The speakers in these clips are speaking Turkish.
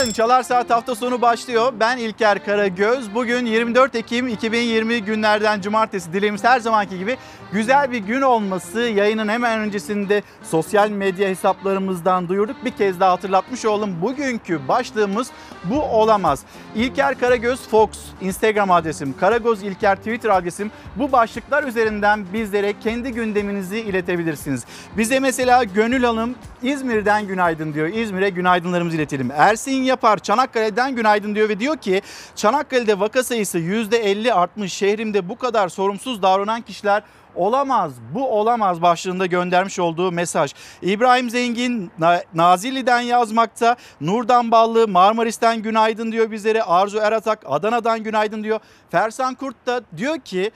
günaydın. Çalar Saat hafta sonu başlıyor. Ben İlker Karagöz. Bugün 24 Ekim 2020 günlerden cumartesi. Dileğimiz her zamanki gibi güzel bir gün olması. Yayının hemen öncesinde sosyal medya hesaplarımızdan duyurduk. Bir kez daha hatırlatmış olalım. Bugünkü başlığımız bu olamaz. İlker Karagöz Fox Instagram adresim, Karagöz İlker Twitter adresim. Bu başlıklar üzerinden bizlere kendi gündeminizi iletebilirsiniz. Bize mesela Gönül Hanım İzmir'den günaydın diyor. İzmir'e günaydınlarımızı iletelim. Ersin Yapar Çanakkale'den günaydın diyor ve diyor ki Çanakkale'de vaka sayısı %50 artmış. Şehrimde bu kadar sorumsuz davranan kişiler olamaz bu olamaz başlığında göndermiş olduğu mesaj. İbrahim Zengin Nazilli'den yazmakta. Nurdan Ballı Marmaris'ten günaydın diyor bizlere. Arzu Eratak Adana'dan günaydın diyor. Fersan Kurt da diyor ki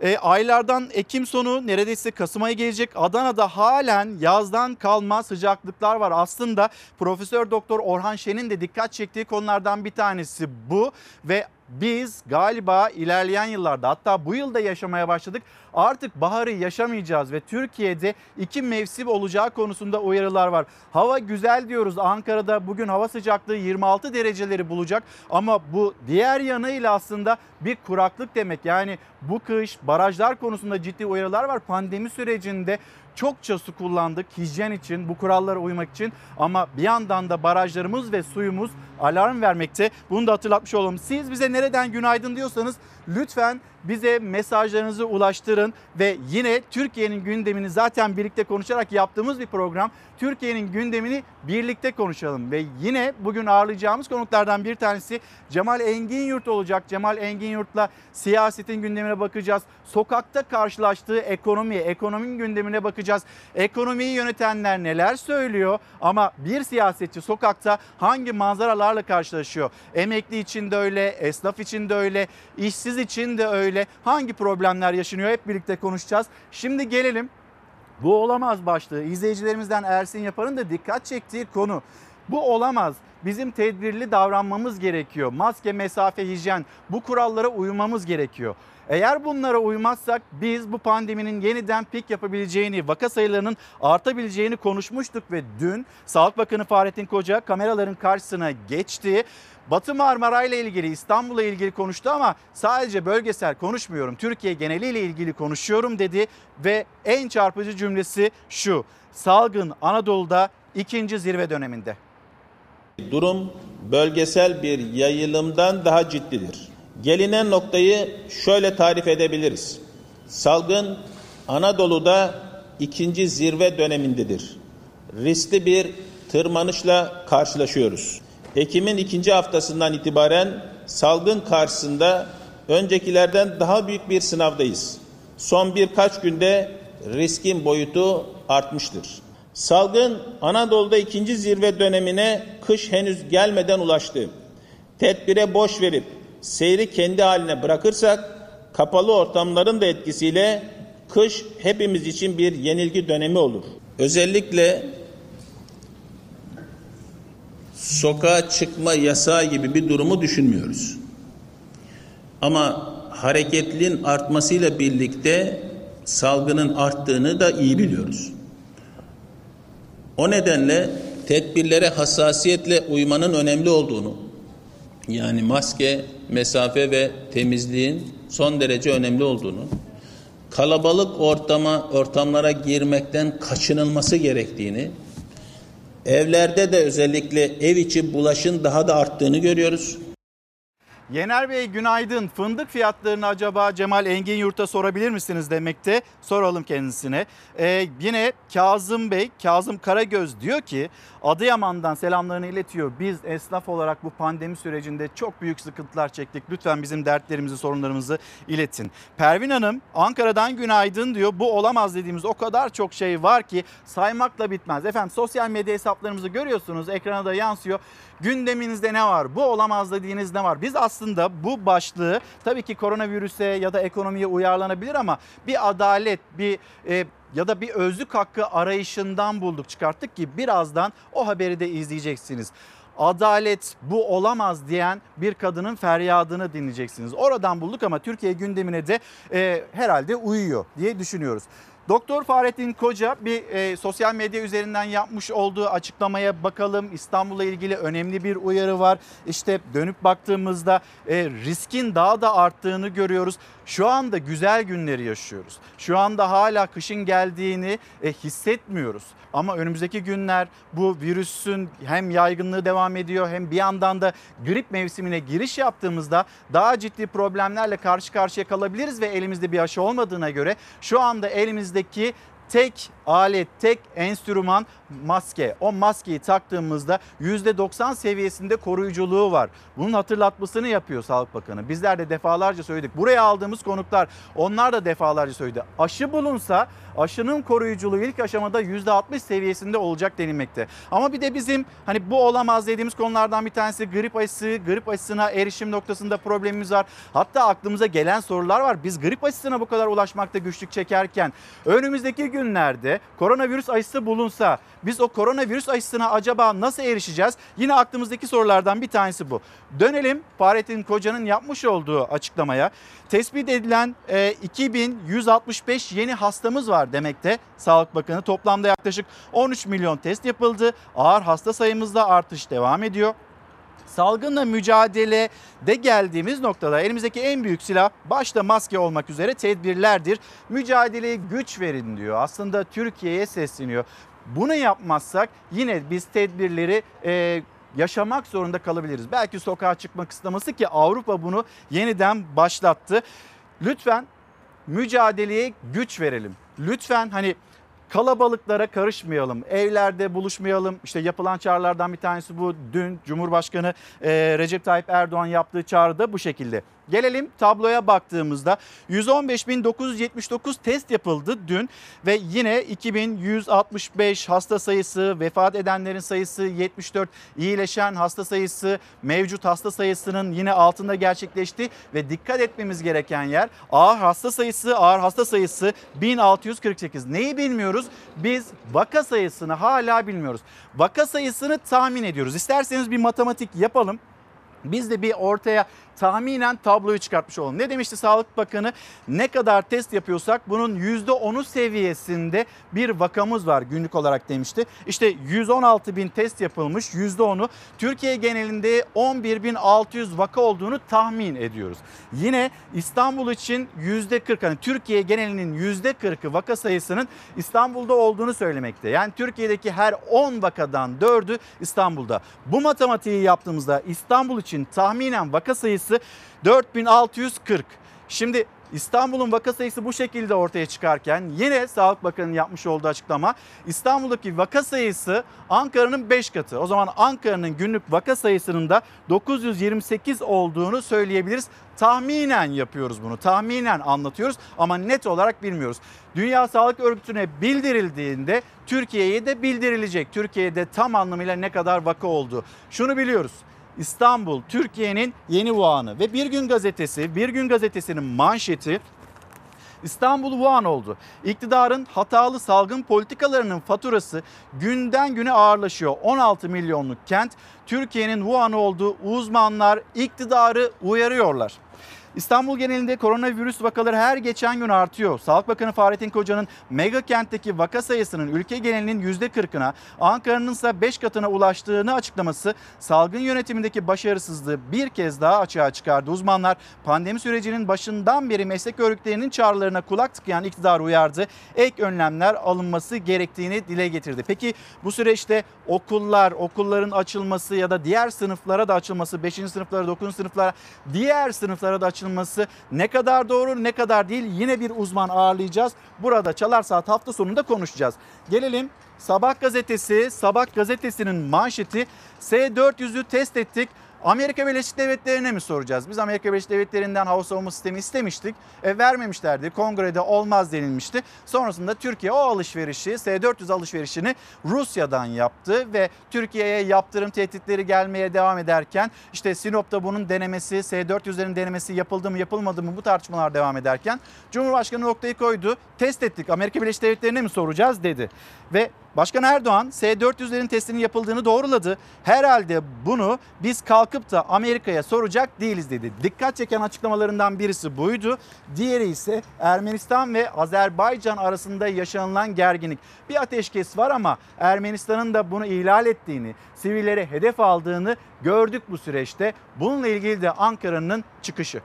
e, aylardan Ekim sonu neredeyse Kasım ayı gelecek. Adana'da halen yazdan kalma sıcaklıklar var. Aslında Profesör Doktor Orhan Şen'in de dikkat çektiği konulardan bir tanesi bu ve biz galiba ilerleyen yıllarda hatta bu yılda yaşamaya başladık. Artık baharı yaşamayacağız ve Türkiye'de iki mevsim olacağı konusunda uyarılar var. Hava güzel diyoruz. Ankara'da bugün hava sıcaklığı 26 dereceleri bulacak ama bu diğer yanıyla aslında bir kuraklık demek. Yani bu kış barajlar konusunda ciddi uyarılar var. Pandemi sürecinde çokça su kullandık hijyen için, bu kurallara uymak için ama bir yandan da barajlarımız ve suyumuz alarm vermekte. Bunu da hatırlatmış olalım. Siz bize nereden günaydın diyorsanız lütfen bize mesajlarınızı ulaştırın ve yine Türkiye'nin gündemini zaten birlikte konuşarak yaptığımız bir program. Türkiye'nin gündemini birlikte konuşalım ve yine bugün ağırlayacağımız konuklardan bir tanesi Cemal Engin Yurt olacak. Cemal Engin Yurt'la siyasetin gündemine bakacağız. Sokakta karşılaştığı ekonomi, ekonominin gündemine bakacağız. Ekonomiyi yönetenler neler söylüyor ama bir siyasetçi sokakta hangi manzaralarla karşılaşıyor? Emekli için de öyle, esnaf için de öyle, işsiz için de öyle ile hangi problemler yaşanıyor hep birlikte konuşacağız. Şimdi gelelim bu olamaz başlığı. İzleyicilerimizden Ersin Yapar'ın da dikkat çektiği konu. Bu olamaz. Bizim tedbirli davranmamız gerekiyor. Maske, mesafe, hijyen bu kurallara uymamız gerekiyor. Eğer bunlara uymazsak biz bu pandeminin yeniden pik yapabileceğini, vaka sayılarının artabileceğini konuşmuştuk ve dün Sağlık Bakanı Fahrettin Koca kameraların karşısına geçti. Batı Marmara ile ilgili İstanbul'la ilgili konuştu ama sadece bölgesel konuşmuyorum. Türkiye geneliyle ilgili konuşuyorum dedi ve en çarpıcı cümlesi şu. Salgın Anadolu'da ikinci zirve döneminde. Durum bölgesel bir yayılımdan daha ciddidir. Gelinen noktayı şöyle tarif edebiliriz. Salgın Anadolu'da ikinci zirve dönemindedir. Riskli bir tırmanışla karşılaşıyoruz. Ekim'in ikinci haftasından itibaren salgın karşısında öncekilerden daha büyük bir sınavdayız. Son birkaç günde riskin boyutu artmıştır. Salgın Anadolu'da ikinci zirve dönemine kış henüz gelmeden ulaştı. Tedbire boş verip seyri kendi haline bırakırsak kapalı ortamların da etkisiyle kış hepimiz için bir yenilgi dönemi olur. Özellikle sokağa çıkma yasağı gibi bir durumu düşünmüyoruz. Ama hareketliliğin artmasıyla birlikte salgının arttığını da iyi biliyoruz. O nedenle tedbirlere hassasiyetle uymanın önemli olduğunu, yani maske, mesafe ve temizliğin son derece önemli olduğunu, kalabalık ortama ortamlara girmekten kaçınılması gerektiğini Evlerde de özellikle ev içi bulaşın daha da arttığını görüyoruz. Yener Bey günaydın. Fındık fiyatlarını acaba Cemal Engin Yurt'a sorabilir misiniz demekte? Soralım kendisine. Ee, yine Kazım Bey, Kazım Karagöz diyor ki Adıyaman'dan selamlarını iletiyor. Biz esnaf olarak bu pandemi sürecinde çok büyük sıkıntılar çektik. Lütfen bizim dertlerimizi, sorunlarımızı iletin. Pervin Hanım Ankara'dan günaydın diyor. Bu olamaz dediğimiz o kadar çok şey var ki saymakla bitmez. Efendim sosyal medya hesaplarımızı görüyorsunuz. Ekrana da yansıyor. Gündeminizde ne var? Bu olamaz dediğiniz ne var? Biz aslında bu başlığı tabii ki koronavirüse ya da ekonomiye uyarlanabilir ama bir adalet, bir e, ya da bir özlük hakkı arayışından bulduk çıkarttık ki birazdan o haberi de izleyeceksiniz adalet bu olamaz diyen bir kadının feryadını dinleyeceksiniz. Oradan bulduk ama Türkiye gündemine de e, herhalde uyuyor diye düşünüyoruz. Doktor Fahrettin Koca bir e, sosyal medya üzerinden yapmış olduğu açıklamaya bakalım. İstanbul'la ilgili önemli bir uyarı var. İşte dönüp baktığımızda e, riskin daha da arttığını görüyoruz. Şu anda güzel günleri yaşıyoruz. Şu anda hala kışın geldiğini e, hissetmiyoruz. Ama önümüzdeki günler bu virüsün hem yaygınlığı devam ediyor hem bir yandan da grip mevsimine giriş yaptığımızda daha ciddi problemlerle karşı karşıya kalabiliriz ve elimizde bir aşı olmadığına göre şu anda elimizdeki tek alet, tek enstrüman maske. O maskeyi taktığımızda %90 seviyesinde koruyuculuğu var. Bunun hatırlatmasını yapıyor Sağlık Bakanı. Bizler de defalarca söyledik. Buraya aldığımız konuklar onlar da defalarca söyledi. Aşı bulunsa aşının koruyuculuğu ilk aşamada %60 seviyesinde olacak denilmekte. Ama bir de bizim hani bu olamaz dediğimiz konulardan bir tanesi grip aşısı, grip aşısına erişim noktasında problemimiz var. Hatta aklımıza gelen sorular var. Biz grip aşısına bu kadar ulaşmakta güçlük çekerken önümüzdeki günlerde koronavirüs aşısı bulunsa biz o koronavirüs aşısına acaba nasıl erişeceğiz? Yine aklımızdaki sorulardan bir tanesi bu. Dönelim Fahrettin Koca'nın yapmış olduğu açıklamaya. Tespit edilen e, 2165 yeni hastamız var demekte Sağlık Bakanı. Toplamda yaklaşık 13 milyon test yapıldı. Ağır hasta sayımızda artış devam ediyor. Salgınla mücadelede geldiğimiz noktada elimizdeki en büyük silah başta maske olmak üzere tedbirlerdir. Mücadeleye güç verin diyor. Aslında Türkiye'ye sesleniyor. Bunu yapmazsak yine biz tedbirleri e, yaşamak zorunda kalabiliriz. Belki sokağa çıkma kısıtlaması ki Avrupa bunu yeniden başlattı. Lütfen mücadeleye güç verelim. Lütfen hani kalabalıklara karışmayalım. Evlerde buluşmayalım. İşte yapılan çağrılardan bir tanesi bu. Dün Cumhurbaşkanı Recep Tayyip Erdoğan yaptığı çağrıda bu şekilde. Gelelim tabloya baktığımızda 115.979 test yapıldı dün ve yine 2165 hasta sayısı, vefat edenlerin sayısı 74, iyileşen hasta sayısı mevcut hasta sayısının yine altında gerçekleşti ve dikkat etmemiz gereken yer ağır hasta sayısı, ağır hasta sayısı 1648. Neyi bilmiyoruz? Biz vaka sayısını hala bilmiyoruz. Vaka sayısını tahmin ediyoruz. İsterseniz bir matematik yapalım. Biz de bir ortaya tahminen tabloyu çıkartmış olalım. Ne demişti Sağlık Bakanı? Ne kadar test yapıyorsak bunun %10'u seviyesinde bir vakamız var günlük olarak demişti. İşte 116 bin test yapılmış %10'u Türkiye genelinde 11.600 vaka olduğunu tahmin ediyoruz. Yine İstanbul için %40 hani Türkiye genelinin %40'ı vaka sayısının İstanbul'da olduğunu söylemekte. Yani Türkiye'deki her 10 vakadan 4'ü İstanbul'da. Bu matematiği yaptığımızda İstanbul için tahminen vaka sayısı sayısı 4640. Şimdi İstanbul'un vaka sayısı bu şekilde ortaya çıkarken yine Sağlık Bakanı'nın yapmış olduğu açıklama İstanbul'daki vaka sayısı Ankara'nın 5 katı. O zaman Ankara'nın günlük vaka sayısının da 928 olduğunu söyleyebiliriz. Tahminen yapıyoruz bunu. Tahminen anlatıyoruz ama net olarak bilmiyoruz. Dünya Sağlık Örgütü'ne bildirildiğinde Türkiye'ye de bildirilecek. Türkiye'de tam anlamıyla ne kadar vaka oldu. Şunu biliyoruz. İstanbul Türkiye'nin yeni Wuhan'ı ve Bir Gün Gazetesi, Bir Gün Gazetesi'nin manşeti İstanbul Wuhan oldu. İktidarın hatalı salgın politikalarının faturası günden güne ağırlaşıyor. 16 milyonluk kent Türkiye'nin Wuhan olduğu uzmanlar iktidarı uyarıyorlar. İstanbul genelinde koronavirüs vakaları her geçen gün artıyor. Sağlık Bakanı Fahrettin Koca'nın mega kentteki vaka sayısının ülke genelinin %40'ına, Ankara'nın ise 5 katına ulaştığını açıklaması salgın yönetimindeki başarısızlığı bir kez daha açığa çıkardı. Uzmanlar pandemi sürecinin başından beri meslek örgütlerinin çağrılarına kulak tıkayan iktidar uyardı. Ek önlemler alınması gerektiğini dile getirdi. Peki bu süreçte okullar, okulların açılması ya da diğer sınıflara da açılması, 5. sınıflara, 9. sınıflara, diğer sınıflara da açılması açılması ne kadar doğru ne kadar değil yine bir uzman ağırlayacağız. Burada Çalar Saat hafta sonunda konuşacağız. Gelelim Sabah gazetesi, Sabah gazetesinin manşeti S400'ü test ettik. Amerika Birleşik Devletleri'ne mi soracağız? Biz Amerika Birleşik Devletleri'nden hava savunma sistemi istemiştik. E, vermemişlerdi. Kongrede olmaz denilmişti. Sonrasında Türkiye o alışverişi, S-400 alışverişini Rusya'dan yaptı ve Türkiye'ye yaptırım tehditleri gelmeye devam ederken işte Sinop'ta bunun denemesi, S-400'lerin denemesi yapıldı mı yapılmadı mı bu tartışmalar devam ederken Cumhurbaşkanı noktayı koydu. Test ettik. Amerika Birleşik Devletleri'ne mi soracağız dedi. Ve Başkan Erdoğan S-400'lerin testinin yapıldığını doğruladı. Herhalde bunu biz kalkıp da Amerika'ya soracak değiliz dedi. Dikkat çeken açıklamalarından birisi buydu. Diğeri ise Ermenistan ve Azerbaycan arasında yaşanılan gerginlik. Bir ateşkes var ama Ermenistan'ın da bunu ihlal ettiğini, sivillere hedef aldığını gördük bu süreçte. Bununla ilgili de Ankara'nın çıkışı.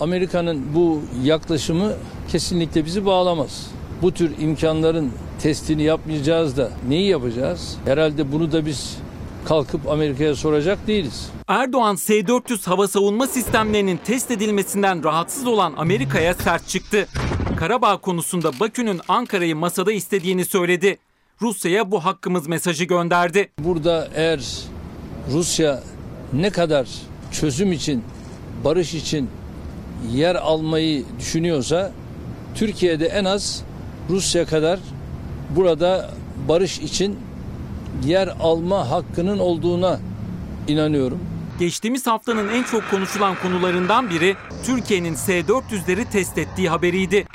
Amerika'nın bu yaklaşımı kesinlikle bizi bağlamaz. Bu tür imkanların testini yapmayacağız da neyi yapacağız? Herhalde bunu da biz kalkıp Amerika'ya soracak değiliz. Erdoğan S-400 hava savunma sistemlerinin test edilmesinden rahatsız olan Amerika'ya sert çıktı. Karabağ konusunda Bakü'nün Ankara'yı masada istediğini söyledi. Rusya'ya bu hakkımız mesajı gönderdi. Burada eğer Rusya ne kadar çözüm için, barış için yer almayı düşünüyorsa Türkiye'de en az Rusya kadar burada barış için yer alma hakkının olduğuna inanıyorum. Geçtiğimiz haftanın en çok konuşulan konularından biri Türkiye'nin S-400'leri test ettiği haberiydi.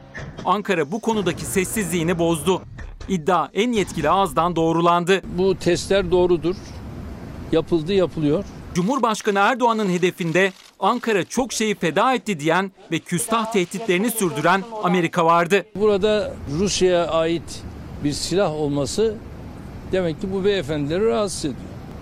Ankara bu konudaki sessizliğini bozdu. İddia en yetkili ağızdan doğrulandı. Bu testler doğrudur. Yapıldı, yapılıyor. Cumhurbaşkanı Erdoğan'ın hedefinde Ankara çok şeyi feda etti diyen ve küstah tehditlerini sürdüren Amerika vardı. Burada Rusya'ya ait bir silah olması demek ki bu beyefendileri rahatsız ediyor.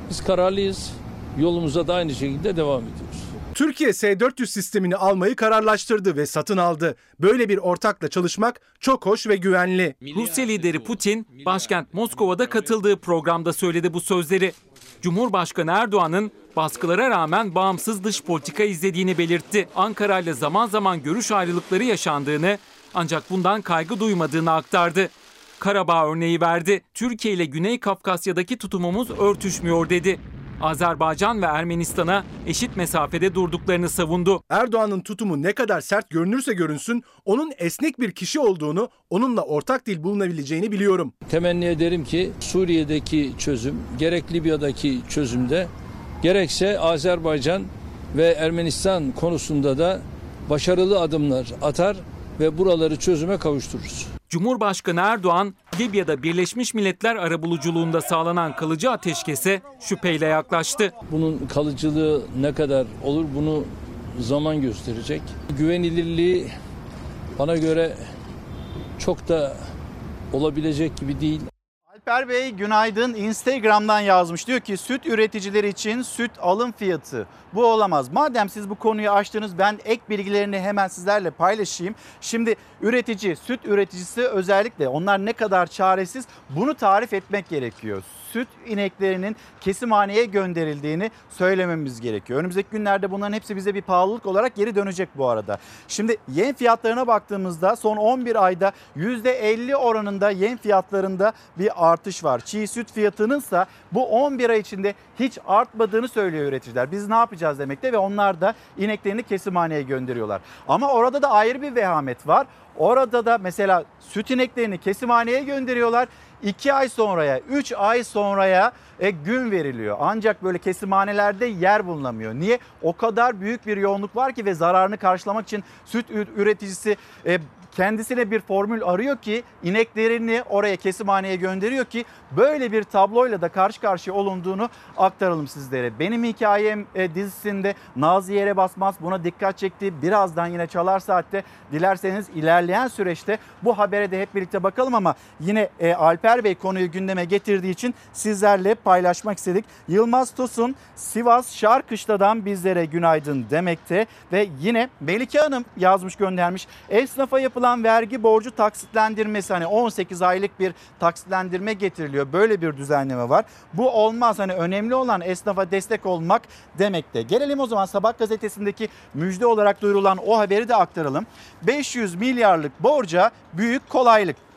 Biz kararlıyız. Yolumuza da aynı şekilde devam ediyoruz. Türkiye S-400 sistemini almayı kararlaştırdı ve satın aldı. Böyle bir ortakla çalışmak çok hoş ve güvenli. Rusya lideri Putin, başkent Moskova'da katıldığı programda söyledi bu sözleri. Cumhurbaşkanı Erdoğan'ın baskılara rağmen bağımsız dış politika izlediğini belirtti. Ankara ile zaman zaman görüş ayrılıkları yaşandığını ancak bundan kaygı duymadığını aktardı. Karabağ örneği verdi. Türkiye ile Güney Kafkasya'daki tutumumuz örtüşmüyor dedi. Azerbaycan ve Ermenistan'a eşit mesafede durduklarını savundu. Erdoğan'ın tutumu ne kadar sert görünürse görünsün onun esnek bir kişi olduğunu, onunla ortak dil bulunabileceğini biliyorum. Temenni ederim ki Suriye'deki çözüm, gerek Libya'daki çözümde, gerekse Azerbaycan ve Ermenistan konusunda da başarılı adımlar atar ve buraları çözüme kavuştururuz. Cumhurbaşkanı Erdoğan, Libya'da Birleşmiş Milletler arabuluculuğunda sağlanan kalıcı ateşkese şüpheyle yaklaştı. Bunun kalıcılığı ne kadar olur bunu zaman gösterecek. Güvenilirliği bana göre çok da olabilecek gibi değil. Alper Bey günaydın Instagram'dan yazmış. Diyor ki süt üreticileri için süt alım fiyatı bu olamaz. Madem siz bu konuyu açtınız ben ek bilgilerini hemen sizlerle paylaşayım. Şimdi üretici, süt üreticisi özellikle onlar ne kadar çaresiz bunu tarif etmek gerekiyor. Süt ineklerinin kesimhaneye gönderildiğini söylememiz gerekiyor. Önümüzdeki günlerde bunların hepsi bize bir pahalılık olarak geri dönecek bu arada. Şimdi yem fiyatlarına baktığımızda son 11 ayda %50 oranında yem fiyatlarında bir artış var. Çiğ süt fiyatınınsa bu 11 ay içinde hiç artmadığını söylüyor üreticiler. Biz ne yapacağız demekte ve onlar da ineklerini kesimhaneye gönderiyorlar. Ama orada da ayrı bir vehamet var. Orada da mesela süt ineklerini kesimhaneye gönderiyorlar. 2 ay sonraya, 3 ay sonraya e, gün veriliyor. Ancak böyle kesimhanelerde yer bulunamıyor. Niye? O kadar büyük bir yoğunluk var ki ve zararını karşılamak için süt üreticisi e, kendisine bir formül arıyor ki ineklerini oraya kesimhaneye gönderiyor ki böyle bir tabloyla da karşı karşıya olunduğunu aktaralım sizlere. Benim hikayem e, dizisinde Nazlı Yere Basmaz buna dikkat çekti. Birazdan yine Çalar Saat'te dilerseniz ilerleyen süreçte bu habere de hep birlikte bakalım ama yine e, Alper Bey konuyu gündeme getirdiği için sizlerle paylaşmak istedik. Yılmaz Tosun Sivas Şarkışla'dan bizlere günaydın demekte ve yine Melike Hanım yazmış göndermiş. Esnafa yapılan vergi borcu taksitlendirmesi hani 18 aylık bir taksitlendirme getiriliyor. Böyle bir düzenleme var. Bu olmaz hani önemli olan esnafa destek olmak demekte. Gelelim o zaman Sabah gazetesindeki müjde olarak duyurulan o haberi de aktaralım. 500 milyarlık borca büyük kolaylık.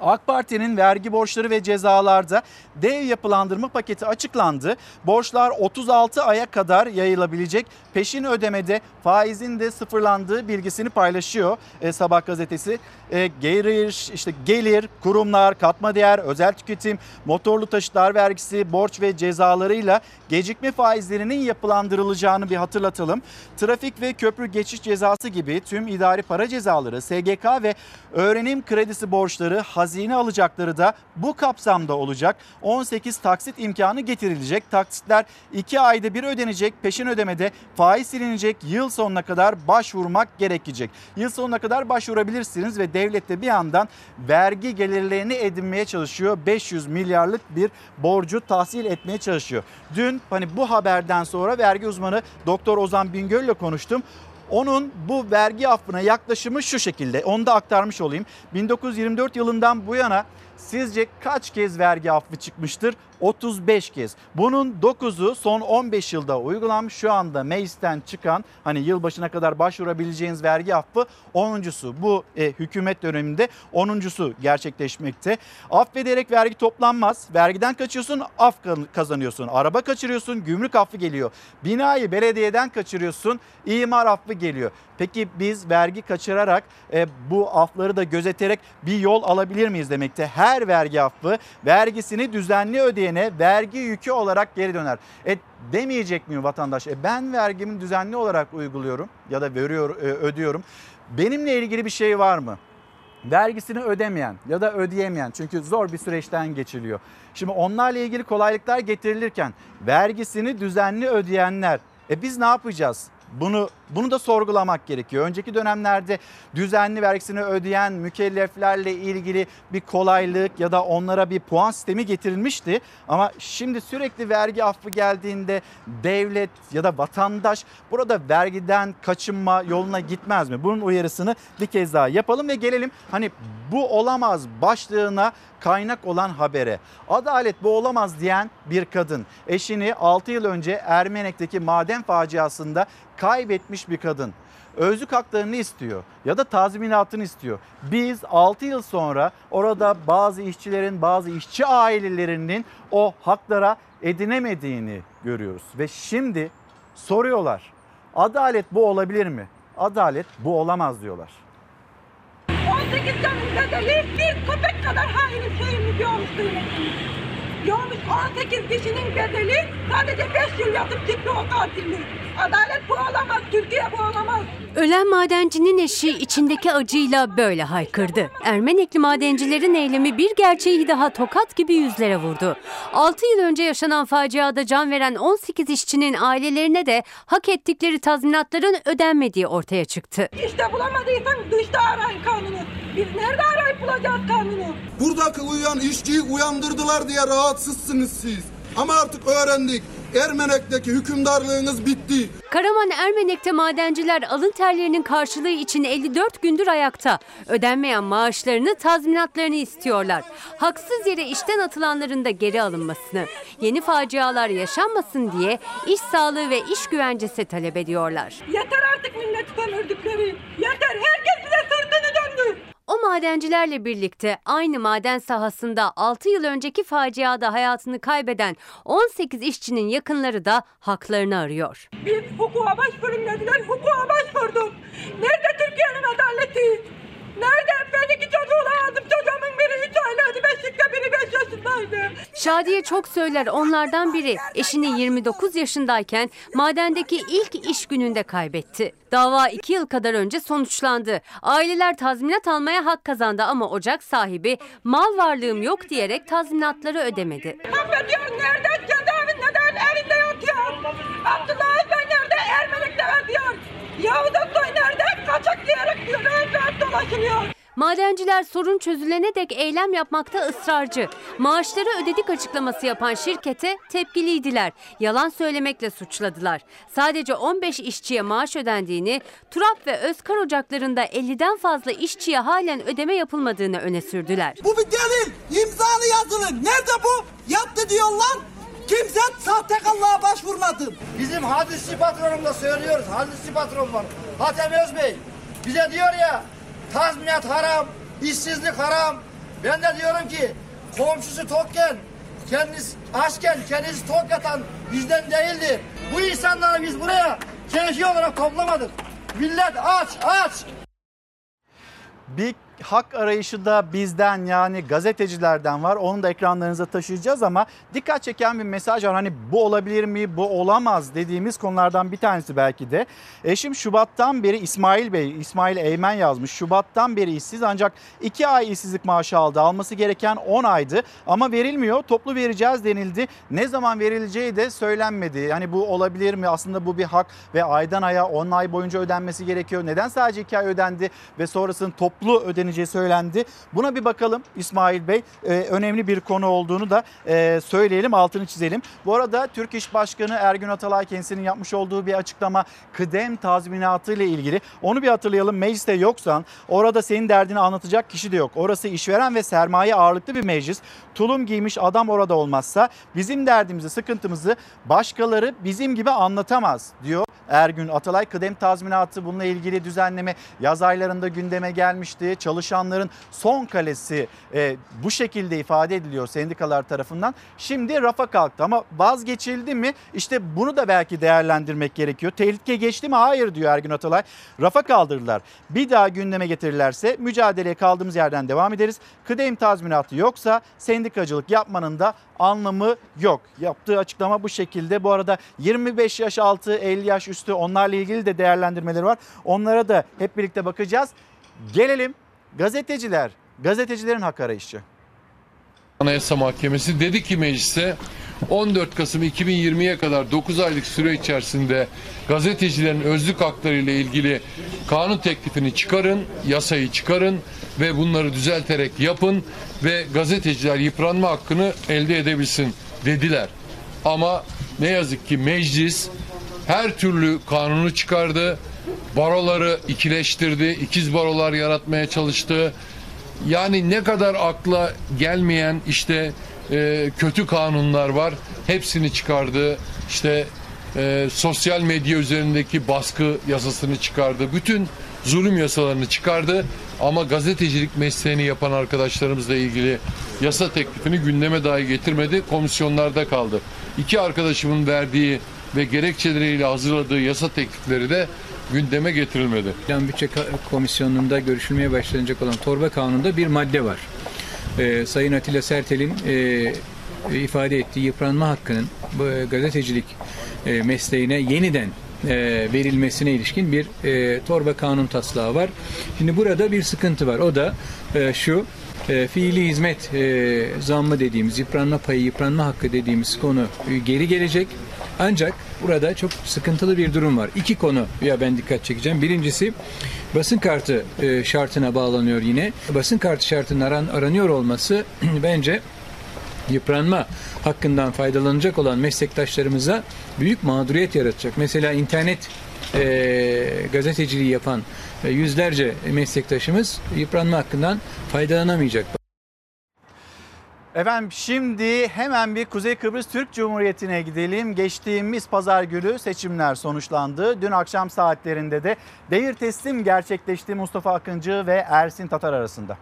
AK Parti'nin vergi borçları ve cezalarda dev yapılandırma paketi açıklandı. Borçlar 36 aya kadar yayılabilecek. Peşin ödemede faizin de sıfırlandığı bilgisini paylaşıyor e, Sabah gazetesi. E, gelir, işte gelir, kurumlar, katma değer, özel tüketim, motorlu taşıtlar vergisi, borç ve cezalarıyla gecikme faizlerinin yapılandırılacağını bir hatırlatalım. Trafik ve köprü geçiş cezası gibi tüm idari para cezaları, SGK ve öğrenim kredisi borçları, hazine alacakları da bu kapsamda olacak. 18 taksit imkanı getirilecek. Taksitler 2 ayda bir ödenecek. Peşin ödemede faiz silinecek. Yıl sonuna kadar başvurmak gerekecek. Yıl sonuna kadar başvurabilirsiniz ve devlet de bir yandan vergi gelirlerini edinmeye çalışıyor. 500 milyarlık bir borcu tahsil etmeye çalışıyor. Dün hani bu haberden sonra vergi uzmanı Doktor Ozan Bingöl ile konuştum. Onun bu vergi affına yaklaşımı şu şekilde. Onu da aktarmış olayım. 1924 yılından bu yana sizce kaç kez vergi affı çıkmıştır? 35 kez. Bunun 9'u son 15 yılda uygulanmış. Şu anda meclisten çıkan hani yılbaşına kadar başvurabileceğiniz vergi affı 10.sü. Bu e, hükümet döneminde 10.sü gerçekleşmekte. Affederek vergi toplanmaz. Vergiden kaçıyorsun, af kazanıyorsun. Araba kaçırıyorsun, gümrük affı geliyor. Binayı belediyeden kaçırıyorsun, imar affı geliyor. Peki biz vergi kaçırarak e, bu afları da gözeterek bir yol alabilir miyiz demekte? Her vergi affı vergisini düzenli ödeyene vergi yükü olarak geri döner. E demeyecek mi vatandaş? E ben vergimi düzenli olarak uyguluyorum ya da veriyor e, ödüyorum. Benimle ilgili bir şey var mı? vergisini ödemeyen ya da ödeyemeyen çünkü zor bir süreçten geçiliyor. Şimdi onlarla ilgili kolaylıklar getirilirken vergisini düzenli ödeyenler e biz ne yapacağız? Bunu bunu da sorgulamak gerekiyor. Önceki dönemlerde düzenli vergisini ödeyen mükelleflerle ilgili bir kolaylık ya da onlara bir puan sistemi getirilmişti. Ama şimdi sürekli vergi affı geldiğinde devlet ya da vatandaş burada vergiden kaçınma yoluna gitmez mi? Bunun uyarısını bir kez daha yapalım ve gelelim hani bu olamaz başlığına kaynak olan habere. Adalet bu olamaz diyen bir kadın eşini 6 yıl önce Ermenek'teki maden faciasında kaybetmiş bir kadın. Özlük haklarını istiyor ya da tazminatını istiyor. Biz 6 yıl sonra orada bazı işçilerin, bazı işçi ailelerinin o haklara edinemediğini görüyoruz. Ve şimdi soruyorlar. Adalet bu olabilir mi? Adalet bu olamaz diyorlar. 18 canın bedeli bir köpek kadar haini şeyini görmüş kıymetini. Görmüş 18 kişinin bedeli sadece 5 yıl yatıp çıktı o katillik. Adalet bu olamaz, Türkiye bu olamaz. Ölen madencinin eşi içindeki acıyla böyle haykırdı. Ermenekli madencilerin eylemi bir gerçeği daha tokat gibi yüzlere vurdu. 6 yıl önce yaşanan faciada can veren 18 işçinin ailelerine de hak ettikleri tazminatların ödenmediği ortaya çıktı. İşte bulamadıysan dışta arayın kanunu. Biz nerede arayıp bulacağız kanunu? Buradaki uyuyan işçiyi uyandırdılar diye rahatsızsınız siz. Ama artık öğrendik. Ermenek'teki hükümdarlığınız bitti. Karaman Ermenek'te madenciler alın terlerinin karşılığı için 54 gündür ayakta. Ödenmeyen maaşlarını, tazminatlarını istiyorlar. Haksız yere işten atılanların da geri alınmasını, yeni facialar yaşanmasın diye iş sağlığı ve iş güvencesi talep ediyorlar. Yeter artık milleti sömürdükleri. Yeter herkes bize sırtını. O madencilerle birlikte aynı maden sahasında 6 yıl önceki faciada hayatını kaybeden 18 işçinin yakınları da haklarını arıyor. Biz hukuka başvurun dediler, hukuka başvurduk. Nerede Türkiye'nin adaleti? Nerede? Ben iki çocuğu aldım. Çocuğumun biri 3 aylıktı, beşikte biri 5 yaşındaydı. Şadiye çok söyler onlardan biri eşini 29 yaşındayken madendeki ilk iş gününde kaybetti. Dava 2 yıl kadar önce sonuçlandı. Aileler tazminat almaya hak kazandı ama ocak sahibi mal varlığım yok diyerek tazminatları ödemedi. Affediyor nerede? Cezaevinde değil, evinde yatıyor. Abdullah Özbey nerede? Ermenek'te yatıyor. Yavuz Aksoy nerede? Kaçak diyerek diyor, rahat dolaşılıyor. Madenciler sorun çözülene dek eylem yapmakta ısrarcı. Maaşları ödedik açıklaması yapan şirkete tepkiliydiler. Yalan söylemekle suçladılar. Sadece 15 işçiye maaş ödendiğini, Turap ve Özkar ocaklarında 50'den fazla işçiye halen ödeme yapılmadığını öne sürdüler. Bu bir delil. İmzalı yazılı. Nerede bu? Yaptı diyorlar. Kimse sahtekarlığa başvurmadı. Bizim hadisçi patronumla söylüyoruz. Hadisçi patron var. Hatem Özbey bize diyor ya tazminat haram, işsizlik haram, Ben de diyorum ki komşusu tokken, kendisi açken kendisi tok yatan bizden değildir. Bu insanları biz buraya keyfi olarak toplamadık. Millet aç aç. Bir hak arayışı da bizden yani gazetecilerden var. Onu da ekranlarınıza taşıyacağız ama dikkat çeken bir mesaj var. Hani bu olabilir mi, bu olamaz dediğimiz konulardan bir tanesi belki de. Eşim Şubat'tan beri İsmail Bey, İsmail Eymen yazmış. Şubat'tan beri işsiz ancak 2 ay işsizlik maaşı aldı. Alması gereken 10 aydı ama verilmiyor. Toplu vereceğiz denildi. Ne zaman verileceği de söylenmedi. Yani bu olabilir mi? Aslında bu bir hak ve aydan aya 10 ay boyunca ödenmesi gerekiyor. Neden sadece 2 ay ödendi ve sonrasında toplu ödeneceği söylendi. Buna bir bakalım İsmail Bey. Ee, önemli bir konu olduğunu da e, söyleyelim, altını çizelim. Bu arada Türk İş Başkanı Ergün Atalay kendisinin yapmış olduğu bir açıklama kıdem tazminatı ile ilgili. Onu bir hatırlayalım. Mecliste yoksan orada senin derdini anlatacak kişi de yok. Orası işveren ve sermaye ağırlıklı bir meclis. Tulum giymiş adam orada olmazsa bizim derdimizi, sıkıntımızı başkaları bizim gibi anlatamaz diyor Ergün Atalay. Kıdem tazminatı bununla ilgili düzenleme yaz aylarında gündeme gelmişti. Çalışanların son kalesi e, bu şekilde ifade ediliyor sendikalar tarafından. Şimdi rafa kalktı ama vazgeçildi mi? İşte bunu da belki değerlendirmek gerekiyor. Tehlike geçti mi? Hayır diyor Ergün Atalay. Rafa kaldırdılar. Bir daha gündeme getirirlerse mücadeleye kaldığımız yerden devam ederiz. Kıdem tazminatı yoksa sendikacılık yapmanın da anlamı yok. Yaptığı açıklama bu şekilde. Bu arada 25 yaş altı, 50 yaş üstü onlarla ilgili de değerlendirmeleri var. Onlara da hep birlikte bakacağız. Gelelim gazeteciler, gazetecilerin hak arayışı. Anayasa Mahkemesi dedi ki meclise 14 Kasım 2020'ye kadar 9 aylık süre içerisinde gazetecilerin özlük hakları ile ilgili kanun teklifini çıkarın, yasayı çıkarın ve bunları düzelterek yapın ve gazeteciler yıpranma hakkını elde edebilsin dediler. Ama ne yazık ki meclis her türlü kanunu çıkardı. Baroları ikileştirdi, ikiz barolar yaratmaya çalıştı. Yani ne kadar akla gelmeyen işte e, kötü kanunlar var. Hepsini çıkardı. İşte e, sosyal medya üzerindeki baskı yasasını çıkardı. Bütün zulüm yasalarını çıkardı. Ama gazetecilik mesleğini yapan arkadaşlarımızla ilgili yasa teklifini gündeme dahi getirmedi. Komisyonlarda kaldı. İki arkadaşımın verdiği ve gerekçeleriyle hazırladığı yasa teklifleri de gündeme getirilmedi. Plan Bütçe Komisyonu'nda görüşülmeye başlanacak olan torba kanununda bir madde var. Ee, Sayın Atilla Sertel'in e, ifade ettiği yıpranma hakkının bu, e, gazetecilik e, mesleğine yeniden e, verilmesine ilişkin bir e, torba kanun taslağı var. Şimdi burada bir sıkıntı var. O da e, şu e, fiili hizmet e, zammı dediğimiz yıpranma payı, yıpranma hakkı dediğimiz konu e, geri gelecek. Ancak burada çok sıkıntılı bir durum var. İki konu ya ben dikkat çekeceğim. Birincisi basın kartı e, şartına bağlanıyor yine. Basın kartı şartının aran, aranıyor olması bence yıpranma hakkından faydalanacak olan meslektaşlarımıza büyük mağduriyet yaratacak. Mesela internet e, gazeteciliği yapan e, yüzlerce meslektaşımız yıpranma hakkından faydalanamayacak. Efendim şimdi hemen bir Kuzey Kıbrıs Türk Cumhuriyeti'ne gidelim. Geçtiğimiz pazar günü seçimler sonuçlandı. Dün akşam saatlerinde de devir teslim gerçekleşti Mustafa Akıncı ve Ersin Tatar arasında.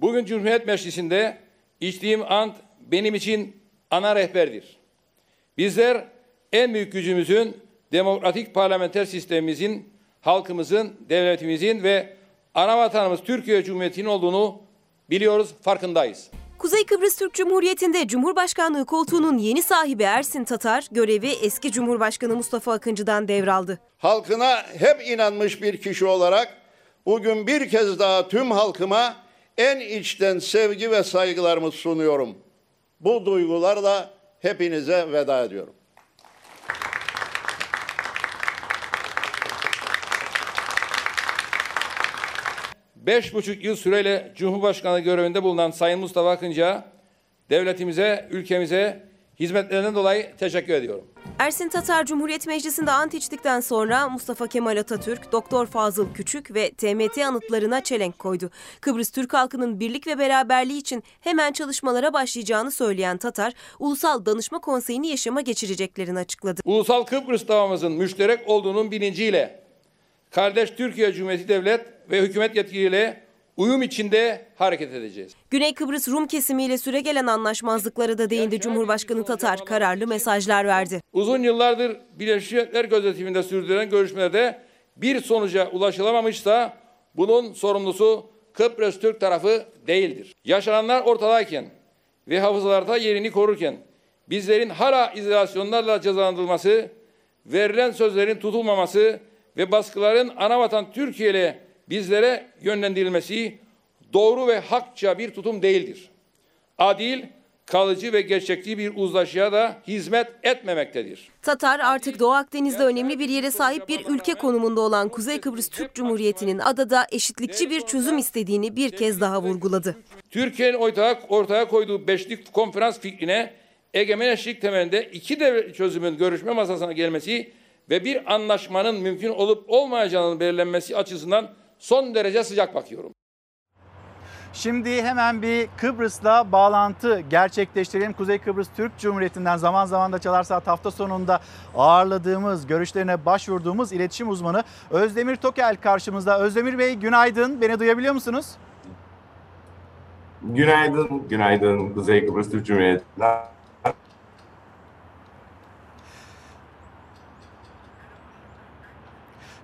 Bugün Cumhuriyet Meclisi'nde içtiğim ant benim için ana rehberdir. Bizler en büyük gücümüzün demokratik parlamenter sistemimizin, halkımızın, devletimizin ve ana vatanımız Türkiye Cumhuriyeti'nin olduğunu biliyoruz, farkındayız. Kuzey Kıbrıs Türk Cumhuriyeti'nde Cumhurbaşkanlığı koltuğunun yeni sahibi Ersin Tatar görevi eski Cumhurbaşkanı Mustafa Akıncı'dan devraldı. Halkına hep inanmış bir kişi olarak bugün bir kez daha tüm halkıma en içten sevgi ve saygılarımı sunuyorum. Bu duygularla hepinize veda ediyorum. Beş buçuk yıl süreyle Cumhurbaşkanı görevinde bulunan Sayın Mustafa Akıncı'ya, devletimize, ülkemize hizmetlerinden dolayı teşekkür ediyorum. Ersin Tatar Cumhuriyet Meclisi'nde ant içtikten sonra Mustafa Kemal Atatürk, Doktor Fazıl Küçük ve TMT anıtlarına çelenk koydu. Kıbrıs Türk halkının birlik ve beraberliği için hemen çalışmalara başlayacağını söyleyen Tatar, Ulusal Danışma Konseyi'ni yaşama geçireceklerini açıkladı. Ulusal Kıbrıs davamızın müşterek olduğunun bilinciyle kardeş Türkiye Cumhuriyeti Devlet ve hükümet yetkiliyle uyum içinde hareket edeceğiz. Güney Kıbrıs Rum kesimiyle süregelen anlaşmazlıklara da değindi Cumhurbaşkanı Tatar. Kararlı mesajlar verdi. Uzun yıllardır Birleşmiş Milletler gözetiminde sürdürülen görüşmelerde bir sonuca ulaşılamamışsa bunun sorumlusu Kıbrıs Türk tarafı değildir. Yaşananlar ortadayken ve hafızalarda yerini korurken bizlerin hala izolasyonlarla cezalandırılması, verilen sözlerin tutulmaması ve baskıların anavatan Türkiye ile bizlere yönlendirilmesi doğru ve hakça bir tutum değildir. Adil, kalıcı ve gerçekçi bir uzlaşıya da hizmet etmemektedir. Tatar artık Doğu Akdeniz'de önemli bir yere sahip bir ülke konumunda olan Kuzey Kıbrıs Türk Cumhuriyeti'nin adada eşitlikçi bir çözüm istediğini bir kez daha vurguladı. Türkiye'nin ortaya, ortaya koyduğu beşlik konferans fikrine egemen eşlik temelinde iki devlet çözümün görüşme masasına gelmesi ve bir anlaşmanın mümkün olup olmayacağının belirlenmesi açısından son derece sıcak bakıyorum. Şimdi hemen bir Kıbrıs'la bağlantı gerçekleştirelim. Kuzey Kıbrıs Türk Cumhuriyeti'nden zaman zaman da Çalar Saat hafta sonunda ağırladığımız, görüşlerine başvurduğumuz iletişim uzmanı Özdemir Tokel karşımızda. Özdemir Bey günaydın. Beni duyabiliyor musunuz? Günaydın, günaydın Kuzey Kıbrıs Türk Cumhuriyeti'nden.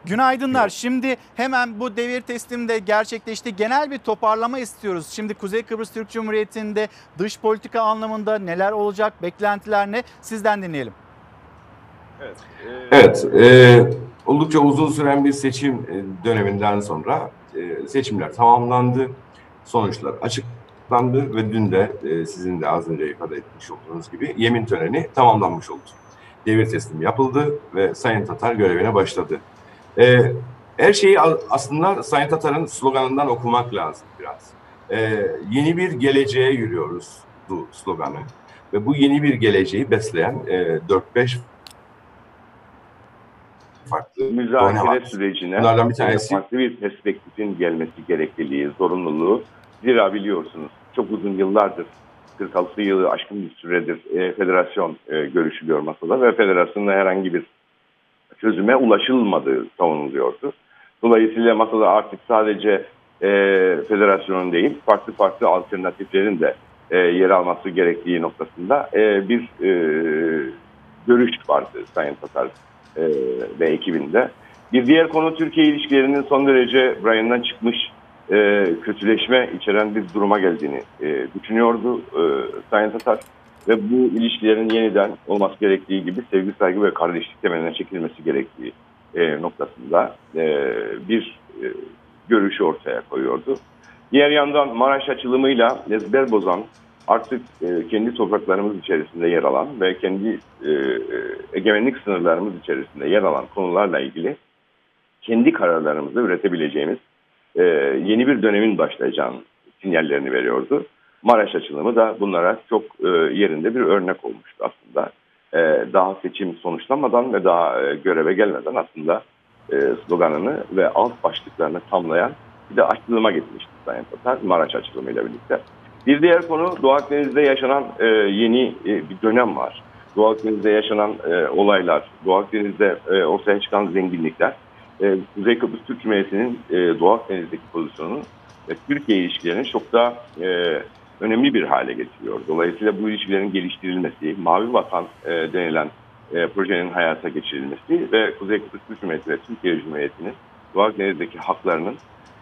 Günaydınlar. Şimdi hemen bu devir teslimde gerçekleşti. Genel bir toparlama istiyoruz. Şimdi Kuzey Kıbrıs Türk Cumhuriyeti'nde dış politika anlamında neler olacak, beklentiler ne? Sizden dinleyelim. Evet, e, oldukça uzun süren bir seçim e, döneminden sonra e, seçimler tamamlandı. Sonuçlar açıklandı ve dün de e, sizin de az önce ifade etmiş olduğunuz gibi yemin töreni tamamlanmış oldu. Devir teslim yapıldı ve Sayın Tatar görevine başladı. E, her şeyi aslında Sayın Tatar'ın sloganından okumak lazım biraz. E, yeni bir geleceğe yürüyoruz bu sloganı. Ve bu yeni bir geleceği besleyen e, 4-5 farklı müzakere sürecine Bunlardan bir tanesi farklı bir perspektifin gelmesi gerekliliği, zorunluluğu. Zira biliyorsunuz çok uzun yıllardır 46 yılı aşkın bir süredir e, federasyon e, görüşülüyor masada ve federasyonda herhangi bir çözüme ulaşılmadığı savunuluyordu. Dolayısıyla masada artık sadece e, federasyonun değil, farklı farklı alternatiflerin de e, yer alması gerektiği noktasında e, bir e, görüş vardı Sayın Tatar e, ve ekibinde. Bir diğer konu Türkiye ilişkilerinin son derece rayından çıkmış e, kötüleşme içeren bir duruma geldiğini e, düşünüyordu e, Sayın Tatar ve bu ilişkilerin yeniden olması gerektiği gibi sevgi, saygı ve kardeşlik temeline çekilmesi gerektiği e, noktasında e, bir e, görüşü ortaya koyuyordu. Diğer yandan Maraş açılımıyla ezber bozan artık e, kendi topraklarımız içerisinde yer alan ve kendi e, egemenlik sınırlarımız içerisinde yer alan konularla ilgili kendi kararlarımızı üretebileceğimiz e, yeni bir dönemin başlayacağını sinyallerini veriyordu. Maraş açılımı da bunlara çok e, yerinde bir örnek olmuştu aslında. E, daha seçim sonuçlanmadan ve daha e, göreve gelmeden aslında sloganını ve alt başlıklarını tamlayan bir de açılıma gitmişti Sayın Tatar Maraş açılımıyla birlikte. Bir diğer konu Doğu Akdeniz'de yaşanan yeni bir dönem var. Doğu Akdeniz'de yaşanan olaylar, Doğu Akdeniz'de e, ortaya çıkan zenginlikler, e, Kuzey Kıbrıs Türk Cumhuriyeti'nin e, Doğu Akdeniz'deki pozisyonu ve Türkiye ilişkilerini çok daha e, önemli bir hale getiriyor. Dolayısıyla bu ilişkilerin geliştirilmesi, Mavi Vatan e, denilen e, projenin hayata geçirilmesi ve Kuzey Kıbrıs Cumhuriyeti ve Türkiye Cumhuriyeti'nin Doğu Akdeniz'deki haklarının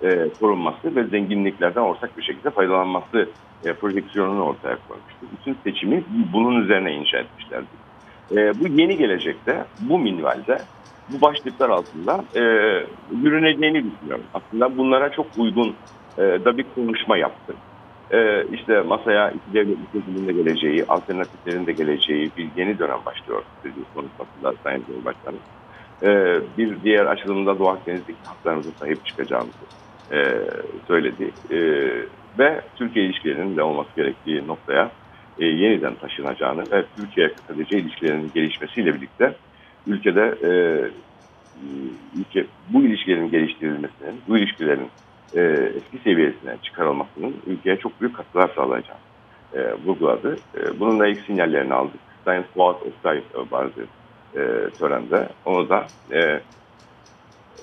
e, korunması ve zenginliklerden ortak bir şekilde faydalanması e, projeksiyonunu ortaya koymuştu. Bütün seçimi bunun üzerine inşa etmişlerdi. E, bu yeni gelecekte, bu minvalde, bu başlıklar altında e, yürüneceğini düşünüyorum. Aslında bunlara çok uygun e, da bir konuşma yaptı. E, işte masaya iki devlet de geleceği, alternatiflerin de geleceği bir yeni dönem başlıyor dediği konuşmasında Sayın Cumhurbaşkanı. E, bir diğer açılımda Doğu Akdeniz'deki haklarımıza sahip çıkacağımızı e, söyledi. E, ve Türkiye ilişkilerinin de olması gerektiği noktaya e, yeniden taşınacağını ve Türkiye kısaca ilişkilerinin gelişmesiyle birlikte ülkede e, ülke bu ilişkilerin geliştirilmesinin, bu ilişkilerin e, eski seviyesine çıkarılmasının ülkeye çok büyük katkılar sağlayacağını e, vurguladı. E, bununla ilk sinyallerini aldık. Sayın Fuat Oktay vardı e, törende. Onu da e,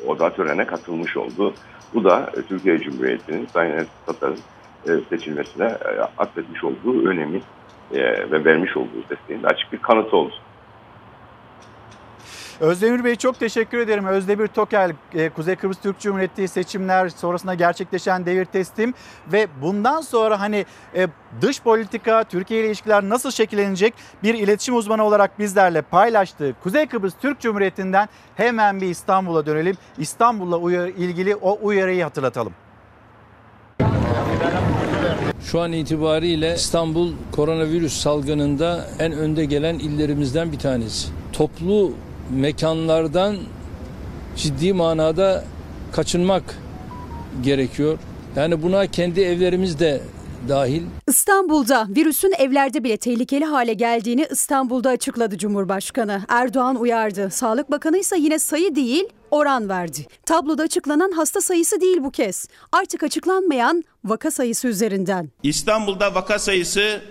o da törene katılmış oldu. Bu da e, Türkiye Cumhuriyeti'nin Sayın Tatar'ın e, seçilmesine e, atfetmiş olduğu önemi e, ve vermiş olduğu desteğin de açık bir kanıtı oldu. Özdemir Bey çok teşekkür ederim. Özdemir Tokel, e, Kuzey Kıbrıs Türk Cumhuriyeti seçimler sonrasında gerçekleşen devir teslim ve bundan sonra hani e, dış politika, Türkiye ile ilişkiler nasıl şekillenecek bir iletişim uzmanı olarak bizlerle paylaştığı Kuzey Kıbrıs Türk Cumhuriyeti'nden hemen bir İstanbul'a dönelim. İstanbul'la uyar, ilgili o uyarıyı hatırlatalım. Şu an itibariyle İstanbul koronavirüs salgınında en önde gelen illerimizden bir tanesi. Toplu mekanlardan ciddi manada kaçınmak gerekiyor. Yani buna kendi evlerimiz de dahil. İstanbul'da virüsün evlerde bile tehlikeli hale geldiğini İstanbul'da açıkladı Cumhurbaşkanı. Erdoğan uyardı. Sağlık Bakanı ise yine sayı değil oran verdi. Tabloda açıklanan hasta sayısı değil bu kez. Artık açıklanmayan vaka sayısı üzerinden. İstanbul'da vaka sayısı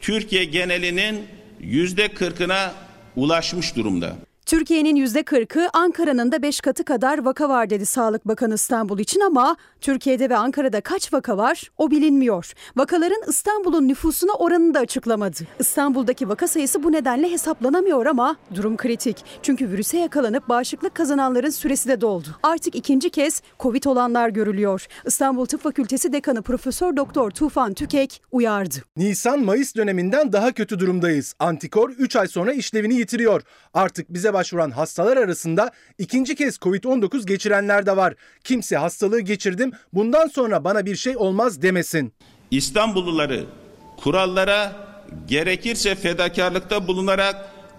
Türkiye genelinin yüzde 40'ına ulaşmış durumda. Türkiye'nin %40'ı Ankara'nın da 5 katı kadar vaka var dedi Sağlık Bakanı İstanbul için ama Türkiye'de ve Ankara'da kaç vaka var o bilinmiyor. Vakaların İstanbul'un nüfusuna oranını da açıklamadı. İstanbul'daki vaka sayısı bu nedenle hesaplanamıyor ama durum kritik. Çünkü virüse yakalanıp bağışıklık kazananların süresi de doldu. Artık ikinci kez Covid olanlar görülüyor. İstanbul Tıp Fakültesi Dekanı Profesör Doktor Tufan Tükek uyardı. Nisan-Mayıs döneminden daha kötü durumdayız. Antikor 3 ay sonra işlevini yitiriyor. Artık bize başvuran hastalar arasında ikinci kez Covid-19 geçirenler de var. Kimse hastalığı geçirdim bundan sonra bana bir şey olmaz demesin. İstanbulluları kurallara gerekirse fedakarlıkta bulunarak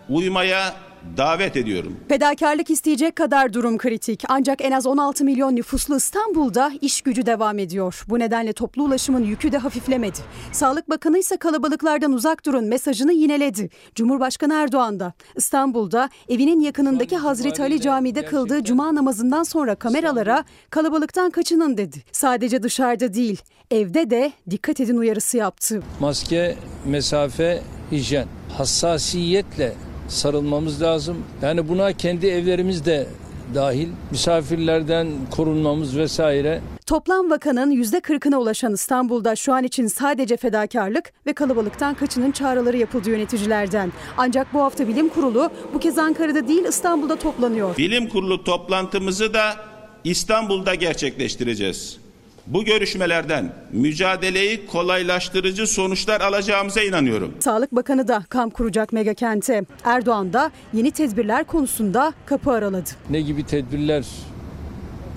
uymaya davet ediyorum. Fedakarlık isteyecek kadar durum kritik. Ancak en az 16 milyon nüfuslu İstanbul'da iş gücü devam ediyor. Bu nedenle toplu ulaşımın yükü de hafiflemedi. Sağlık Bakanı ise kalabalıklardan uzak durun mesajını yineledi. Cumhurbaşkanı Erdoğan da İstanbul'da evinin yakınındaki Hazreti Ali Camii'de kıldığı cuma namazından sonra kameralara kalabalıktan kaçının dedi. Sadece dışarıda değil, evde de dikkat edin uyarısı yaptı. Maske, mesafe, hijyen. Hassasiyetle sarılmamız lazım. Yani buna kendi evlerimiz de dahil misafirlerden korunmamız vesaire. Toplam vakanın %40'ına ulaşan İstanbul'da şu an için sadece fedakarlık ve kalabalıktan kaçının çağrıları yapıldı yöneticilerden. Ancak bu hafta bilim kurulu bu kez Ankara'da değil İstanbul'da toplanıyor. Bilim kurulu toplantımızı da İstanbul'da gerçekleştireceğiz. Bu görüşmelerden mücadeleyi kolaylaştırıcı sonuçlar alacağımıza inanıyorum. Sağlık Bakanı da kamp kuracak mega kente. Erdoğan da yeni tedbirler konusunda kapı araladı. Ne gibi tedbirler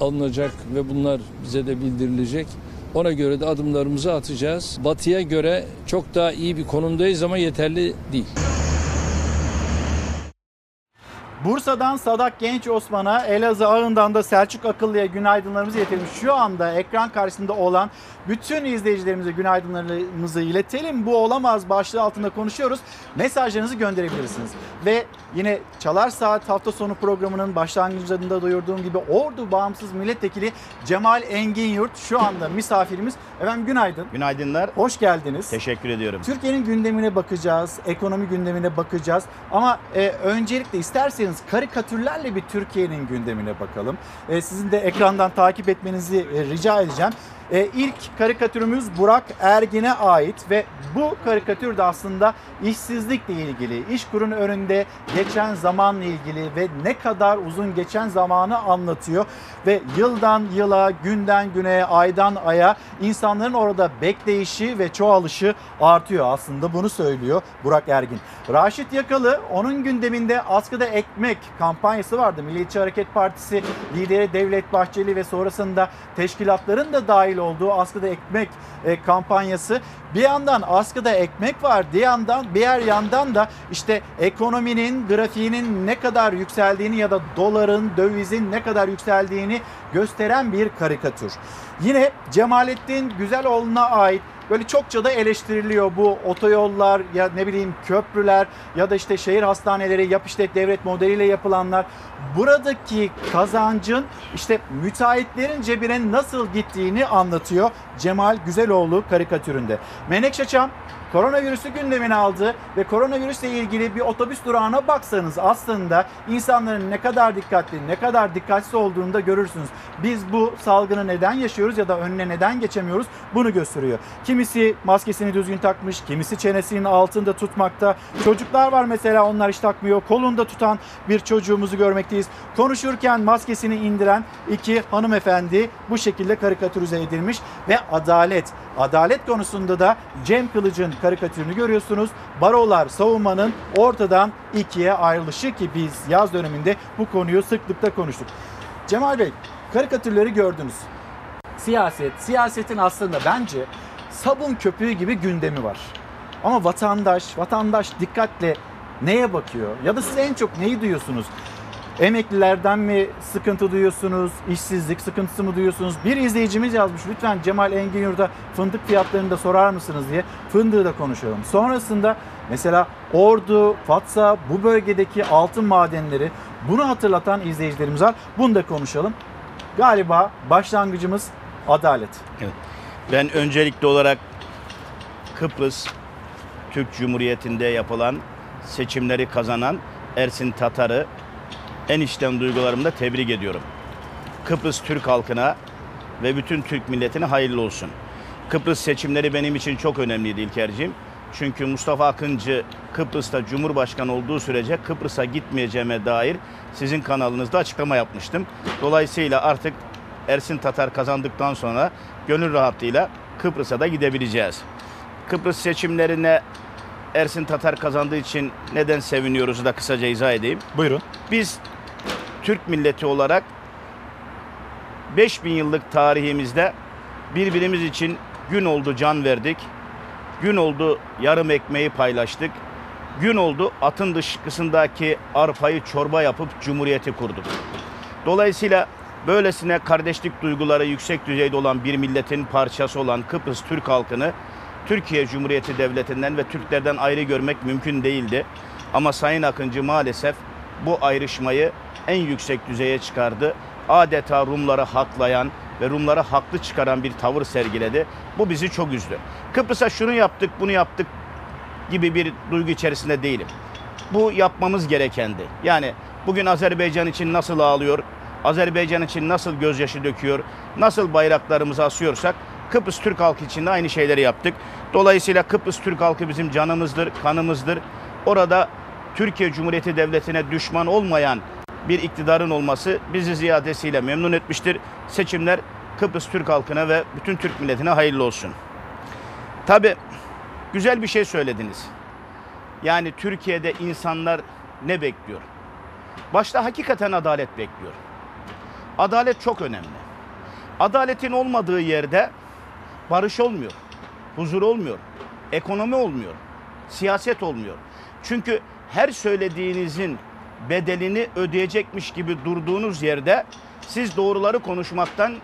alınacak ve bunlar bize de bildirilecek. Ona göre de adımlarımızı atacağız. Batıya göre çok daha iyi bir konumdayız ama yeterli değil. Bursa'dan Sadak Genç Osman'a, Elazığ Ağı'ndan da Selçuk Akıllı'ya günaydınlarımızı iletelim. Şu anda ekran karşısında olan bütün izleyicilerimize günaydınlarımızı iletelim. Bu olamaz başlığı altında konuşuyoruz. Mesajlarınızı gönderebilirsiniz. Ve yine Çalar Saat hafta sonu programının başlangıcında duyurduğum gibi Ordu Bağımsız Milletvekili Cemal Engin Yurt şu anda misafirimiz. Efendim günaydın. Günaydınlar. Hoş geldiniz. Teşekkür ediyorum. Türkiye'nin gündemine bakacağız, ekonomi gündemine bakacağız. Ama e, öncelikle isterseniz karikatürlerle bir Türkiye'nin gündemine bakalım. E, sizin de ekrandan takip etmenizi e, rica edeceğim. E, ilk karikatürümüz Burak Ergin'e ait ve bu karikatür de aslında işsizlikle ilgili, işkurun önünde geçen zamanla ilgili ve ne kadar uzun geçen zamanı anlatıyor. Ve yıldan yıla, günden güne, aydan aya insanların orada bekleyişi ve çoğalışı artıyor aslında bunu söylüyor Burak Ergin. Raşit Yakalı onun gündeminde askıda ekmek kampanyası vardı. Milliyetçi Hareket Partisi lideri Devlet Bahçeli ve sonrasında teşkilatların da dahil olduğu askıda ekmek e, kampanyası. Bir yandan askıda ekmek var, diğer yandan diğer yandan da işte ekonominin grafiğinin ne kadar yükseldiğini ya da doların, dövizin ne kadar yükseldiğini gösteren bir karikatür. Yine Cemalettin Güzeloğlu'na ait böyle çokça da eleştiriliyor bu otoyollar ya ne bileyim köprüler ya da işte şehir hastaneleri yap işlet devlet modeliyle yapılanlar buradaki kazancın işte müteahhitlerin cebine nasıl gittiğini anlatıyor Cemal Güzeloğlu karikatüründe. Menekşe Çam koronavirüsü gündemine aldı ve koronavirüsle ilgili bir otobüs durağına baksanız aslında insanların ne kadar dikkatli, ne kadar dikkatsiz olduğunu da görürsünüz. Biz bu salgını neden yaşıyoruz ya da önüne neden geçemiyoruz bunu gösteriyor. Kimisi maskesini düzgün takmış, kimisi çenesinin altında tutmakta. Çocuklar var mesela onlar hiç takmıyor. Kolunda tutan bir çocuğumuzu görmekteyiz. Konuşurken maskesini indiren iki hanımefendi bu şekilde karikatürize edilmiş ve adalet. Adalet konusunda da Cem Kılıç'ın karikatürünü görüyorsunuz. Barolar savunmanın ortadan ikiye ayrılışı ki biz yaz döneminde bu konuyu sıklıkla konuştuk. Cemal Bey karikatürleri gördünüz. Siyaset, siyasetin aslında bence sabun köpüğü gibi gündemi var. Ama vatandaş, vatandaş dikkatle neye bakıyor? Ya da siz en çok neyi duyuyorsunuz? Emeklilerden mi sıkıntı duyuyorsunuz? İşsizlik sıkıntısı mı duyuyorsunuz? Bir izleyicimiz yazmış lütfen Cemal Engin Yurda fındık fiyatlarını da sorar mısınız diye fındığı da konuşalım. Sonrasında mesela Ordu, Fatsa bu bölgedeki altın madenleri bunu hatırlatan izleyicilerimiz var. Bunu da konuşalım. Galiba başlangıcımız adalet. Evet. Ben öncelikli olarak Kıbrıs Türk Cumhuriyeti'nde yapılan seçimleri kazanan Ersin Tatar'ı en içten duygularımda tebrik ediyorum. Kıbrıs Türk halkına ve bütün Türk milletine hayırlı olsun. Kıbrıs seçimleri benim için çok önemliydi İlkerciğim. Çünkü Mustafa Akıncı Kıbrıs'ta Cumhurbaşkanı olduğu sürece Kıbrıs'a gitmeyeceğime dair sizin kanalınızda açıklama yapmıştım. Dolayısıyla artık Ersin Tatar kazandıktan sonra gönül rahatlığıyla Kıbrıs'a da gidebileceğiz. Kıbrıs seçimlerine Ersin Tatar kazandığı için neden seviniyoruz da kısaca izah edeyim. Buyurun. Biz Türk milleti olarak 5000 yıllık tarihimizde birbirimiz için gün oldu can verdik. Gün oldu yarım ekmeği paylaştık. Gün oldu atın dışkısındaki arpayı çorba yapıp cumhuriyeti kurduk. Dolayısıyla böylesine kardeşlik duyguları yüksek düzeyde olan bir milletin parçası olan Kıbrıs Türk halkını Türkiye Cumhuriyeti Devleti'nden ve Türklerden ayrı görmek mümkün değildi. Ama Sayın Akıncı maalesef bu ayrışmayı en yüksek düzeye çıkardı. Adeta Rumları haklayan ve Rumları haklı çıkaran bir tavır sergiledi. Bu bizi çok üzdü. Kıbrıs'a şunu yaptık, bunu yaptık gibi bir duygu içerisinde değilim. Bu yapmamız gerekendi. Yani bugün Azerbaycan için nasıl ağlıyor, Azerbaycan için nasıl gözyaşı döküyor, nasıl bayraklarımızı asıyorsak Kıbrıs Türk halkı için de aynı şeyleri yaptık. Dolayısıyla Kıbrıs Türk halkı bizim canımızdır, kanımızdır. Orada Türkiye Cumhuriyeti Devleti'ne düşman olmayan bir iktidarın olması bizi ziyadesiyle memnun etmiştir. Seçimler Kıbrıs Türk halkına ve bütün Türk milletine hayırlı olsun. Tabi güzel bir şey söylediniz. Yani Türkiye'de insanlar ne bekliyor? Başta hakikaten adalet bekliyor. Adalet çok önemli. Adaletin olmadığı yerde barış olmuyor, huzur olmuyor, ekonomi olmuyor, siyaset olmuyor. Çünkü her söylediğinizin bedelini ödeyecekmiş gibi durduğunuz yerde siz doğruları konuşmaktan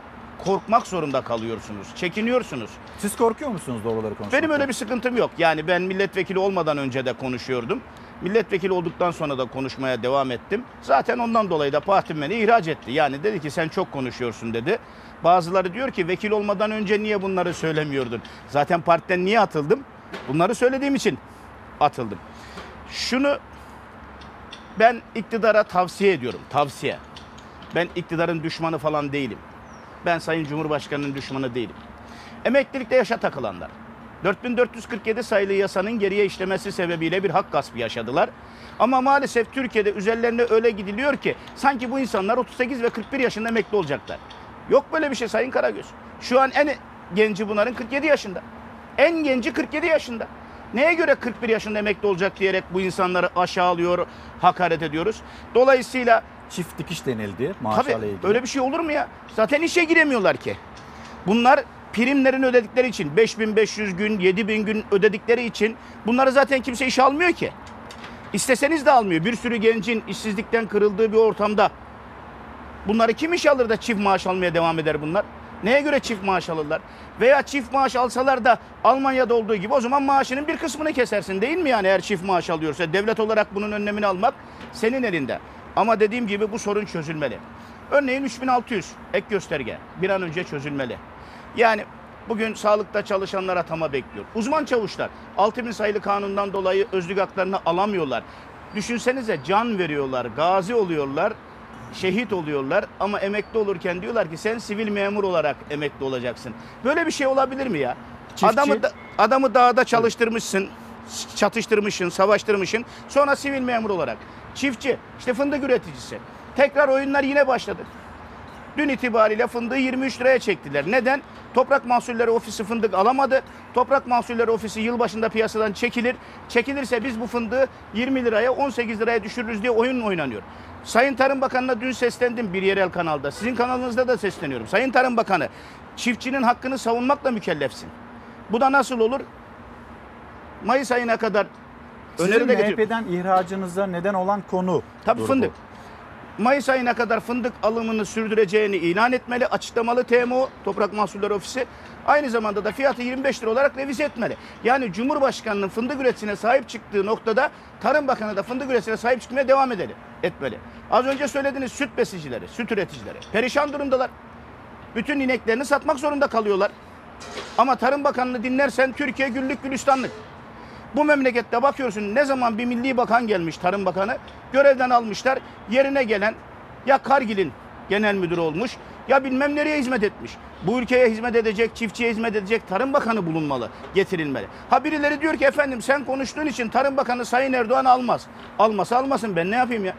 korkmak zorunda kalıyorsunuz, çekiniyorsunuz. Siz korkuyor musunuz doğruları konuşmaktan? Benim öyle bir sıkıntım yok. Yani ben milletvekili olmadan önce de konuşuyordum. Milletvekili olduktan sonra da konuşmaya devam ettim. Zaten ondan dolayı da partim beni ihraç etti. Yani dedi ki sen çok konuşuyorsun dedi. Bazıları diyor ki vekil olmadan önce niye bunları söylemiyordun? Zaten partiden niye atıldım? Bunları söylediğim için atıldım. Şunu ben iktidara tavsiye ediyorum. Tavsiye. Ben iktidarın düşmanı falan değilim. Ben Sayın Cumhurbaşkanı'nın düşmanı değilim. Emeklilikte yaşa takılanlar. 4447 sayılı yasanın geriye işlemesi sebebiyle bir hak gaspı yaşadılar. Ama maalesef Türkiye'de üzerlerine öyle gidiliyor ki sanki bu insanlar 38 ve 41 yaşında emekli olacaklar. Yok böyle bir şey Sayın Karagöz. Şu an en genci bunların 47 yaşında. En genci 47 yaşında. Neye göre 41 yaşında emekli olacak diyerek bu insanları aşağılıyor, hakaret ediyoruz. Dolayısıyla çift dikiş denildi maaşlarla Tabii ilgili. öyle bir şey olur mu ya? Zaten işe giremiyorlar ki. Bunlar primlerin ödedikleri için 5500 gün, 7000 gün ödedikleri için bunları zaten kimse işe almıyor ki. İsteseniz de almıyor. Bir sürü gencin işsizlikten kırıldığı bir ortamda bunları kim işe alır da çift maaş almaya devam eder bunlar? Neye göre çift maaş alırlar? Veya çift maaş alsalar da Almanya'da olduğu gibi o zaman maaşının bir kısmını kesersin değil mi yani eğer çift maaş alıyorsa? Devlet olarak bunun önlemini almak senin elinde. Ama dediğim gibi bu sorun çözülmeli. Örneğin 3600 ek gösterge bir an önce çözülmeli. Yani Bugün sağlıkta çalışanlar atama bekliyor. Uzman çavuşlar 6000 sayılı kanundan dolayı özlük haklarını alamıyorlar. Düşünsenize can veriyorlar, gazi oluyorlar, şehit oluyorlar ama emekli olurken diyorlar ki sen sivil memur olarak emekli olacaksın. Böyle bir şey olabilir mi ya? Çiftçi- Adamı da- adamı dağda çalıştırmışsın, çatıştırmışsın, savaştırmışsın. Sonra sivil memur olarak. Çiftçi, işte fındık üreticisi. Tekrar oyunlar yine başladı. Dün itibariyle fındığı 23 liraya çektiler. Neden? Toprak Mahsulleri Ofisi fındık alamadı. Toprak Mahsulleri Ofisi yılbaşında piyasadan çekilir. Çekilirse biz bu fındığı 20 liraya 18 liraya düşürürüz diye oyun oynanıyor. Sayın Tarım Bakanı'na dün seslendim bir yerel kanalda. Sizin kanalınızda da sesleniyorum. Sayın Tarım Bakanı çiftçinin hakkını savunmakla mükellefsin. Bu da nasıl olur? Mayıs ayına kadar Sizin öneri de getiriyor. MHP'den ihracınıza neden olan konu. Tabii grubu. fındık. Mayıs ayına kadar fındık alımını sürdüreceğini ilan etmeli. Açıklamalı TMO, Toprak Mahsulleri Ofisi. Aynı zamanda da fiyatı 25 lira olarak revize etmeli. Yani Cumhurbaşkanı'nın fındık üreticisine sahip çıktığı noktada Tarım Bakanı da fındık üreticisine sahip çıkmaya devam edeli, etmeli. Az önce söylediğiniz süt besicileri, süt üreticileri perişan durumdalar. Bütün ineklerini satmak zorunda kalıyorlar. Ama Tarım Bakanı'nı dinlersen Türkiye güllük gülistanlık. Bu memlekette bakıyorsun ne zaman bir milli bakan gelmiş Tarım Bakanı görevden almışlar yerine gelen ya Kargil'in genel müdürü olmuş ya bilmem nereye hizmet etmiş. Bu ülkeye hizmet edecek, çiftçiye hizmet edecek Tarım Bakanı bulunmalı, getirilmeli. Ha birileri diyor ki efendim sen konuştuğun için Tarım Bakanı Sayın Erdoğan almaz. Almasa almasın ben ne yapayım ya?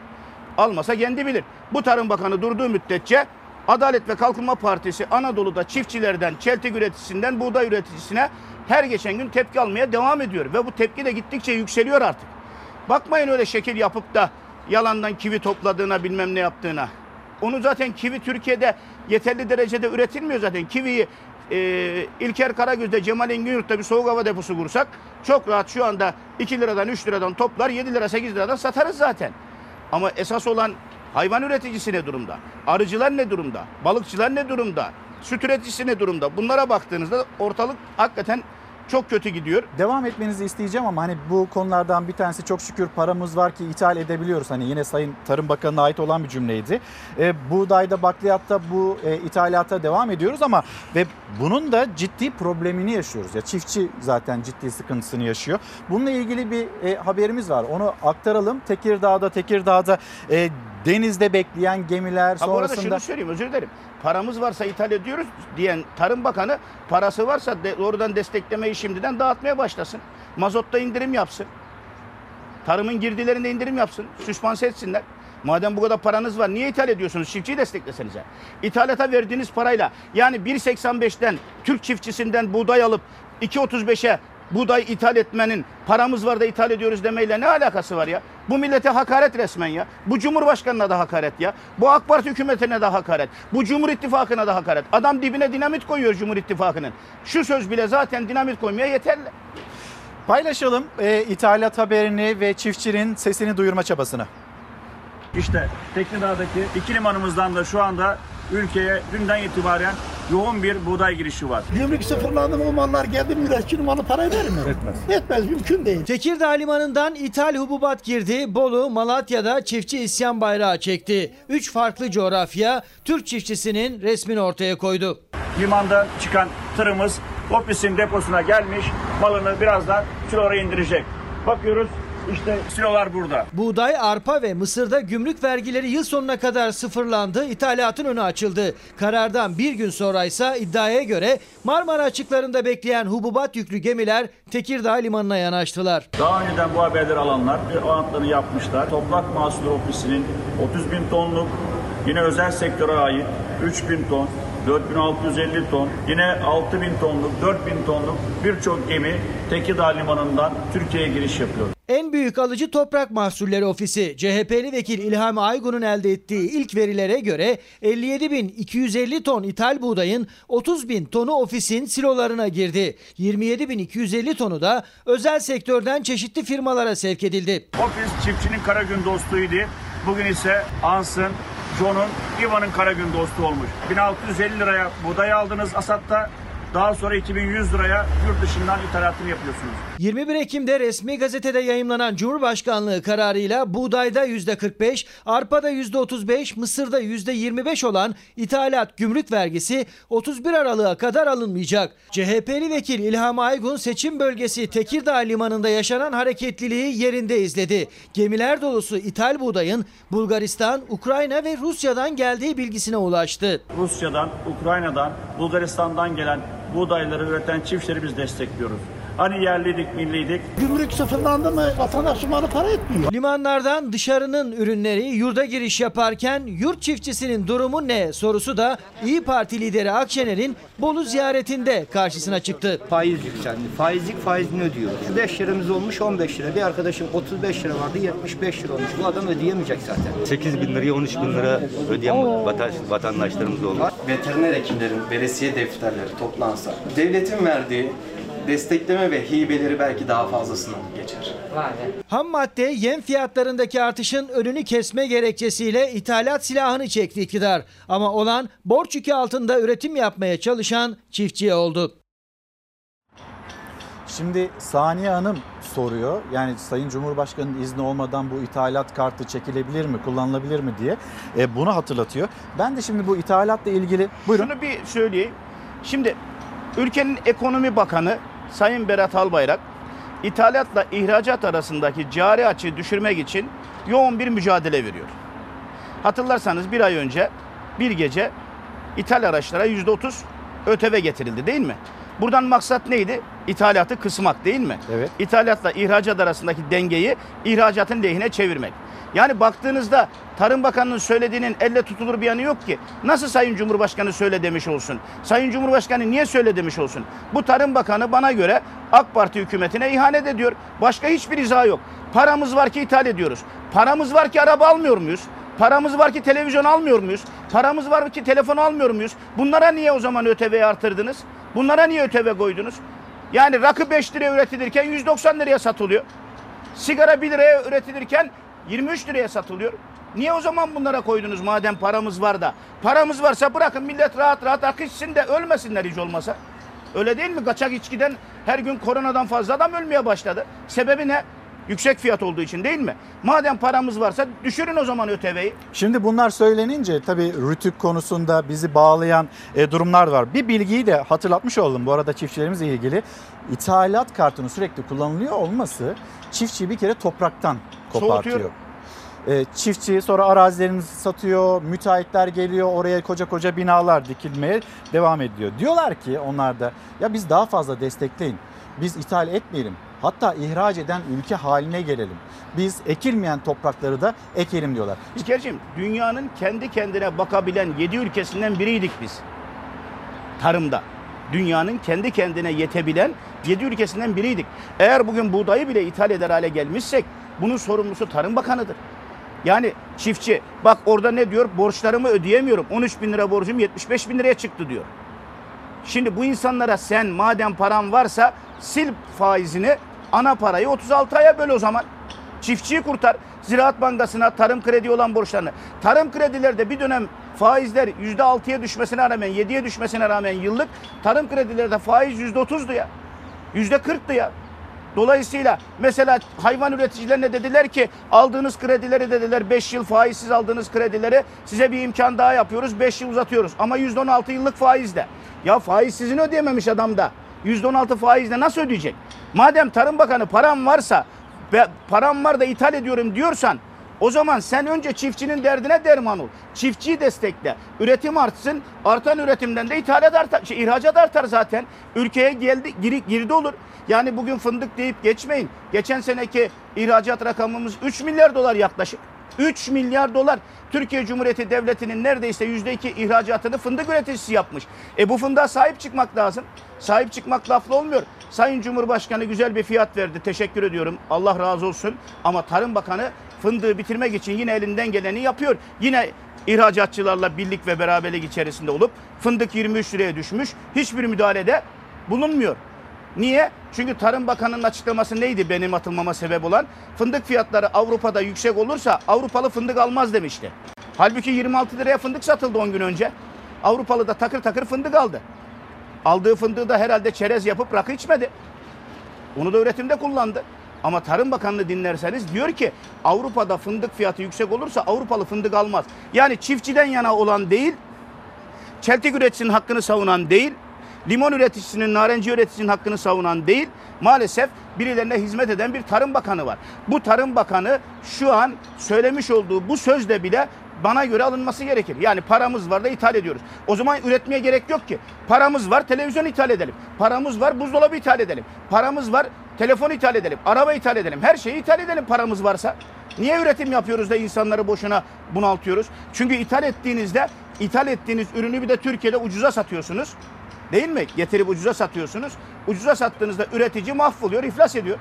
Almasa kendi bilir. Bu Tarım Bakanı durduğu müddetçe Adalet ve Kalkınma Partisi Anadolu'da çiftçilerden, çeltik üreticisinden buğday üreticisine her geçen gün tepki almaya devam ediyor. Ve bu tepki de gittikçe yükseliyor artık. Bakmayın öyle şekil yapıp da yalandan kivi topladığına bilmem ne yaptığına. Onu zaten kivi Türkiye'de yeterli derecede üretilmiyor zaten. Kiviyi e, İlker Karagöz'de Cemal Engin bir soğuk hava deposu kursak çok rahat şu anda 2 liradan 3 liradan toplar 7 lira 8 liradan satarız zaten. Ama esas olan hayvan üreticisi ne durumda? Arıcılar ne durumda? Balıkçılar ne durumda? Süt üreticisi ne durumda? Bunlara baktığınızda ortalık hakikaten çok kötü gidiyor. Devam etmenizi isteyeceğim ama hani bu konulardan bir tanesi çok şükür paramız var ki ithal edebiliyoruz. Hani yine Sayın Tarım Bakanı'na ait olan bir cümleydi. E, buğdayda, bakliyatta bu e, ithalata devam ediyoruz ama ve bunun da ciddi problemini yaşıyoruz. Ya çiftçi zaten ciddi sıkıntısını yaşıyor. Bununla ilgili bir e, haberimiz var. Onu aktaralım. Tekirdağ'da, Tekirdağ'da e, denizde bekleyen gemiler Ha bu arada sonrasında şunu söyleyeyim özür dilerim. Paramız varsa ithal ediyoruz diyen Tarım Bakanı parası varsa de, doğrudan desteklemeyi şimdiden dağıtmaya başlasın. Mazotta indirim yapsın. Tarımın girdilerinde indirim yapsın. Süspanse etsinler. Madem bu kadar paranız var niye ithal ediyorsunuz? Çiftçiyi desteklesenize. İthalata verdiğiniz parayla yani 1.85'ten Türk çiftçisinden buğday alıp 2.35'e buğday ithal etmenin paramız var da ithal ediyoruz demeyle ne alakası var ya? Bu millete hakaret resmen ya. Bu Cumhurbaşkanına da hakaret ya. Bu AK Parti hükümetine de hakaret. Bu Cumhur İttifakı'na da hakaret. Adam dibine dinamit koyuyor Cumhur İttifakı'nın. Şu söz bile zaten dinamit koymaya yeterli. paylaşalım e, ithalat haberini ve çiftçinin sesini duyurma çabasını. İşte Tekirdağ'daki iki limanımızdan da şu anda ülkeye dünden itibaren yoğun bir buğday girişi var. Gümrük sıfırlandı mı mallar geldi mi de malı para mi? Etmez. Etmez mümkün değil. Tekirdağ Limanı'ndan ithal hububat girdi. Bolu, Malatya'da çiftçi isyan bayrağı çekti. Üç farklı coğrafya Türk çiftçisinin resmini ortaya koydu. Limandan çıkan tırımız ofisin deposuna gelmiş. Malını birazdan kilora indirecek. Bakıyoruz işte silolar burada. Buğday, arpa ve mısırda gümrük vergileri yıl sonuna kadar sıfırlandı. İthalatın önü açıldı. Karardan bir gün sonra ise iddiaya göre Marmara açıklarında bekleyen hububat yüklü gemiler Tekirdağ Limanı'na yanaştılar. Daha önceden bu haberleri alanlar o antlarını yapmışlar. Toprak Mahsulü Ofisi'nin 30 bin tonluk yine özel sektöre ait 3 bin ton, 4650 ton, yine 6000 tonluk, 4000 tonluk birçok gemi Tekirdağ Limanı'ndan Türkiye'ye giriş yapıyor. En büyük alıcı Toprak Mahsulleri Ofisi, CHP'li vekil İlham Aygun'un elde ettiği ilk verilere göre 57.250 ton ithal buğdayın 30.000 tonu ofisin silolarına girdi. 27.250 tonu da özel sektörden çeşitli firmalara sevk edildi. Ofis çiftçinin kara gün dostuydu. Bugün ise Ans'ın, John'un, İvan'ın kara gün dostu olmuş. 1650 liraya buğday aldınız Asat'ta. Daha sonra 2100 liraya yurt dışından ithalatını yapıyorsunuz. 21 Ekim'de resmi gazetede yayımlanan Cumhurbaşkanlığı kararıyla buğdayda %45, arpada %35, mısırda %25 olan ithalat gümrük vergisi 31 Aralık'a kadar alınmayacak. CHP'li vekil İlham Aygun seçim bölgesi Tekirdağ limanında yaşanan hareketliliği yerinde izledi. Gemiler dolusu ithal buğdayın Bulgaristan, Ukrayna ve Rusya'dan geldiği bilgisine ulaştı. Rusya'dan, Ukrayna'dan, Bulgaristan'dan gelen buğdayları üreten çiftçileri biz destekliyoruz. Hani yerliydik, milliydik. Gümrük sıfırlandı mı vatandaş malı para etmiyor. Limanlardan dışarının ürünleri yurda giriş yaparken yurt çiftçisinin durumu ne sorusu da İyi Parti lideri Akşener'in Bolu ziyaretinde karşısına çıktı. Faiz yükseldi. Faizlik faizini ödüyoruz. 5 liramız olmuş 15 lira. Bir arkadaşım 35 lira vardı 75 lira olmuş. Bu adam ödeyemeyecek zaten. 8 bin liraya 13 bin lira ödeyen vatan, vatandaşlarımız oldu. Veteriner hekimlerin veresiye defterleri toplansa, devletin verdiği destekleme ve hibeleri belki daha fazlasına geçer. Ham madde yem fiyatlarındaki artışın önünü kesme gerekçesiyle ithalat silahını çekti iktidar. Ama olan borç yükü altında üretim yapmaya çalışan çiftçiye oldu. Şimdi Saniye Hanım soruyor. Yani Sayın Cumhurbaşkanı'nın izni olmadan bu ithalat kartı çekilebilir mi, kullanılabilir mi diye e, bunu hatırlatıyor. Ben de şimdi bu ithalatla ilgili buyurun. Şunu bir söyleyeyim. Şimdi ülkenin ekonomi bakanı Sayın Berat Albayrak ithalatla ihracat arasındaki cari açığı düşürmek için yoğun bir mücadele veriyor. Hatırlarsanız bir ay önce bir gece ithal araçlara %30 ÖTV getirildi değil mi? Buradan maksat neydi? İthalatı kısmak değil mi? Evet. İthalatla ihracat arasındaki dengeyi ihracatın lehine çevirmek. Yani baktığınızda Tarım Bakanı'nın söylediğinin elle tutulur bir yanı yok ki. Nasıl Sayın Cumhurbaşkanı söyle demiş olsun? Sayın Cumhurbaşkanı niye söyle demiş olsun? Bu Tarım Bakanı bana göre AK Parti hükümetine ihanet ediyor. Başka hiçbir izah yok. Paramız var ki ithal ediyoruz. Paramız var ki araba almıyor muyuz? Paramız var ki televizyon almıyor muyuz? Paramız var ki telefon almıyor muyuz? Bunlara niye o zaman ÖTV'yi artırdınız? Bunlara niye ÖTV koydunuz? Yani rakı 5 liraya üretilirken 190 liraya satılıyor. Sigara 1 liraya üretilirken 23 liraya satılıyor. Niye o zaman bunlara koydunuz madem paramız var da? Paramız varsa bırakın millet rahat rahat akışsın de ölmesinler hiç olmasa. Öyle değil mi? Kaçak içkiden her gün koronadan fazla adam ölmeye başladı. Sebebi ne? Yüksek fiyat olduğu için değil mi? Madem paramız varsa düşürün o zaman ÖTV'yi. Şimdi bunlar söylenince tabii rütük konusunda bizi bağlayan e, durumlar var. Bir bilgiyi de hatırlatmış oldum bu arada çiftçilerimizle ilgili. İthalat kartının sürekli kullanılıyor olması çiftçiyi bir kere topraktan kopartıyor. Soğutuyor. E, çiftçi sonra arazilerini satıyor, müteahhitler geliyor oraya koca koca binalar dikilmeye devam ediyor. Diyorlar ki onlar da ya biz daha fazla destekleyin, biz ithal etmeyelim. Hatta ihraç eden ülke haline gelelim. Biz ekilmeyen toprakları da ekelim diyorlar. İlkerciğim dünyanın kendi kendine bakabilen 7 ülkesinden biriydik biz. Tarımda. Dünyanın kendi kendine yetebilen 7 ülkesinden biriydik. Eğer bugün buğdayı bile ithal eder hale gelmişsek bunun sorumlusu Tarım Bakanı'dır. Yani çiftçi bak orada ne diyor borçlarımı ödeyemiyorum 13 bin lira borcum 75 bin liraya çıktı diyor. Şimdi bu insanlara sen madem paran varsa sil faizini ana parayı 36 aya böl o zaman. Çiftçiyi kurtar. Ziraat Bankası'na tarım kredi olan borçlarını. Tarım kredilerde bir dönem faizler %6'ya düşmesine rağmen 7'ye düşmesine rağmen yıllık tarım kredilerde faiz %30'du ya. %40'tı ya. Dolayısıyla mesela hayvan üreticilerine dediler ki aldığınız kredileri dediler 5 yıl faizsiz aldığınız kredileri size bir imkan daha yapıyoruz 5 yıl uzatıyoruz. Ama %16 yıllık faizde. Ya faiz sizin ödeyememiş adam da. %16 faizle nasıl ödeyecek? Madem Tarım Bakanı param varsa param var da ithal ediyorum diyorsan o zaman sen önce çiftçinin derdine derman ol. Çiftçiyi destekle. Üretim artsın. Artan üretimden de ithalat artar, şey, ihracat artar zaten. Ülkeye geldi, giri, girdi olur. Yani bugün fındık deyip geçmeyin. Geçen seneki ihracat rakamımız 3 milyar dolar yaklaşık. 3 milyar dolar. Türkiye Cumhuriyeti Devleti'nin neredeyse %2 ihracatını fındık üreticisi yapmış. E bu fındığa sahip çıkmak lazım. Sahip çıkmak laflı olmuyor. Sayın Cumhurbaşkanı güzel bir fiyat verdi. Teşekkür ediyorum. Allah razı olsun. Ama Tarım Bakanı fındığı bitirmek için yine elinden geleni yapıyor. Yine ihracatçılarla birlik ve beraberlik içerisinde olup fındık 23 liraya düşmüş. Hiçbir müdahalede bulunmuyor. Niye? Çünkü Tarım Bakanı'nın açıklaması neydi benim atılmama sebep olan? Fındık fiyatları Avrupa'da yüksek olursa Avrupalı fındık almaz demişti. Halbuki 26 liraya fındık satıldı 10 gün önce. Avrupalı da takır takır fındık aldı. Aldığı fındığı da herhalde çerez yapıp rakı içmedi. Onu da üretimde kullandı. Ama Tarım Bakanlığı dinlerseniz diyor ki Avrupa'da fındık fiyatı yüksek olursa Avrupalı fındık almaz. Yani çiftçiden yana olan değil, çeltik üreticisinin hakkını savunan değil, limon üreticisinin, narenci üreticisinin hakkını savunan değil, maalesef birilerine hizmet eden bir Tarım Bakanı var. Bu Tarım Bakanı şu an söylemiş olduğu bu sözle bile bana göre alınması gerekir. Yani paramız var da ithal ediyoruz. O zaman üretmeye gerek yok ki. Paramız var televizyon ithal edelim. Paramız var buzdolabı ithal edelim. Paramız var telefon ithal edelim. Araba ithal edelim. Her şeyi ithal edelim paramız varsa. Niye üretim yapıyoruz da insanları boşuna bunaltıyoruz? Çünkü ithal ettiğinizde ithal ettiğiniz ürünü bir de Türkiye'de ucuza satıyorsunuz. Değil mi? Getirip ucuza satıyorsunuz. Ucuza sattığınızda üretici mahvoluyor, iflas ediyor.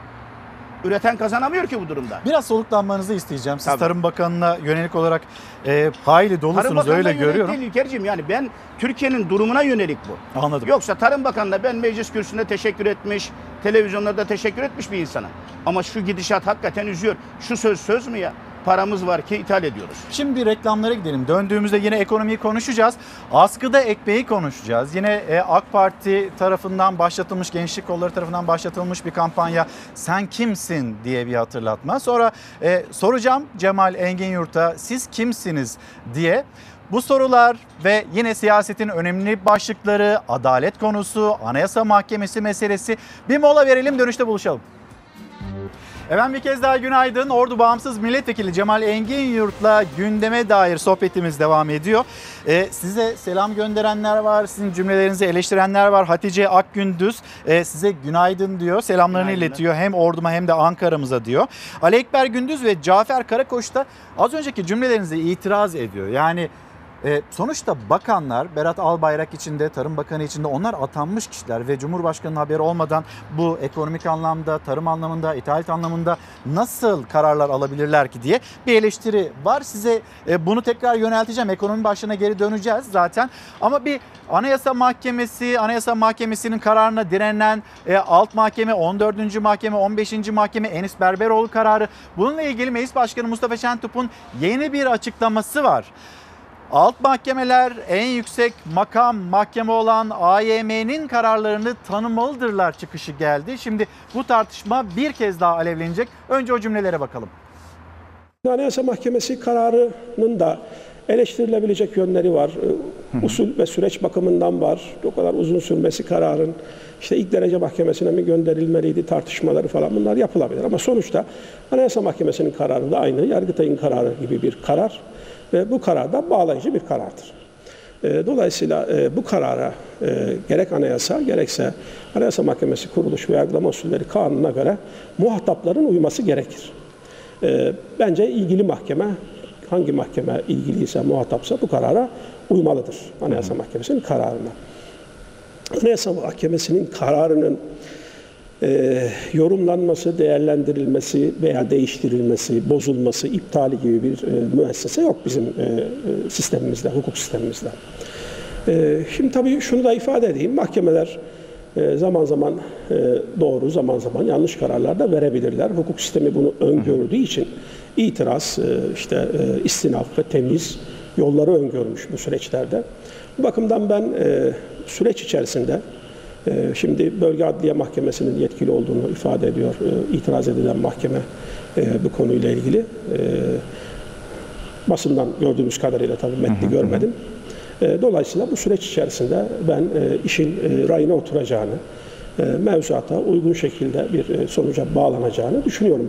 Üreten kazanamıyor ki bu durumda. Biraz soluklanmanızı isteyeceğim. Siz Tabii. Tarım Bakanı'na yönelik olarak e, hayli Tarım dolusunuz Bakanı'na öyle görüyorum. değil İlkerciğim yani ben Türkiye'nin durumuna yönelik bu. Anladım. Yoksa Tarım Bakanı'na ben meclis kürsüsünde teşekkür etmiş, televizyonlarda teşekkür etmiş bir insana. Ama şu gidişat hakikaten üzüyor. Şu söz söz mü ya? Paramız var ki ithal ediyoruz. Şimdi reklamlara gidelim. Döndüğümüzde yine ekonomiyi konuşacağız. Askıda ekmeği konuşacağız. Yine e, AK Parti tarafından başlatılmış, gençlik kolları tarafından başlatılmış bir kampanya. Sen kimsin diye bir hatırlatma. Sonra e, soracağım Cemal Engin Yurt'a siz kimsiniz diye. Bu sorular ve yine siyasetin önemli başlıkları, adalet konusu, anayasa mahkemesi meselesi. Bir mola verelim dönüşte buluşalım. Efendim bir kez daha günaydın. Ordu Bağımsız Milletvekili Cemal Engin Yurt'la gündeme dair sohbetimiz devam ediyor. Ee, size selam gönderenler var, sizin cümlelerinizi eleştirenler var. Hatice Akgündüz e, size günaydın diyor, selamlarını Günaydın. iletiyor. Hem orduma hem de Ankara'mıza diyor. Ali Ekber Gündüz ve Cafer Karakoç da az önceki cümlelerinize itiraz ediyor. Yani e, sonuçta bakanlar Berat Albayrak içinde, Tarım Bakanı içinde onlar atanmış kişiler ve Cumhurbaşkanı'nın haberi olmadan bu ekonomik anlamda, tarım anlamında, ithalat anlamında nasıl kararlar alabilirler ki diye bir eleştiri var. Size e, bunu tekrar yönelteceğim. Ekonomi başlığına geri döneceğiz zaten. Ama bir Anayasa Mahkemesi, Anayasa Mahkemesi'nin kararına direnen e, alt mahkeme, 14. mahkeme, 15. mahkeme Enis Berberoğlu kararı. Bununla ilgili Meclis Başkanı Mustafa Şentop'un yeni bir açıklaması var. Alt mahkemeler en yüksek makam mahkeme olan AYM'nin kararlarını tanımalıdırlar çıkışı geldi. Şimdi bu tartışma bir kez daha alevlenecek. Önce o cümlelere bakalım. Anayasa Mahkemesi kararının da eleştirilebilecek yönleri var. Ee, Usul ve süreç bakımından var. O kadar uzun sürmesi kararın işte ilk derece mahkemesine mi gönderilmeliydi tartışmaları falan bunlar yapılabilir. Ama sonuçta Anayasa Mahkemesi'nin kararı da aynı. Yargıtay'ın kararı gibi bir karar ve bu karar da bağlayıcı bir karardır. E, Dolayısıyla e, bu karara e, gerek anayasa gerekse Anayasa Mahkemesi kuruluş ve yargılama usulleri kanununa göre muhatapların uyması gerekir. E, Bence ilgili mahkeme hangi mahkeme ilgiliyse muhatapsa bu karara uymalıdır. Anayasa Mahkemesi'nin kararına. Anayasa Mahkemesi'nin kararının e, yorumlanması, değerlendirilmesi veya değiştirilmesi, bozulması, iptali gibi bir e, müessese yok bizim e, e, sistemimizde, hukuk sistemimizde. E, şimdi tabii şunu da ifade edeyim, mahkemeler e, zaman zaman e, doğru, zaman zaman yanlış kararlar da verebilirler. Hukuk sistemi bunu öngördüğü için itiraz, e, işte e, istinaf ve temiz yolları öngörmüş bu süreçlerde. Bu bakımdan ben e, süreç içerisinde Şimdi Bölge Adliye Mahkemesi'nin yetkili olduğunu ifade ediyor e, itiraz edilen mahkeme e, bu konuyla ilgili. E, Basından gördüğümüz kadarıyla tabii metni görmedim. Dolayısıyla bu süreç içerisinde ben işin rayına oturacağını, mevzuata uygun şekilde bir sonuca bağlanacağını düşünüyorum.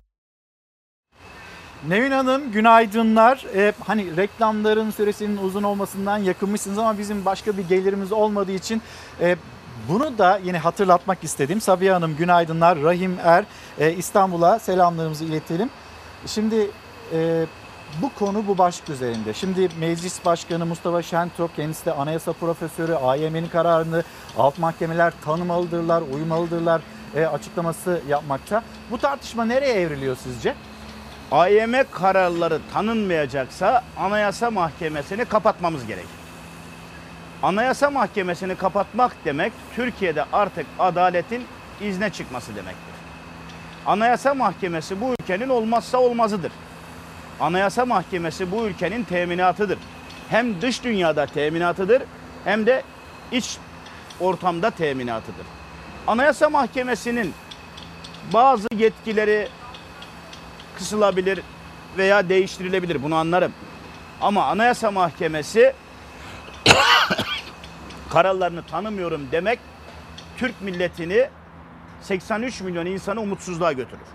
Nevin Hanım günaydınlar. Ee, hani reklamların süresinin uzun olmasından yakınmışsınız ama bizim başka bir gelirimiz olmadığı için e, bunu da yine hatırlatmak istedim. Sabiha Hanım günaydınlar. Rahim Er e, İstanbul'a selamlarımızı iletelim. Şimdi e, bu konu bu başlık üzerinde. Şimdi Meclis Başkanı Mustafa Şentop kendisi de anayasa profesörü AYM'nin kararını alt mahkemeler tanımalıdırlar, uymalıdırlar e, açıklaması yapmakta. Bu tartışma nereye evriliyor sizce? AYM kararları tanınmayacaksa Anayasa Mahkemesi'ni kapatmamız gerekir. Anayasa Mahkemesi'ni kapatmak demek Türkiye'de artık adaletin izne çıkması demektir. Anayasa Mahkemesi bu ülkenin olmazsa olmazıdır. Anayasa Mahkemesi bu ülkenin teminatıdır. Hem dış dünyada teminatıdır hem de iç ortamda teminatıdır. Anayasa Mahkemesi'nin bazı yetkileri kısılabilir veya değiştirilebilir. Bunu anlarım. Ama Anayasa Mahkemesi kararlarını tanımıyorum demek Türk milletini 83 milyon insanı umutsuzluğa götürür.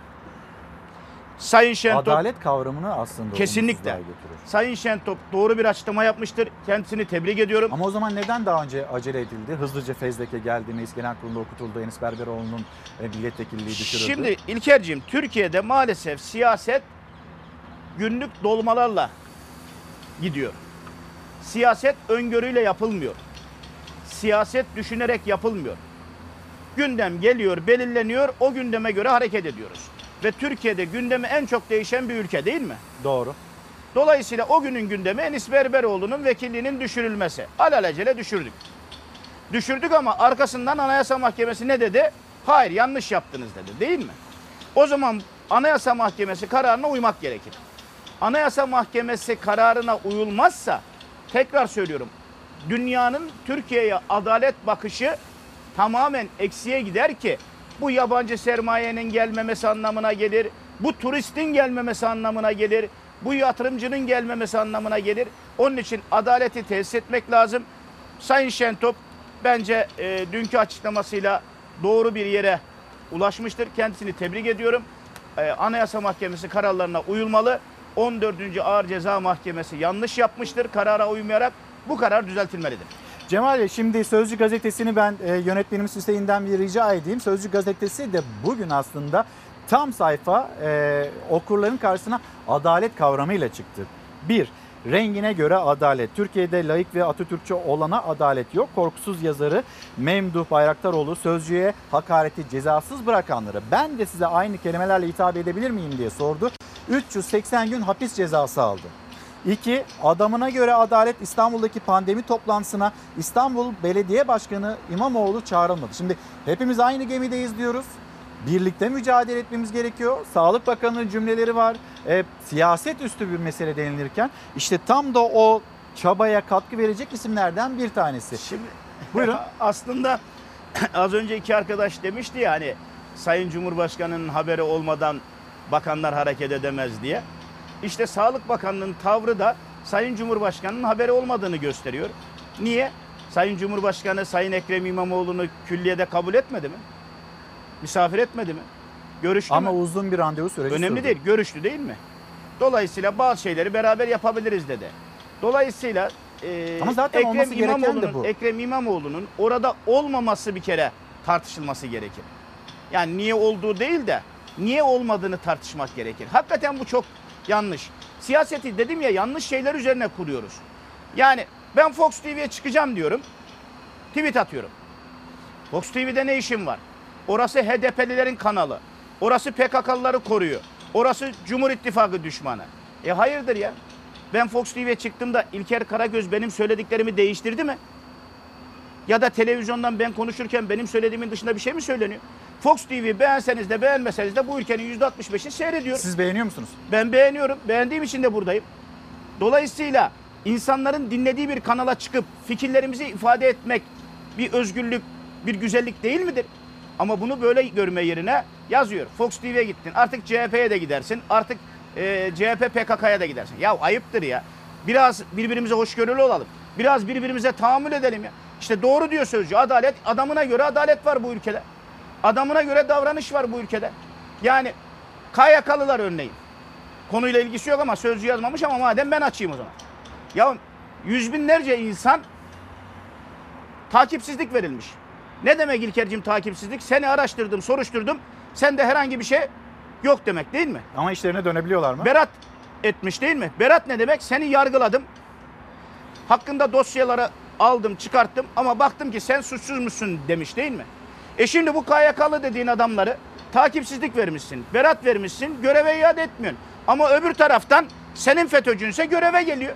Sayın Şentop Adalet kavramını aslında Kesinlikle. götürür. Sayın Şentop doğru bir açıklama yapmıştır. Kendisini tebrik ediyorum. Ama o zaman neden daha önce acele edildi? Hızlıca fezleke geldi, Meclis Genel Kurulu'nda okutuldu, Enis Berberoğlu'nun e, milletvekilliği düşürüldü. Şimdi İlker'cim Türkiye'de maalesef siyaset günlük dolmalarla gidiyor. Siyaset öngörüyle yapılmıyor. Siyaset düşünerek yapılmıyor. Gündem geliyor, belirleniyor, o gündeme göre hareket ediyoruz. Ve Türkiye'de gündemi en çok değişen bir ülke değil mi? Doğru. Dolayısıyla o günün gündemi Enis Berberoğlu'nun vekilliğinin düşürülmesi. Alelacele düşürdük. Düşürdük ama arkasından Anayasa Mahkemesi ne dedi? Hayır yanlış yaptınız dedi değil mi? O zaman Anayasa Mahkemesi kararına uymak gerekir. Anayasa Mahkemesi kararına uyulmazsa tekrar söylüyorum dünyanın Türkiye'ye adalet bakışı tamamen eksiye gider ki bu yabancı sermayenin gelmemesi anlamına gelir. Bu turistin gelmemesi anlamına gelir. Bu yatırımcının gelmemesi anlamına gelir. Onun için adaleti tesis etmek lazım. Sayın Şentop bence e, dünkü açıklamasıyla doğru bir yere ulaşmıştır. Kendisini tebrik ediyorum. E, Anayasa Mahkemesi kararlarına uyulmalı. 14. Ağır Ceza Mahkemesi yanlış yapmıştır karara uymayarak. Bu karar düzeltilmelidir. Cemal Bey şimdi Sözcü gazetesini ben e, yönetmenimiz Hüseyin'den bir rica edeyim. Sözcü gazetesi de bugün aslında tam sayfa e, okurların karşısına adalet kavramıyla çıktı. Bir, rengine göre adalet. Türkiye'de laik ve Atatürkçü olana adalet yok. Korkusuz yazarı Memduh Bayraktaroğlu sözcüye hakareti cezasız bırakanları ben de size aynı kelimelerle hitap edebilir miyim diye sordu. 380 gün hapis cezası aldı. İki, adamına göre Adalet İstanbul'daki pandemi toplantısına İstanbul Belediye Başkanı İmamoğlu çağrılmadı. Şimdi hepimiz aynı gemideyiz diyoruz. Birlikte mücadele etmemiz gerekiyor. Sağlık Bakanı'nın cümleleri var. E, siyaset üstü bir mesele denilirken işte tam da o çabaya katkı verecek isimlerden bir tanesi. Şimdi Buyurun. Aslında az önce iki arkadaş demişti ya hani Sayın Cumhurbaşkanı'nın haberi olmadan bakanlar hareket edemez diye. İşte Sağlık Bakanı'nın tavrı da Sayın Cumhurbaşkanı'nın haberi olmadığını gösteriyor. Niye? Sayın Cumhurbaşkanı Sayın Ekrem İmamoğlu'nu külliyede kabul etmedi mi? Misafir etmedi mi? Görüştü Ama mü? uzun bir randevu süreci Önemli sürdü. değil, görüştü değil mi? Dolayısıyla bazı şeyleri beraber yapabiliriz dedi. Dolayısıyla e, Ama zaten de İmamoğlu'nun- bu. Ekrem İmamoğlu'nun orada olmaması bir kere tartışılması gerekir. Yani niye olduğu değil de niye olmadığını tartışmak gerekir. Hakikaten bu çok yanlış. Siyaseti dedim ya yanlış şeyler üzerine kuruyoruz. Yani ben Fox TV'ye çıkacağım diyorum. Tweet atıyorum. Fox TV'de ne işim var? Orası HDP'lilerin kanalı. Orası PKK'lıları koruyor. Orası Cumhur İttifakı düşmanı. E hayırdır ya? Ben Fox TV'ye çıktığımda İlker Karagöz benim söylediklerimi değiştirdi mi? Ya da televizyondan ben konuşurken benim söylediğimin dışında bir şey mi söyleniyor? Fox TV beğenseniz de beğenmeseniz de bu ülkenin %65'i seyrediyor. Siz beğeniyor musunuz? Ben beğeniyorum. Beğendiğim için de buradayım. Dolayısıyla insanların dinlediği bir kanala çıkıp fikirlerimizi ifade etmek bir özgürlük, bir güzellik değil midir? Ama bunu böyle görme yerine yazıyor. Fox TV'ye gittin. Artık CHP'ye de gidersin. Artık e, CHP PKK'ya da gidersin. Ya ayıptır ya. Biraz birbirimize hoşgörülü olalım. Biraz birbirimize tahammül edelim ya. İşte doğru diyor sözcü. Adalet, adamına göre adalet var bu ülkede. Adamına göre davranış var bu ülkede. Yani KYK'lılar örneğin. Konuyla ilgisi yok ama sözcü yazmamış ama madem ben açayım o zaman. Ya yüz binlerce insan takipsizlik verilmiş. Ne demek İlker'cim takipsizlik? Seni araştırdım, soruşturdum. Sende herhangi bir şey yok demek değil mi? Ama işlerine dönebiliyorlar mı? Berat etmiş değil mi? Berat ne demek? Seni yargıladım. Hakkında dosyaları aldım, çıkarttım ama baktım ki sen suçsuz musun demiş değil mi? E şimdi bu KYK'lı dediğin adamları takipsizlik vermişsin, berat vermişsin, göreve iade etmiyorsun. Ama öbür taraftan senin FETÖ'cünse göreve geliyor.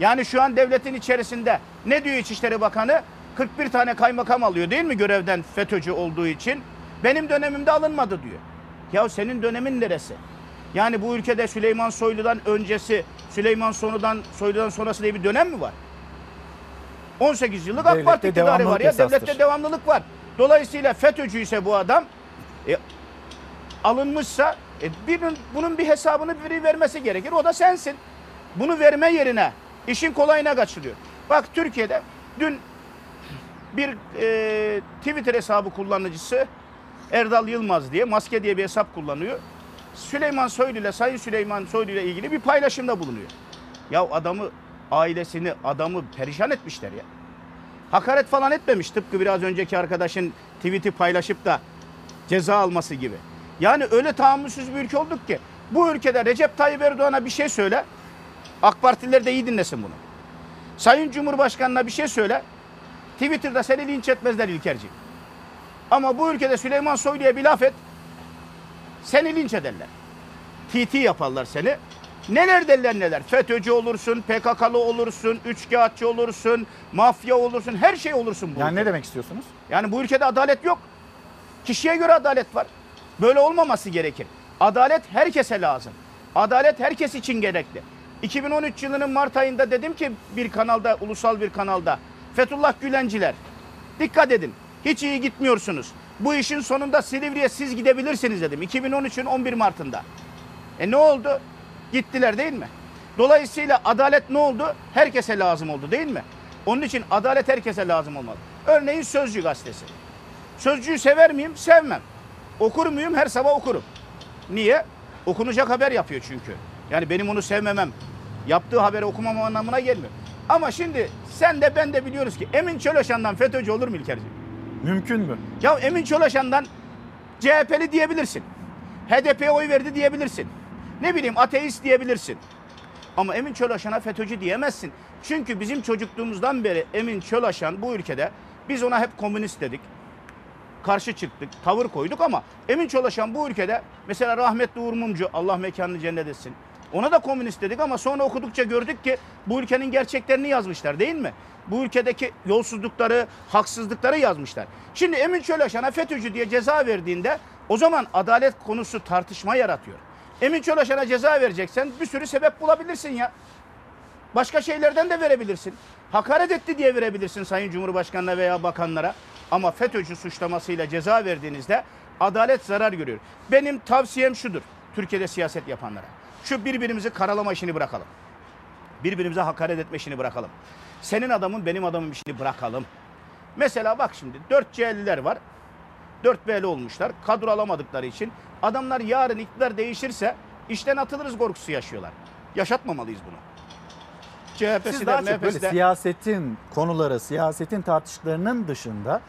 Yani şu an devletin içerisinde ne diyor İçişleri Bakanı? 41 tane kaymakam alıyor değil mi görevden FETÖ'cü olduğu için? Benim dönemimde alınmadı diyor. Ya senin dönemin neresi? Yani bu ülkede Süleyman Soylu'dan öncesi, Süleyman Sonu'dan, Soylu'dan sonrası diye bir dönem mi var? 18 yıllık AK Parti iktidarı var ya. esastır. Devlette devamlılık var. Dolayısıyla FETÖ'cü ise bu adam e, alınmışsa e, birinin, bunun bir hesabını biri vermesi gerekir. O da sensin. Bunu verme yerine işin kolayına kaçırıyor. Bak Türkiye'de dün bir e, Twitter hesabı kullanıcısı Erdal Yılmaz diye maske diye bir hesap kullanıyor. Süleyman Soylu ile Sayın Süleyman Soylu ile ilgili bir paylaşımda bulunuyor. Ya adamı, ailesini, adamı perişan etmişler ya. Hakaret falan etmemiş tıpkı biraz önceki arkadaşın tweet'i paylaşıp da ceza alması gibi. Yani öyle tahammülsüz bir ülke olduk ki bu ülkede Recep Tayyip Erdoğan'a bir şey söyle. AK Partililer de iyi dinlesin bunu. Sayın Cumhurbaşkanı'na bir şey söyle. Twitter'da seni linç etmezler İlkerci. Ama bu ülkede Süleyman Soylu'ya bir laf et. Seni linç ederler. TT yaparlar seni. Neler derler neler. FETÖ'cü olursun, PKK'lı olursun, üçkağıtçı olursun, mafya olursun, her şey olursun bu Yani ne ülkede. demek istiyorsunuz? Yani bu ülkede adalet yok. Kişiye göre adalet var. Böyle olmaması gerekir. Adalet herkese lazım. Adalet herkes için gerekli. 2013 yılının Mart ayında dedim ki bir kanalda, ulusal bir kanalda. Fethullah Gülenciler, dikkat edin. Hiç iyi gitmiyorsunuz. Bu işin sonunda Silivri'ye siz gidebilirsiniz dedim. 2013'ün 11 Mart'ında. E ne oldu? Gittiler değil mi? Dolayısıyla adalet ne oldu? Herkese lazım oldu değil mi? Onun için adalet herkese lazım olmalı. Örneğin Sözcü gazetesi. Sözcüyü sever miyim? Sevmem. Okur muyum? Her sabah okurum. Niye? Okunacak haber yapıyor çünkü. Yani benim onu sevmemem, yaptığı haberi okumam anlamına gelmiyor. Ama şimdi sen de ben de biliyoruz ki Emin Çöleşan'dan FETÖ'cü olur mu İlkerciğim? Mümkün mü? Ya Emin Çöleşan'dan CHP'li diyebilirsin. HDP'ye oy verdi diyebilirsin. Ne bileyim ateist diyebilirsin. Ama Emin Çölaşan'a FETÖ'cü diyemezsin. Çünkü bizim çocukluğumuzdan beri Emin Çölaşan bu ülkede biz ona hep komünist dedik. Karşı çıktık, tavır koyduk ama Emin Çölaşan bu ülkede mesela rahmetli Uğur Mumcu Allah mekanını cennet etsin. Ona da komünist dedik ama sonra okudukça gördük ki bu ülkenin gerçeklerini yazmışlar değil mi? Bu ülkedeki yolsuzlukları, haksızlıkları yazmışlar. Şimdi Emin Çölaşan'a FETÖ'cü diye ceza verdiğinde o zaman adalet konusu tartışma yaratıyor. Emin Çölaşan'a ceza vereceksen bir sürü sebep bulabilirsin ya. Başka şeylerden de verebilirsin. Hakaret etti diye verebilirsin Sayın Cumhurbaşkanı'na veya bakanlara. Ama FETÖ'cü suçlamasıyla ceza verdiğinizde adalet zarar görüyor. Benim tavsiyem şudur Türkiye'de siyaset yapanlara. Şu birbirimizi karalama işini bırakalım. Birbirimize hakaret etme işini bırakalım. Senin adamın benim adamın işini bırakalım. Mesela bak şimdi 4 C'liler var. 4 B'li olmuşlar. Kadro alamadıkları için. Adamlar yarın iktidar değişirse işten atılırız korkusu yaşıyorlar. Yaşatmamalıyız bunu. CHP'si Siz de daha çok böyle de. siyasetin konuları, siyasetin tartıştıklarının dışında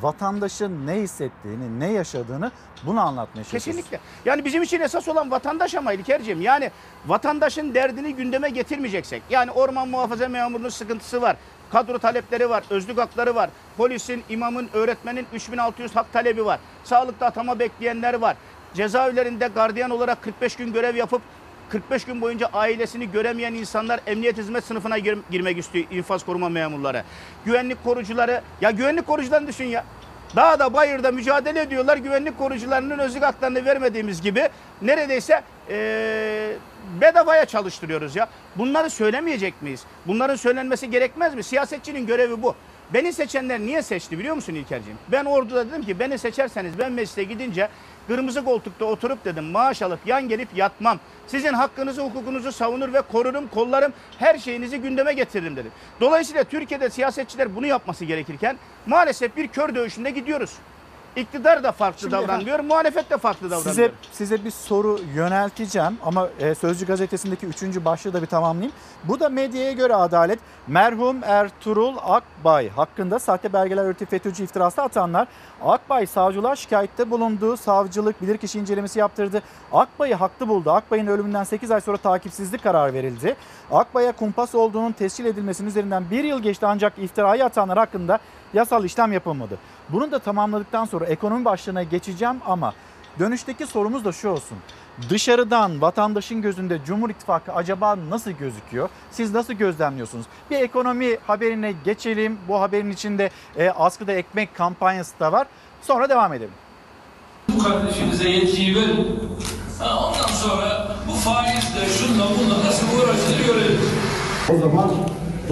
vatandaşın ne hissettiğini, ne yaşadığını bunu anlatmaya çalışıyorsunuz. Kesinlikle. Yani bizim için esas olan vatandaş ama İlker'ciğim. Yani vatandaşın derdini gündeme getirmeyeceksek. Yani orman muhafaza memurunun sıkıntısı var. Kadro talepleri var, özlük hakları var. Polisin, imamın, öğretmenin 3600 hak talebi var. Sağlıkta atama bekleyenler var. Cezaevlerinde gardiyan olarak 45 gün görev yapıp 45 gün boyunca ailesini göremeyen insanlar emniyet hizmet sınıfına gir- girmek istiyor infaz koruma memurları. Güvenlik korucuları, ya güvenlik korucularını düşün ya. Dağda bayırda mücadele ediyorlar. Güvenlik korucularının özlük haklarını vermediğimiz gibi neredeyse eee, bedavaya çalıştırıyoruz ya. Bunları söylemeyecek miyiz? Bunların söylenmesi gerekmez mi? Siyasetçinin görevi bu. Beni seçenler niye seçti biliyor musun İlkerciğim? Ben orduda dedim ki beni seçerseniz ben meclise gidince kırmızı koltukta oturup dedim maaş alıp yan gelip yatmam. Sizin hakkınızı hukukunuzu savunur ve korurum, kollarım, her şeyinizi gündeme getiririm dedim. Dolayısıyla Türkiye'de siyasetçiler bunu yapması gerekirken maalesef bir kör dövüşünde gidiyoruz. İktidar da farklı Şimdi davranıyor, muhalefet de farklı davranıyor. Size size bir soru yönelteceğim ama e, Sözcü gazetesindeki üçüncü başlığı da bir tamamlayayım. Bu da medyaya göre adalet. Merhum Ertuğrul Akbay hakkında sahte belgeler üretip FETÖ'cü iftirası atanlar Akbay savcılığa şikayette bulunduğu savcılık bilirkişi incelemesi yaptırdı. Akbay'ı haklı buldu. Akbay'ın ölümünden 8 ay sonra takipsizlik kararı verildi. Akbay'a kumpas olduğunun tescil edilmesinin üzerinden bir yıl geçti ancak iftirayı atanlar hakkında yasal işlem yapılmadı. Bunu da tamamladıktan sonra ekonomi başlığına geçeceğim ama dönüşteki sorumuz da şu olsun. Dışarıdan vatandaşın gözünde Cumhur İttifakı acaba nasıl gözüküyor? Siz nasıl gözlemliyorsunuz? Bir ekonomi haberine geçelim. Bu haberin içinde e, askıda ekmek kampanyası da var. Sonra devam edelim. Bu kardeşinize yetkiyi verin. Ondan sonra bu faizle şunla bunla nasıl uğraştığını görelim. O zaman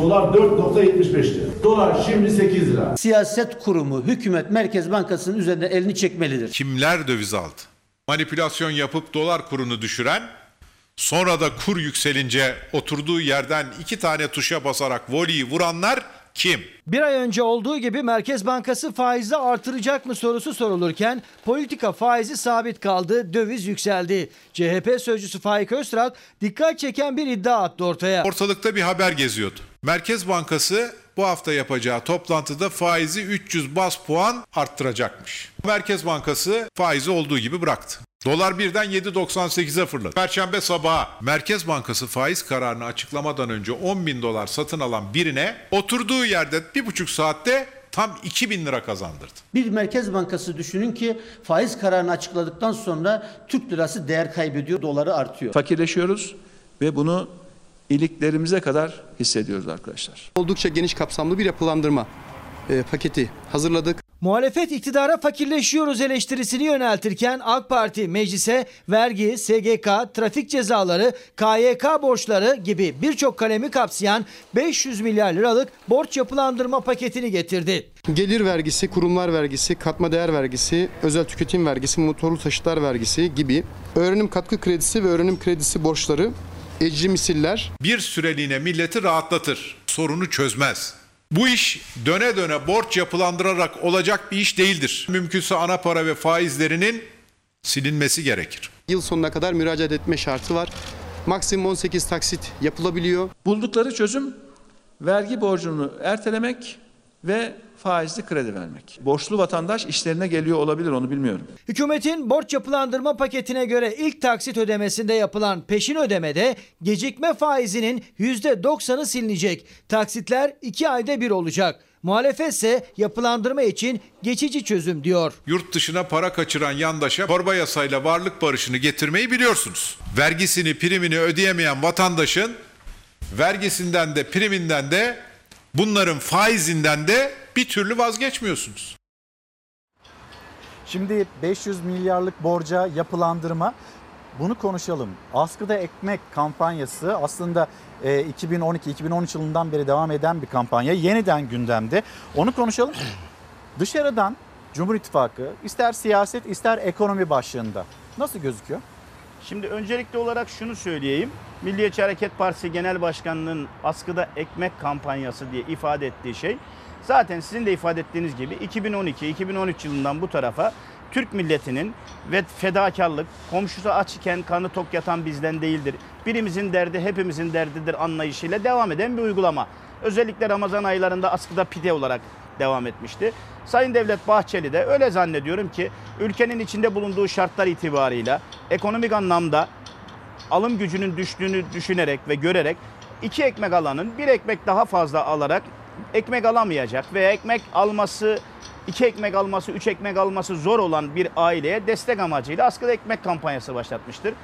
Dolar 4.75 lira. Dolar şimdi 8 lira. Siyaset kurumu, hükümet, Merkez Bankası'nın üzerine elini çekmelidir. Kimler döviz aldı? Manipülasyon yapıp dolar kurunu düşüren, sonra da kur yükselince oturduğu yerden iki tane tuşa basarak voleyi vuranlar kim? Bir ay önce olduğu gibi Merkez Bankası faizi artıracak mı sorusu sorulurken politika faizi sabit kaldı, döviz yükseldi. CHP sözcüsü Faik Öztrak dikkat çeken bir iddia attı ortaya. Ortalıkta bir haber geziyordu. Merkez Bankası bu hafta yapacağı toplantıda faizi 300 bas puan arttıracakmış. Merkez Bankası faizi olduğu gibi bıraktı. Dolar birden 7.98'e fırladı. Perşembe sabahı Merkez Bankası faiz kararını açıklamadan önce 10 bin dolar satın alan birine oturduğu yerde bir buçuk saatte tam 2000 lira kazandırdı. Bir Merkez Bankası düşünün ki faiz kararını açıkladıktan sonra Türk lirası değer kaybediyor, doları artıyor. Fakirleşiyoruz ve bunu iliklerimize kadar hissediyoruz arkadaşlar. Oldukça geniş kapsamlı bir yapılandırma e, paketi hazırladık. Muhalefet iktidara fakirleşiyoruz eleştirisini yöneltirken AK Parti meclise vergi, SGK, trafik cezaları, KYK borçları gibi birçok kalemi kapsayan 500 milyar liralık borç yapılandırma paketini getirdi. Gelir vergisi, kurumlar vergisi, katma değer vergisi, özel tüketim vergisi, motorlu taşıtlar vergisi gibi öğrenim katkı kredisi ve öğrenim kredisi borçları, ecri misiller. Bir süreliğine milleti rahatlatır, sorunu çözmez. Bu iş döne döne borç yapılandırarak olacak bir iş değildir. Mümkünse ana para ve faizlerinin silinmesi gerekir. Yıl sonuna kadar müracaat etme şartı var. Maksimum 18 taksit yapılabiliyor. Buldukları çözüm vergi borcunu ertelemek ve faizli kredi vermek. Borçlu vatandaş işlerine geliyor olabilir onu bilmiyorum. Hükümetin borç yapılandırma paketine göre ilk taksit ödemesinde yapılan peşin ödemede gecikme faizinin %90'ı silinecek. Taksitler 2 ayda bir olacak. Muhalefet ise yapılandırma için geçici çözüm diyor. Yurt dışına para kaçıran yandaşa torba yasayla varlık barışını getirmeyi biliyorsunuz. Vergisini, primini ödeyemeyen vatandaşın vergisinden de priminden de bunların faizinden de bir türlü vazgeçmiyorsunuz. Şimdi 500 milyarlık borca yapılandırma bunu konuşalım. Askıda ekmek kampanyası aslında 2012-2013 yılından beri devam eden bir kampanya. Yeniden gündemde. Onu konuşalım. Dışarıdan Cumhur İttifakı ister siyaset ister ekonomi başlığında nasıl gözüküyor? Şimdi öncelikli olarak şunu söyleyeyim. Milliyetçi Hareket Partisi Genel Başkanı'nın askıda ekmek kampanyası diye ifade ettiği şey zaten sizin de ifade ettiğiniz gibi 2012-2013 yılından bu tarafa Türk milletinin ve fedakarlık, komşusu aç iken karnı tok yatan bizden değildir. Birimizin derdi hepimizin derdidir anlayışıyla devam eden bir uygulama. Özellikle Ramazan aylarında askıda pide olarak devam etmişti. Sayın Devlet Bahçeli de öyle zannediyorum ki ülkenin içinde bulunduğu şartlar itibarıyla ekonomik anlamda alım gücünün düştüğünü düşünerek ve görerek iki ekmek alanın bir ekmek daha fazla alarak ekmek alamayacak veya ekmek alması iki ekmek alması, üç ekmek alması zor olan bir aileye destek amacıyla askıda ekmek kampanyası başlatmıştır.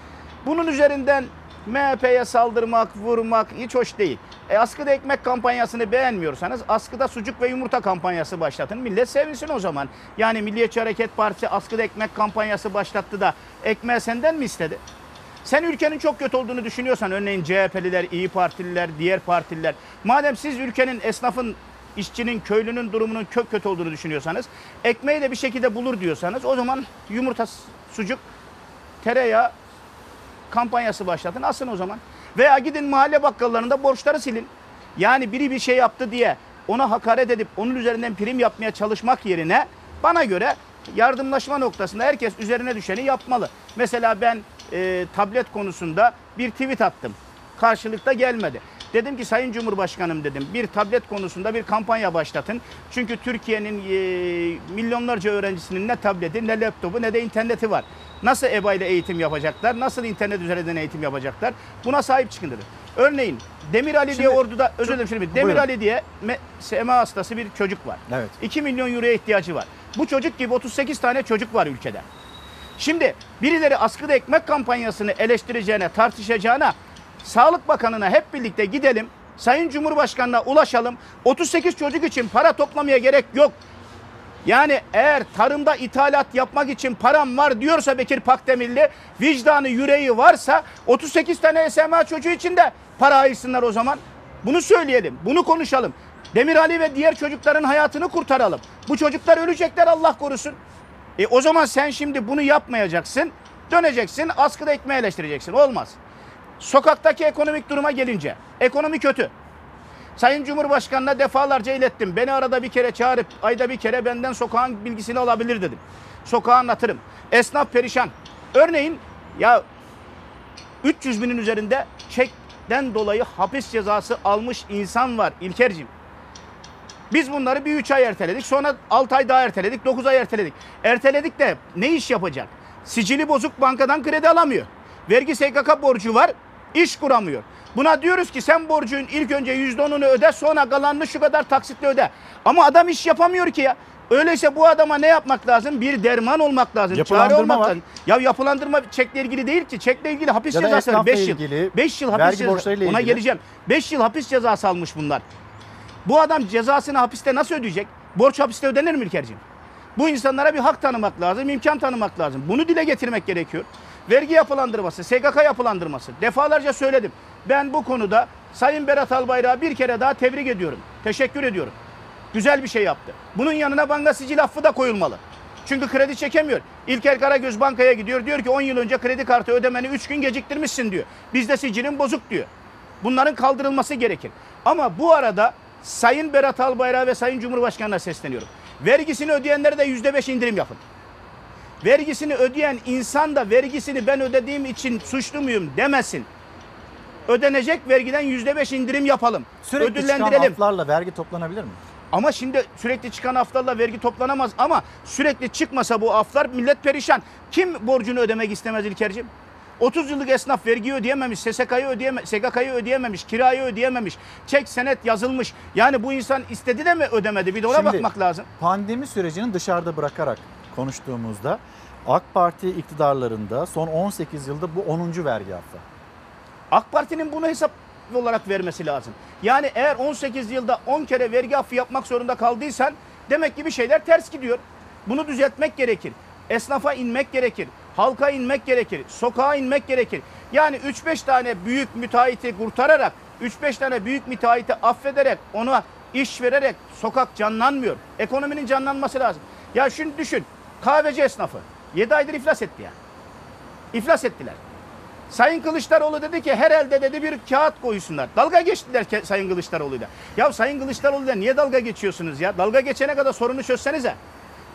Bunun üzerinden MHP'ye saldırmak, vurmak hiç hoş değil. E, askıda ekmek kampanyasını beğenmiyorsanız askıda sucuk ve yumurta kampanyası başlatın. Millet sevinsin o zaman. Yani Milliyetçi Hareket Partisi askıda ekmek kampanyası başlattı da ekmeği senden mi istedi? Sen ülkenin çok kötü olduğunu düşünüyorsan örneğin CHP'liler, İyi Partililer, diğer partililer. Madem siz ülkenin, esnafın, işçinin, köylünün durumunun çok kötü olduğunu düşünüyorsanız, ekmeği de bir şekilde bulur diyorsanız o zaman yumurta, sucuk, tereyağı kampanyası başlatın. Asın o zaman. Veya gidin mahalle bakkallarında borçları silin. Yani biri bir şey yaptı diye ona hakaret edip onun üzerinden prim yapmaya çalışmak yerine bana göre yardımlaşma noktasında herkes üzerine düşeni yapmalı. Mesela ben e, tablet konusunda bir tweet attım. Karşılıkta gelmedi. Dedim ki Sayın Cumhurbaşkanım dedim bir tablet konusunda bir kampanya başlatın. Çünkü Türkiye'nin e, milyonlarca öğrencisinin ne tableti ne laptopu ne de interneti var. Nasıl EBA ile eğitim yapacaklar? Nasıl internet üzerinden eğitim yapacaklar? Buna sahip çıkın dedi. Örneğin Demir Ali Şimdi, diye orduda özür dilerim şimdi Demir buyurun. Ali diye SMA hastası bir çocuk var. Evet. 2 milyon euroya ihtiyacı var. Bu çocuk gibi 38 tane çocuk var ülkede. Şimdi birileri askıda ekmek kampanyasını eleştireceğine, tartışacağına Sağlık Bakanı'na hep birlikte gidelim. Sayın Cumhurbaşkanı'na ulaşalım. 38 çocuk için para toplamaya gerek yok. Yani eğer tarımda ithalat yapmak için param var diyorsa Bekir Pakdemirli, vicdanı yüreği varsa 38 tane SMA çocuğu için de para ayırsınlar o zaman. Bunu söyleyelim. Bunu konuşalım. Demir Ali ve diğer çocukların hayatını kurtaralım. Bu çocuklar ölecekler Allah korusun. E o zaman sen şimdi bunu yapmayacaksın. Döneceksin askıda ekmeği eleştireceksin. Olmaz. Sokaktaki ekonomik duruma gelince. Ekonomi kötü. Sayın Cumhurbaşkanı'na defalarca ilettim. Beni arada bir kere çağırıp ayda bir kere benden sokağın bilgisini alabilir dedim. Sokağı anlatırım. Esnaf perişan. Örneğin ya 300 binin üzerinde çekten dolayı hapis cezası almış insan var İlker'cim. Biz bunları bir 3 ay erteledik. Sonra 6 ay daha erteledik. 9 ay erteledik. Erteledik de ne iş yapacak? Sicili bozuk bankadan kredi alamıyor. Vergi SGK borcu var. iş kuramıyor. Buna diyoruz ki sen borcun ilk önce %10'unu öde sonra kalanını şu kadar taksitle öde. Ama adam iş yapamıyor ki ya. Öyleyse bu adama ne yapmak lazım? Bir derman olmak lazım. Çare olmak var. lazım. Ya yapılandırma çekle ilgili değil ki. Çekle ilgili hapis Ya cezası var. esnafla 5 yıl. ilgili, 5 yıl hapis cezası. Ona ilgili. geleceğim. 5 yıl hapis cezası almış bunlar. Bu adam cezasını hapiste nasıl ödeyecek? Borç hapiste ödenir mi İlker'ciğim? Bu insanlara bir hak tanımak lazım, imkan tanımak lazım. Bunu dile getirmek gerekiyor. Vergi yapılandırması, SGK yapılandırması. Defalarca söyledim. Ben bu konuda Sayın Berat Albayrak'ı bir kere daha tebrik ediyorum. Teşekkür ediyorum. Güzel bir şey yaptı. Bunun yanına banka sicil affı da koyulmalı. Çünkü kredi çekemiyor. İlker Karagöz bankaya gidiyor. Diyor ki 10 yıl önce kredi kartı ödemeni 3 gün geciktirmişsin diyor. Bizde sicilin bozuk diyor. Bunların kaldırılması gerekir. Ama bu arada Sayın Berat Albayrak ve Sayın Cumhurbaşkanı'na sesleniyorum. Vergisini ödeyenlere de %5 indirim yapın. Vergisini ödeyen insan da vergisini ben ödediğim için suçlu muyum demesin. Ödenecek vergiden %5 indirim yapalım. Sürekli çıkan Ödüllendirelim. aflarla vergi toplanabilir mi? Ama şimdi sürekli çıkan aflarla vergi toplanamaz ama sürekli çıkmasa bu aflar millet perişan. Kim borcunu ödemek istemez İlker'cim? 30 yıllık esnaf vergiyi ödeyememiş, SSK'yı ödeyememiş, SGK'yı ödeyememiş, kirayı ödeyememiş, çek senet yazılmış. Yani bu insan istedi de mi ödemedi? Bir de ona Şimdi- bakmak lazım. Pandemi sürecini dışarıda bırakarak konuştuğumuzda AK Parti iktidarlarında son 18 yılda bu 10. vergi affı. AK Parti'nin bunu hesap olarak vermesi lazım. Yani eğer 18 yılda 10 kere vergi affı yapmak zorunda kaldıysan demek ki bir şeyler ters gidiyor. Bunu düzeltmek gerekir. Esnafa inmek gerekir. Halka inmek gerekir. Sokağa inmek gerekir. Yani 3-5 tane büyük müteahhiti kurtararak, 3-5 tane büyük müteahhiti affederek, ona iş vererek sokak canlanmıyor. Ekonominin canlanması lazım. Ya şunu düşün. Kahveci esnafı 7 aydır iflas etti ya. İflas ettiler. Sayın Kılıçdaroğlu dedi ki herhalde dedi bir kağıt koysunlar. Dalga geçtiler Sayın Kılıçdaroğlu'yla. Ya Sayın Kılıçdaroğlu'yla niye dalga geçiyorsunuz ya? Dalga geçene kadar sorunu çözsenize.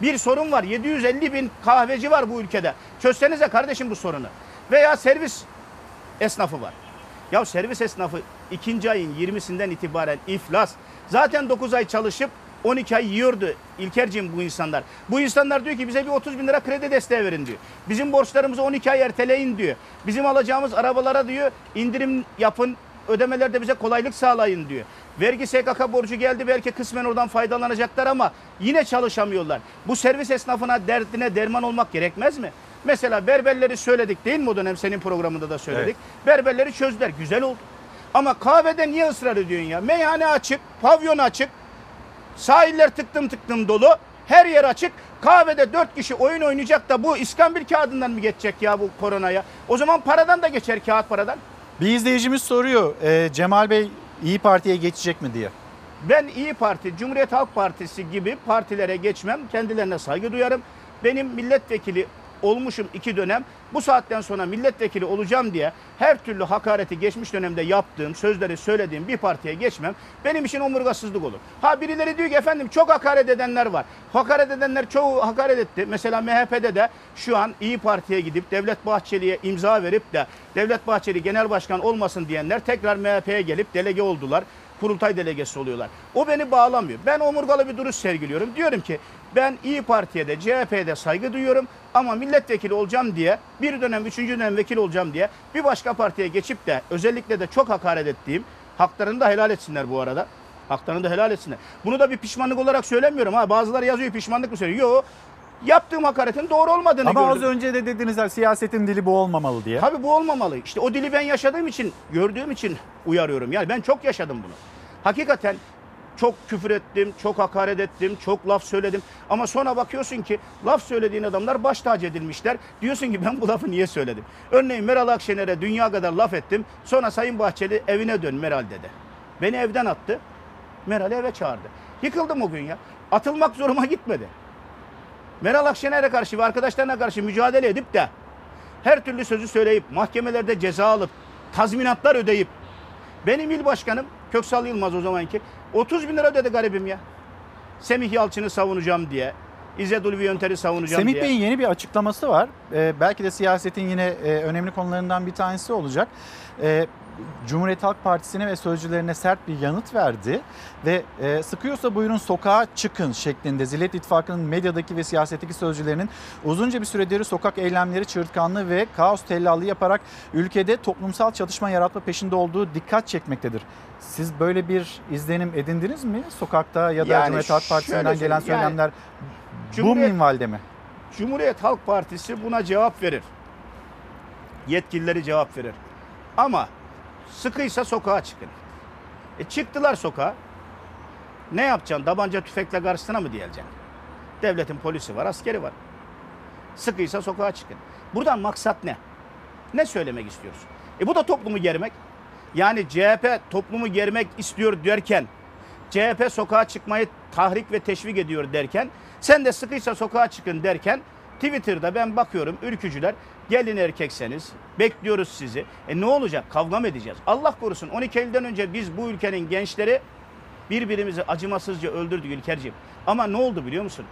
Bir sorun var. 750 bin kahveci var bu ülkede. Çözsenize kardeşim bu sorunu. Veya servis esnafı var. Ya servis esnafı ikinci ayın 20'sinden itibaren iflas. Zaten 9 ay çalışıp 12 ay yiyordu İlkerciğim bu insanlar. Bu insanlar diyor ki bize bir 30 bin lira kredi desteği verin diyor. Bizim borçlarımızı 12 ay erteleyin diyor. Bizim alacağımız arabalara diyor indirim yapın ödemelerde bize kolaylık sağlayın diyor. Vergi SGK borcu geldi belki kısmen oradan faydalanacaklar ama yine çalışamıyorlar. Bu servis esnafına derdine derman olmak gerekmez mi? Mesela berberleri söyledik değil mi o dönem senin programında da söyledik. Berberleri çözdüler güzel oldu. Ama kahvede niye ısrar ediyorsun ya? Meyhane açık, pavyon açık, Sahiller tıktım tıktım dolu. Her yer açık. Kahvede dört kişi oyun oynayacak da bu iskambil kağıdından mı geçecek ya bu koronaya? O zaman paradan da geçer kağıt paradan. Bir izleyicimiz soruyor e, Cemal Bey İyi Parti'ye geçecek mi diye. Ben İyi Parti, Cumhuriyet Halk Partisi gibi partilere geçmem. Kendilerine saygı duyarım. Benim milletvekili olmuşum iki dönem. Bu saatten sonra milletvekili olacağım diye her türlü hakareti geçmiş dönemde yaptığım, sözleri söylediğim bir partiye geçmem benim için omurgasızlık olur. Ha birileri diyor ki efendim çok hakaret edenler var. Hakaret edenler çoğu hakaret etti. Mesela MHP'de de şu an İyi Parti'ye gidip Devlet Bahçeli'ye imza verip de Devlet Bahçeli genel başkan olmasın diyenler tekrar MHP'ye gelip delege oldular kurultay delegesi oluyorlar. O beni bağlamıyor. Ben omurgalı bir duruş sergiliyorum. Diyorum ki ben İyi Parti'ye de CHP'ye de saygı duyuyorum ama milletvekili olacağım diye bir dönem üçüncü dönem vekil olacağım diye bir başka partiye geçip de özellikle de çok hakaret ettiğim haklarını da helal etsinler bu arada. Haklarını da helal etsinler. Bunu da bir pişmanlık olarak söylemiyorum ha. Bazıları yazıyor pişmanlık mı söylüyor? Yok. Yaptığım hakaretin doğru olmadığını Ama gördüm. az önce de dediniz ya, siyasetin dili bu olmamalı diye. Tabii bu olmamalı. İşte o dili ben yaşadığım için, gördüğüm için uyarıyorum. Yani ben çok yaşadım bunu. Hakikaten çok küfür ettim, çok hakaret ettim, çok laf söyledim. Ama sonra bakıyorsun ki laf söylediğin adamlar baş tacı edilmişler. Diyorsun ki ben bu lafı niye söyledim? Örneğin Meral Akşener'e dünya kadar laf ettim. Sonra Sayın Bahçeli evine dön Meral dedi. Beni evden attı. Meral'i eve çağırdı. Yıkıldım o gün ya. Atılmak zoruma gitmedi. Meral Akşener'e karşı ve arkadaşlarına karşı mücadele edip de her türlü sözü söyleyip mahkemelerde ceza alıp tazminatlar ödeyip benim il başkanım Köksal Yılmaz o zamanki 30 bin lira ödedi garibim ya. Semih Yalçın'ı savunacağım diye. İzzet Ulvi Yönter'i savunacağım Semih diye. Bey'in yeni bir açıklaması var. Ee, belki de siyasetin yine e, önemli konularından bir tanesi olacak. Ee, Cumhuriyet Halk Partisi'ne ve sözcülerine sert bir yanıt verdi ve e, sıkıyorsa buyurun sokağa çıkın şeklinde Zillet İttifakı'nın medyadaki ve siyasetteki sözcülerinin uzunca bir süredir sokak eylemleri çığırtkanlığı ve kaos tellallığı yaparak ülkede toplumsal çatışma yaratma peşinde olduğu dikkat çekmektedir. Siz böyle bir izlenim edindiniz mi sokakta ya da Yani Cumhuriyet Halk Partisi'nden gelen söyleyeyim, yani söylemler bu Cumhuriyet- minvalde mi? Cumhuriyet Halk Partisi buna cevap verir. Yetkilileri cevap verir. Ama sıkıysa sokağa çıkın. E çıktılar sokağa. Ne yapacaksın? Tabanca tüfekle karşısına mı diyeceksin? Devletin polisi var, askeri var. Sıkıysa sokağa çıkın. Buradan maksat ne? Ne söylemek istiyoruz? E bu da toplumu germek. Yani CHP toplumu germek istiyor derken, CHP sokağa çıkmayı tahrik ve teşvik ediyor derken, sen de sıkıysa sokağa çıkın derken, Twitter'da ben bakıyorum ülkücüler gelin erkekseniz bekliyoruz sizi. E ne olacak? Kavga mı edeceğiz? Allah korusun 12 Eylül'den önce biz bu ülkenin gençleri birbirimizi acımasızca öldürdük İlkerciğim. Ama ne oldu biliyor musun?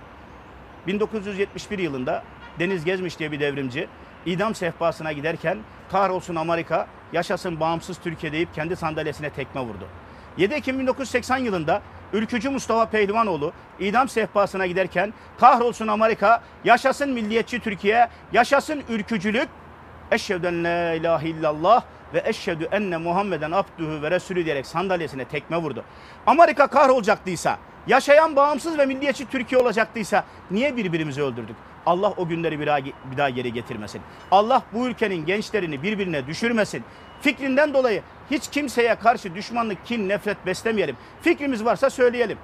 1971 yılında Deniz Gezmiş diye bir devrimci idam sehpasına giderken kahrolsun Amerika, yaşasın bağımsız Türkiye deyip kendi sandalyesine tekme vurdu. 7 Ekim 1980 yılında ülkücü Mustafa Pehlivanoğlu idam sehpasına giderken kahrolsun Amerika, yaşasın milliyetçi Türkiye, yaşasın ülkücülük, eşhedü la ilahe illallah ve eşhedü enne Muhammeden abdühü ve resulü diyerek sandalyesine tekme vurdu. Amerika kahrolacaktıysa, yaşayan bağımsız ve milliyetçi Türkiye olacaktıysa niye birbirimizi öldürdük? Allah o günleri bir daha geri getirmesin. Allah bu ülkenin gençlerini birbirine düşürmesin. Fikrinden dolayı hiç kimseye karşı düşmanlık, kin, nefret beslemeyelim. Fikrimiz varsa söyleyelim.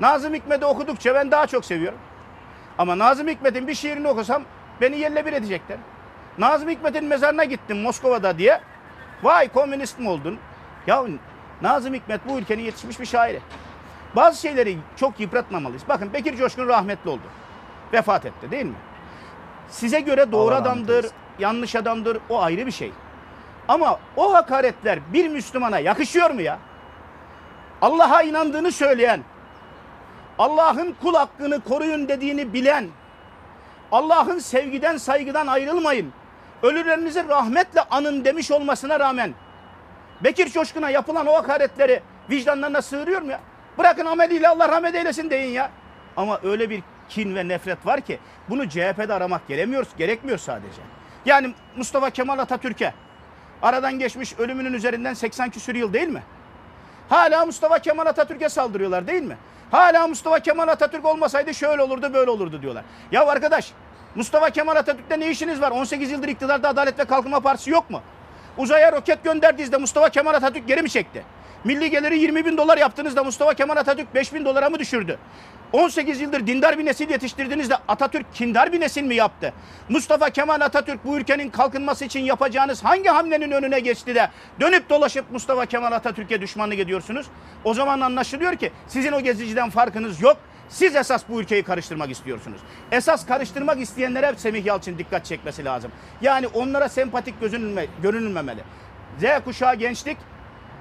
Nazım Hikmet'i okudukça ben daha çok seviyorum. Ama Nazım Hikmet'in bir şiirini okusam beni yerle bir edecekler. Nazım Hikmet'in mezarına gittim Moskova'da diye. Vay komünist mi oldun? Ya Nazım Hikmet bu ülkenin yetişmiş bir şairi. Bazı şeyleri çok yıpratmamalıyız. Bakın Bekir Coşkun rahmetli oldu. Vefat etti değil mi? Size göre doğru Allah adamdır, yanlış adamdır o ayrı bir şey. Ama o hakaretler bir Müslümana yakışıyor mu ya? Allah'a inandığını söyleyen, Allah'ın kul hakkını koruyun dediğini bilen, Allah'ın sevgiden saygıdan ayrılmayın, ölülerinizi rahmetle anın demiş olmasına rağmen Bekir Coşkun'a yapılan o hakaretleri vicdanlarına sığırıyor mu ya? Bırakın ameliyle Allah rahmet eylesin deyin ya. Ama öyle bir kin ve nefret var ki bunu CHP'de aramak gerekmiyor, gerekmiyor sadece. Yani Mustafa Kemal Atatürk'e aradan geçmiş ölümünün üzerinden 80 küsür yıl değil mi? Hala Mustafa Kemal Atatürk'e saldırıyorlar değil mi? Hala Mustafa Kemal Atatürk olmasaydı şöyle olurdu böyle olurdu diyorlar. Ya arkadaş Mustafa Kemal Atatürk'te ne işiniz var? 18 yıldır iktidarda Adalet ve Kalkınma Partisi yok mu? Uzaya roket gönderdiğinizde Mustafa Kemal Atatürk geri mi çekti? Milli geliri 20 bin dolar yaptığınızda Mustafa Kemal Atatürk 5 bin dolara mı düşürdü? 18 yıldır dindar bir nesil yetiştirdiğinizde Atatürk kindar bir nesil mi yaptı? Mustafa Kemal Atatürk bu ülkenin kalkınması için yapacağınız hangi hamlenin önüne geçti de dönüp dolaşıp Mustafa Kemal Atatürk'e düşmanlık ediyorsunuz? O zaman anlaşılıyor ki sizin o geziciden farkınız yok. Siz esas bu ülkeyi karıştırmak istiyorsunuz. Esas karıştırmak isteyenlere Semih Yalçın dikkat çekmesi lazım. Yani onlara sempatik gözünülme, görünülmemeli. Z kuşağı gençlik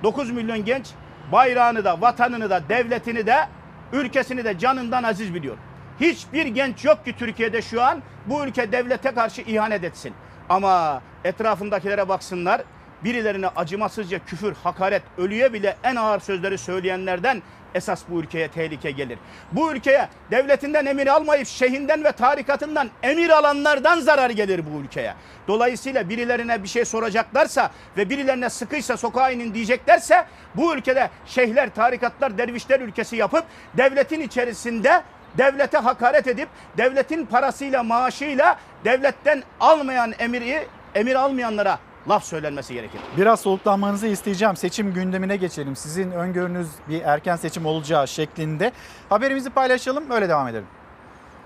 9 milyon genç bayrağını da, vatanını da, devletini de, ülkesini de canından aziz biliyor. Hiçbir genç yok ki Türkiye'de şu an bu ülke devlete karşı ihanet etsin. Ama etrafındakilere baksınlar, birilerine acımasızca küfür, hakaret, ölüye bile en ağır sözleri söyleyenlerden esas bu ülkeye tehlike gelir. Bu ülkeye devletinden emir almayıp şeyhinden ve tarikatından emir alanlardan zarar gelir bu ülkeye. Dolayısıyla birilerine bir şey soracaklarsa ve birilerine sıkıysa sokağa inin diyeceklerse bu ülkede şeyhler, tarikatlar, dervişler ülkesi yapıp devletin içerisinde devlete hakaret edip devletin parasıyla, maaşıyla devletten almayan emiri, emir almayanlara laf söylenmesi gerekir. Biraz soluklanmanızı isteyeceğim. Seçim gündemine geçelim. Sizin öngörünüz bir erken seçim olacağı şeklinde. Haberimizi paylaşalım, öyle devam edelim.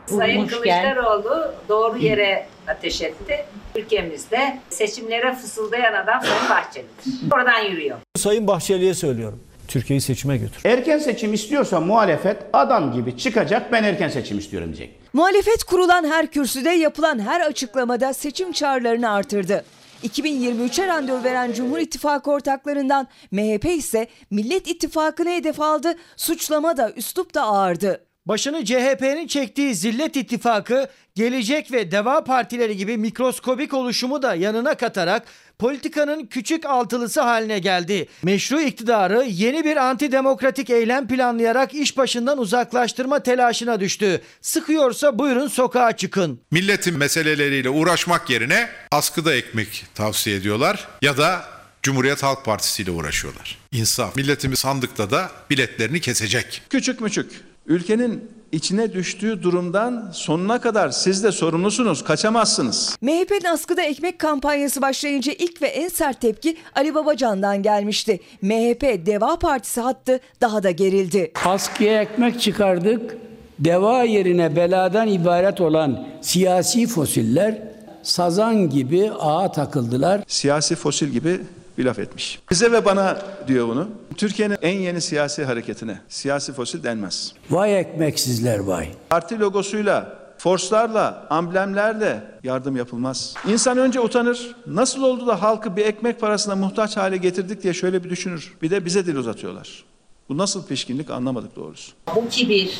Sayın Kılıçdaroğlu doğru yere ateş etti. Ülkemizde seçimlere fısıldayan adam Sayın Bahçeli'dir. Oradan yürüyor. Sayın Bahçeli'ye söylüyorum. Türkiye'yi seçime götür. Erken seçim istiyorsa muhalefet adam gibi çıkacak ben erken seçim istiyorum diyecek. Muhalefet kurulan her kürsüde yapılan her açıklamada seçim çağrılarını artırdı. 2023'e randevu veren Cumhur İttifakı ortaklarından MHP ise Millet İttifakı'nı hedef aldı, suçlama da üslup da ağırdı. Başını CHP'nin çektiği Zillet İttifakı, Gelecek ve Deva Partileri gibi mikroskobik oluşumu da yanına katarak politikanın küçük altılısı haline geldi. Meşru iktidarı yeni bir antidemokratik eylem planlayarak iş başından uzaklaştırma telaşına düştü. Sıkıyorsa buyurun sokağa çıkın. Milletin meseleleriyle uğraşmak yerine askıda ekmek tavsiye ediyorlar ya da Cumhuriyet Halk Partisi ile uğraşıyorlar. İnsaf. Milletimiz sandıkta da biletlerini kesecek. Küçük müçük. Ülkenin içine düştüğü durumdan sonuna kadar siz de sorumlusunuz. Kaçamazsınız. MHP'nin askıda ekmek kampanyası başlayınca ilk ve en sert tepki Ali Babacan'dan gelmişti. MHP Deva Partisi hattı daha da gerildi. Askıya ekmek çıkardık. Deva yerine beladan ibaret olan siyasi fosiller sazan gibi ağa takıldılar. Siyasi fosil gibi bir laf etmiş. Bize ve bana diyor bunu. Türkiye'nin en yeni siyasi hareketine siyasi fosil denmez. Vay ekmeksizler vay. Parti logosuyla, forslarla, amblemlerle yardım yapılmaz. İnsan önce utanır. Nasıl oldu da halkı bir ekmek parasına muhtaç hale getirdik diye şöyle bir düşünür. Bir de bize dil uzatıyorlar. Bu nasıl pişkinlik anlamadık doğrusu. Bu kibir,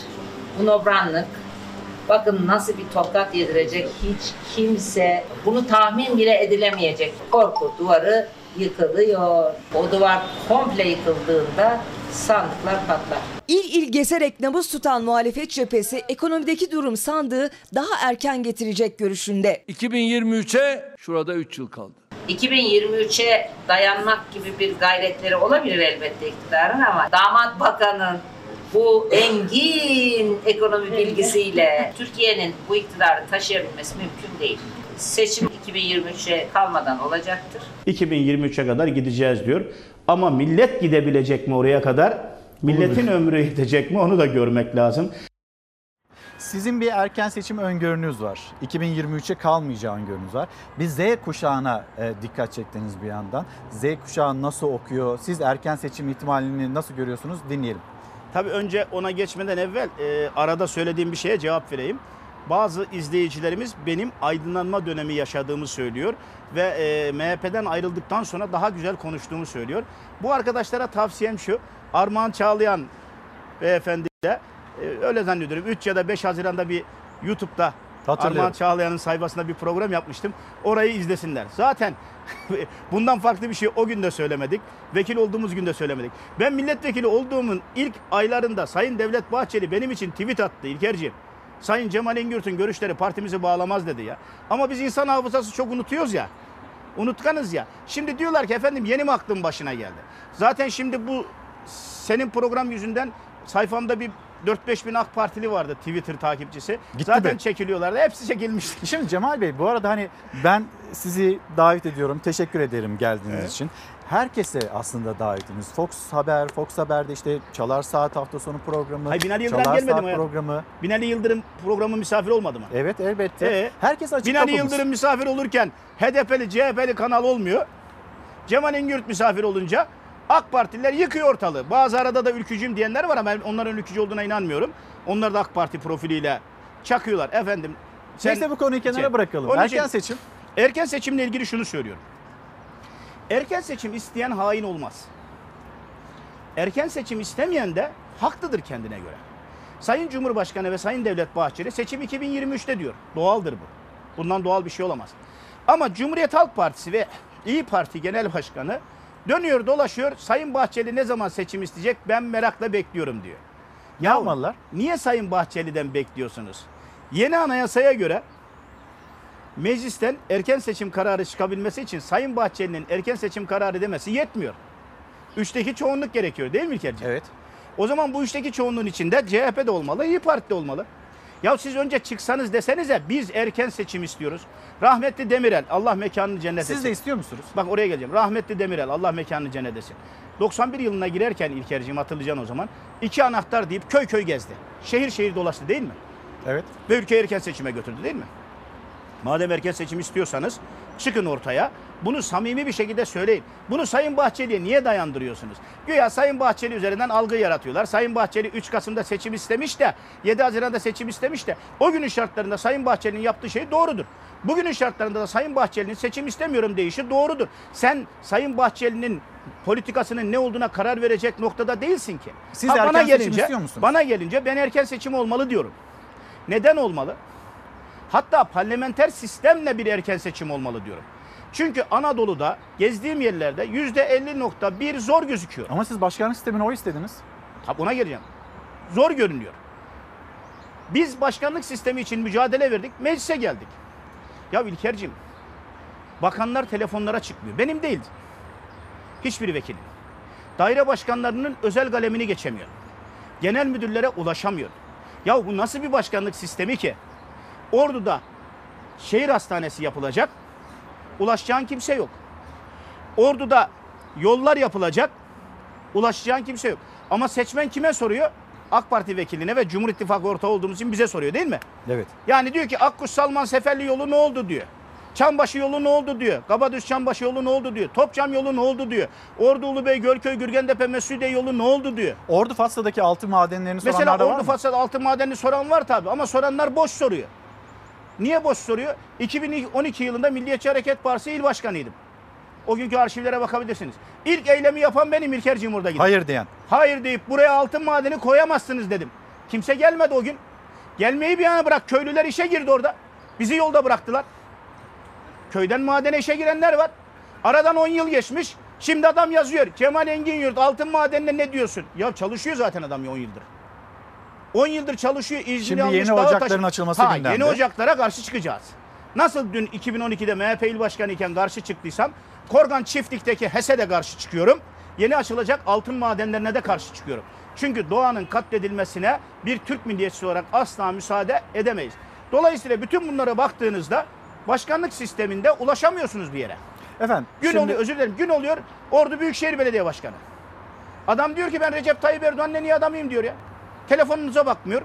bu nobranlık bakın nasıl bir tokat yedirecek hiç kimse bunu tahmin bile edilemeyecek. Korku duvarı yıkılıyor. O duvar komple yıkıldığında sandıklar patlar. İl il gezerek nabız tutan muhalefet cephesi ekonomideki durum sandığı daha erken getirecek görüşünde. 2023'e şurada 3 yıl kaldı. 2023'e dayanmak gibi bir gayretleri olabilir elbette iktidarın ama damat bakanın bu engin ekonomi bilgisiyle Türkiye'nin bu iktidarı taşıyabilmesi mümkün değil. Seçim 2023'e kalmadan olacaktır. 2023'e kadar gideceğiz diyor. Ama millet gidebilecek mi oraya kadar? Milletin ömrü yetecek mi onu da görmek lazım. Sizin bir erken seçim öngörünüz var. 2023'e kalmayacağı öngörünüz var. Bir Z kuşağına e, dikkat çektiniz bir yandan. Z kuşağı nasıl okuyor? Siz erken seçim ihtimalini nasıl görüyorsunuz? Dinleyelim. Tabii önce ona geçmeden evvel e, arada söylediğim bir şeye cevap vereyim. Bazı izleyicilerimiz benim aydınlanma dönemi yaşadığımı söylüyor ve e, MHP'den ayrıldıktan sonra daha güzel konuştuğumu söylüyor. Bu arkadaşlara tavsiyem şu. Armağan Çağlayan beyefendiyle e, öyle zannediyorum 3 ya da 5 Haziran'da bir YouTube'da. Armağan Çağlayan'ın sayfasında bir program yapmıştım. Orayı izlesinler. Zaten bundan farklı bir şey o gün de söylemedik. Vekil olduğumuz gün de söylemedik. Ben milletvekili olduğumun ilk aylarında Sayın Devlet Bahçeli benim için tweet attı İlkerciğim. Sayın Cemal Engürt'ün görüşleri partimizi bağlamaz dedi ya. Ama biz insan hafızası çok unutuyoruz ya. Unutkanız ya. Şimdi diyorlar ki efendim yeni mi aklın başına geldi? Zaten şimdi bu senin program yüzünden sayfamda bir 4-5 bin AK Partili vardı Twitter takipçisi. Gitti Zaten mi? çekiliyorlardı. Hepsi çekilmişti. Şimdi Cemal Bey bu arada hani ben sizi davet ediyorum. Teşekkür ederim geldiğiniz Evet. için. Herkese aslında davetimiz. Fox Haber, Fox Haber'de işte Çalar Saat hafta sonu programı, Hayır Binali Yıldırım Çalar gelmedi Saat mi hayatım? programı. Binali Yıldırım programı misafir olmadı mı? Evet elbette. Ee, Herkes açık Binali kapımız. Yıldırım misafir olurken HDP'li, CHP'li kanal olmuyor. Cemal Engürt misafir olunca AK Partililer yıkıyor ortalığı. Bazı arada da ülkücüyüm diyenler var ama ben onların ülkücü olduğuna inanmıyorum. Onlar da AK Parti profiliyle çakıyorlar. Efendim Neyse bu konuyu kenara Şey, bırakalım. onun Erken için- seçim. Erken seçimle ilgili şunu söylüyorum. Erken seçim isteyen hain olmaz. Erken seçim istemeyen de haklıdır kendine göre. Sayın Cumhurbaşkanı ve Sayın Devlet Bahçeli seçim 2023'te diyor. Doğaldır bu. Bundan doğal bir şey olamaz. Ama Cumhuriyet Halk Partisi ve İyi Parti Genel Başkanı dönüyor dolaşıyor. Sayın Bahçeli ne zaman seçim isteyecek ben merakla bekliyorum diyor. Ne yapmalılar? Niye Sayın Bahçeli'den bekliyorsunuz? Yeni anayasaya göre meclisten erken seçim kararı çıkabilmesi için Sayın Bahçeli'nin erken seçim kararı demesi yetmiyor. Üçteki çoğunluk gerekiyor değil mi İlkerciğim? Evet. O zaman bu üçteki çoğunluğun içinde CHP de olmalı, İyi Parti de olmalı. Ya siz önce çıksanız desenize biz erken seçim istiyoruz. Rahmetli Demirel Allah mekanını cennet etsin. Siz de istiyor musunuz? Bak oraya geleceğim. Rahmetli Demirel Allah mekanını cennet etsin. 91 yılına girerken İlkerciğim hatırlayacaksın o zaman. iki anahtar deyip köy köy gezdi. Şehir şehir dolaştı değil mi? Evet. Ve ülkeyi erken seçime götürdü değil mi? Madem erken seçim istiyorsanız çıkın ortaya. Bunu samimi bir şekilde söyleyin. Bunu Sayın Bahçeli'ye niye dayandırıyorsunuz? Güya Sayın Bahçeli üzerinden algı yaratıyorlar. Sayın Bahçeli 3 Kasım'da seçim istemiş de 7 Haziran'da seçim istemiş de o günün şartlarında Sayın Bahçeli'nin yaptığı şey doğrudur. Bugünün şartlarında da Sayın Bahçeli'nin seçim istemiyorum deyişi doğrudur. Sen Sayın Bahçeli'nin politikasının ne olduğuna karar verecek noktada değilsin ki. Siz Ha, erken bana seçim gelince, istiyor musunuz? Bana gelince ben erken seçim olmalı diyorum. Neden olmalı? Hatta parlamenter sistemle bir erken seçim olmalı diyorum. Çünkü Anadolu'da gezdiğim yerlerde %50.1 zor gözüküyor. Ama siz başkanlık sistemine oy istediniz. Tabi ona geleceğim. Zor görünüyor. Biz başkanlık sistemi için mücadele verdik, meclise geldik. Ya İlker'cim, bakanlar telefonlara çıkmıyor. Benim değil. Hiçbir vekilin. Daire başkanlarının özel kalemini geçemiyor. Genel müdürlere ulaşamıyor. Ya bu nasıl bir başkanlık sistemi ki? Ordu'da şehir hastanesi yapılacak. Ulaşacağın kimse yok. Ordu'da yollar yapılacak. Ulaşacağın kimse yok. Ama seçmen kime soruyor? AK Parti vekiline ve Cumhur İttifakı ortağı olduğumuz için bize soruyor değil mi? Evet. Yani diyor ki Akkuş Salman Seferli yolu ne oldu diyor. Çambaşı yolu ne oldu diyor. Kabadüz Çambaşı yolu ne oldu diyor. Topçam yolu ne oldu diyor. Ordu Ulubey Gölköy Gürgentepe Mesudiye yolu ne oldu diyor. Ordu Fas'taki altın madenlerini Mesela soranlar da var Ordu mı? Fasad altın madenini soran var tabi ama soranlar boş soruyor. Niye boş soruyor? 2012 yılında Milliyetçi Hareket Partisi il başkanıydım. O günkü arşivlere bakabilirsiniz. İlk eylemi yapan benim İlker Cimur'da gidip. Hayır diyen. Hayır deyip buraya altın madeni koyamazsınız dedim. Kimse gelmedi o gün. Gelmeyi bir yana bırak. Köylüler işe girdi orada. Bizi yolda bıraktılar. Köyden madene işe girenler var. Aradan 10 yıl geçmiş. Şimdi adam yazıyor. Kemal Engin Yurt altın madenine ne diyorsun? Ya çalışıyor zaten adam 10 yıldır. 10 yıldır çalışıyor. iznini Şimdi almış, yeni ocakların taşı- açılması ha, gündemde. Yeni ocaklara karşı çıkacağız. Nasıl dün 2012'de MHP il başkanı iken karşı çıktıysam Korgan Çiftlik'teki HES'e de karşı çıkıyorum. Yeni açılacak altın madenlerine de karşı çıkıyorum. Çünkü doğanın katledilmesine bir Türk milliyetçisi olarak asla müsaade edemeyiz. Dolayısıyla bütün bunlara baktığınızda başkanlık sisteminde ulaşamıyorsunuz bir yere. Efendim. Gün şimdi- oluyor, özür dilerim. Gün oluyor. Ordu Büyükşehir Belediye Başkanı. Adam diyor ki ben Recep Tayyip Erdoğan'ın en iyi adamıyım diyor ya. Telefonunuza bakmıyor.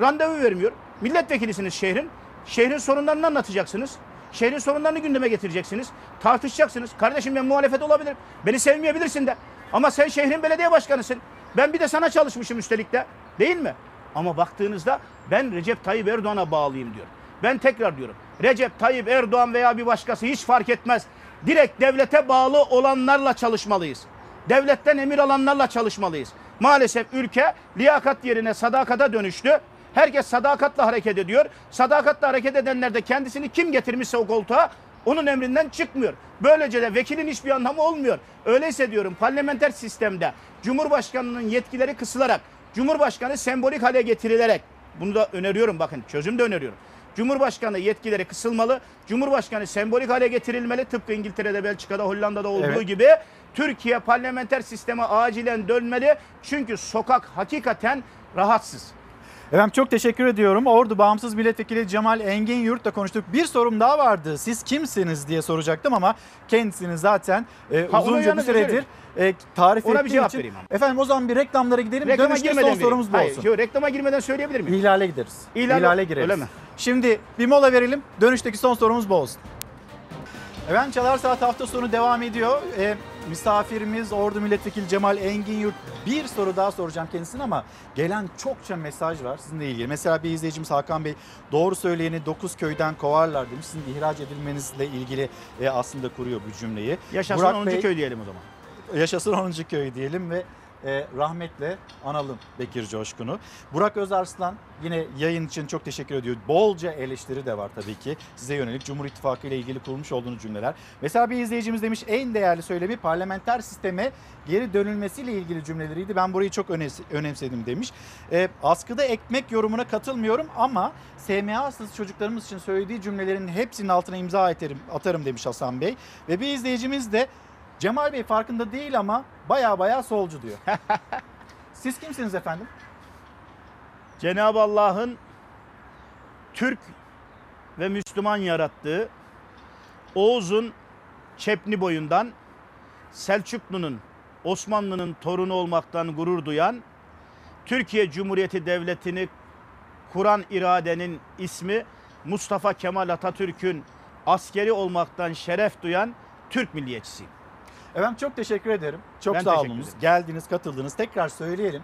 Randevu vermiyor. Milletvekilisiniz şehrin. Şehrin sorunlarını anlatacaksınız. Şehrin sorunlarını gündeme getireceksiniz. Tartışacaksınız. Kardeşim ben muhalefet olabilirim. Beni sevmeyebilirsin de. Ama sen şehrin belediye başkanısın. Ben bir de sana çalışmışım üstelik de. Değil mi? Ama baktığınızda ben Recep Tayyip Erdoğan'a bağlıyım diyor. Ben tekrar diyorum. Recep Tayyip Erdoğan veya bir başkası hiç fark etmez. Direkt devlete bağlı olanlarla çalışmalıyız. Devletten emir alanlarla çalışmalıyız. Maalesef ülke liyakat yerine sadakata dönüştü. Herkes sadakatla hareket ediyor. Sadakatla hareket edenler de kendisini kim getirmişse o koltuğa onun emrinden çıkmıyor. Böylece de vekilin hiçbir anlamı olmuyor. Öyleyse diyorum parlamenter sistemde Cumhurbaşkanının yetkileri kısılarak, Cumhurbaşkanı sembolik hale getirilerek, bunu da öneriyorum bakın çözüm de öneriyorum. Cumhurbaşkanı yetkileri kısılmalı, Cumhurbaşkanı sembolik hale getirilmeli. Tıpkı İngiltere'de, Belçika'da, Hollanda'da olduğu Evet. gibi Türkiye parlamenter sisteme acilen dönmeli. Çünkü sokak hakikaten rahatsız. Efendim çok teşekkür ediyorum. Ordu Bağımsız Milletvekili Cemal Engin Yurt'la konuştuk. Bir sorum daha vardı. Siz kimsiniz diye soracaktım ama kendisini zaten e, Ha, onu uzunca bir yalnız süredir e, tarif Ona bir cevap için. vereyim ama. Efendim o zaman bir reklamlara gidelim. Reklama Dönüşte girmeden son vereyim. sorumuz bu Hayır, olsun. yok, reklama girmeden söyleyebilir miyim? İhlale gideriz. İhlal- İhlale gireriz. Öyle mi? Şimdi bir mola verelim. Dönüşteki son sorumuz bu olsun. Efendim Çalar Saat hafta sonu devam ediyor. E, misafirimiz Ordu Milletvekili Cemal Engin Yurt. Bir soru daha soracağım kendisine ama gelen çokça mesaj var sizinle ilgili. Mesela bir izleyicimiz Hakan Bey doğru söyleyeni 9 köyden kovarlar demiş. Sizin ihraç edilmenizle ilgili e, aslında kuruyor bu cümleyi. Yaşasın Burak 10. Bey- köy diyelim o zaman. Yaşasın 10. köy diyelim ve e, rahmetle analım Bekir Coşkun'u. Burak Özarslan yine yayın için çok teşekkür ediyor. Bolca eleştiri de var tabii ki. Size yönelik Cumhur İttifakı ile ilgili kurmuş olduğunuz cümleler. Mesela bir izleyicimiz demiş en değerli söylemi parlamenter sisteme geri dönülmesiyle ilgili cümleleriydi. Ben burayı çok önemsedim demiş. E, askıda ekmek yorumuna katılmıyorum ama SMA'sız çocuklarımız için söylediği cümlelerin hepsinin altına imza atarım, atarım demiş Hasan Bey. Ve bir izleyicimiz de Cemal Bey farkında değil ama baya baya solcu diyor. Siz kimsiniz efendim? Cenab-ı Allah'ın Türk ve Müslüman yarattığı Oğuz'un Çepni boyundan Selçuklu'nun Osmanlı'nın torunu olmaktan gurur duyan Türkiye Cumhuriyeti Devleti'ni kuran iradenin ismi Mustafa Kemal Atatürk'ün askeri olmaktan şeref duyan Türk milliyetçisiyim. Efendim çok teşekkür ederim. Çok Ben sağ ederim. Geldiniz, katıldınız. Tekrar söyleyelim.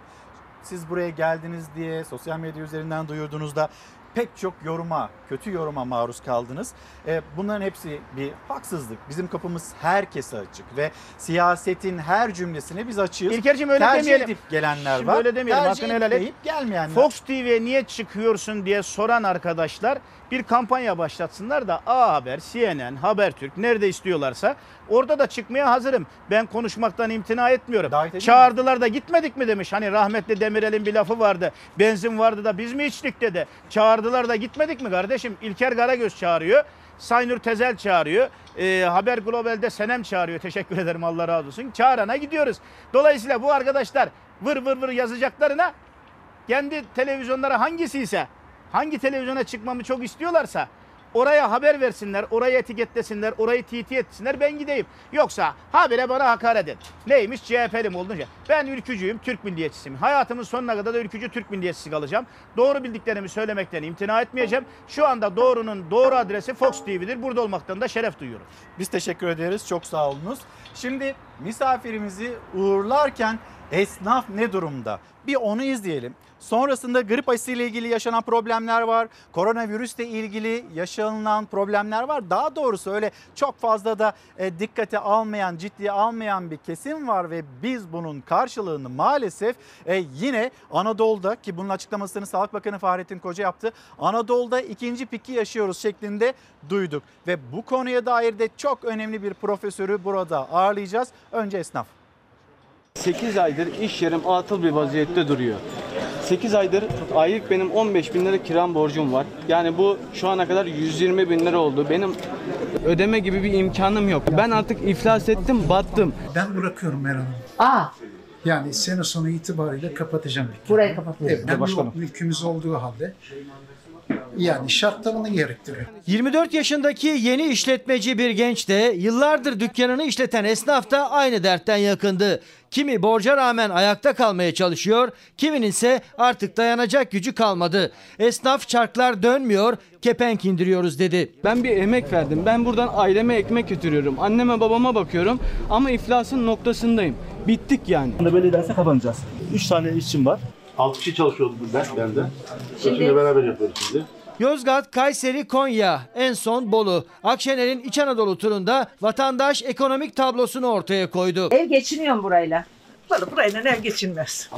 Siz buraya geldiniz diye sosyal medya üzerinden duyurduğunuzda pek çok yoruma, kötü yoruma maruz kaldınız. E, bunların hepsi bir haksızlık. Bizim kapımız herkese açık ve siyasetin her cümlesine biz açığız. İlker'cim öyle Tercih demeyelim. edip gelenler Şimdi var. öyle demeyelim. Tercih Hakkını helal et. etmeyip gelmeyenler. Fox TV'ye niye çıkıyorsun diye soran arkadaşlar bir kampanya başlatsınlar da A Haber, CNN, Habertürk nerede istiyorlarsa orada da çıkmaya hazırım. Ben konuşmaktan imtina etmiyorum. Çağırdılar da gitmedik mi demiş. Hani rahmetli Demirel'in bir lafı vardı. Benzin vardı da biz mi içtik dedi. Çağırdılar da gitmedik mi kardeşim? İlker Karagöz çağırıyor. Saynur Tezel çağırıyor. Ee, Haber Global'de Senem çağırıyor. Teşekkür ederim Allah razı olsun. Çağırana gidiyoruz. Dolayısıyla bu arkadaşlar vır vır vır yazacaklarına kendi televizyonlara hangisi ise hangi televizyona çıkmamı çok istiyorlarsa oraya haber versinler, orayı etiketlesinler, orayı TT etsinler ben gideyim. Yoksa habire bana hakaret et. Neymiş CHP'li mi oldun? Ben ülkücüyüm, Türk milliyetçisiyim. Hayatımın sonuna kadar da ülkücü Türk milliyetçisi kalacağım. Doğru bildiklerimi söylemekten imtina etmeyeceğim. Şu anda doğrunun doğru adresi Fox TV'dir. Burada olmaktan da şeref duyuyorum. Biz teşekkür ederiz. Çok sağ olunuz. Şimdi misafirimizi uğurlarken esnaf ne durumda? Bir onu izleyelim. Sonrasında grip aşısı ile ilgili yaşanan problemler var. Koronavirüsle ilgili yaşanılan problemler var. Daha doğrusu öyle çok fazla da e, dikkate almayan, ciddiye almayan bir kesim var ve biz bunun karşılığını maalesef e, yine Anadolu'da ki bunun açıklamasını Sağlık Bakanı Fahrettin Koca yaptı. Anadolu'da ikinci piki yaşıyoruz şeklinde duyduk ve bu konuya dair de çok önemli bir profesörü burada ağırlayacağız. Önce esnaf. 8 aydır iş yerim atıl bir vaziyette duruyor. 8 aydır aylık benim 15 bin lira kiram borcum var. Yani bu şu ana kadar 120 bin lira oldu. Benim ödeme gibi bir imkanım yok. Ben artık iflas ettim, battım. Ben bırakıyorum Meral Hanım. Aa. Yani sene sonu itibariyle kapatacağım dükkanı. Burayı kapatıyorsun. Evet, hem Başkanım. mülkümüz olduğu halde yani şartlarını gerektiriyor. 24 yaşındaki yeni işletmeci bir genç de yıllardır dükkanını işleten esnaf da aynı dertten yakındı. Kimi borca rağmen ayakta kalmaya çalışıyor, kiminin ise artık dayanacak gücü kalmadı. Esnaf çarklar dönmüyor, kepenk indiriyoruz dedi. Ben bir emek verdim. Ben buradan aileme ekmek götürüyorum. Anneme babama bakıyorum ama iflasın noktasındayım. Bittik yani. Belli derse kapanacağız. 3 tane işçim var. 6 kişi çalışıyordu ben, ben de. Şimdi beraber yapıyoruz şimdi. Yozgat, Kayseri, Konya, en son Bolu. Akşener'in İç Anadolu turunda vatandaş ekonomik tablosunu ortaya koydu. Ev geçiniyor mu burayla? Valla burayla ev geçinmez.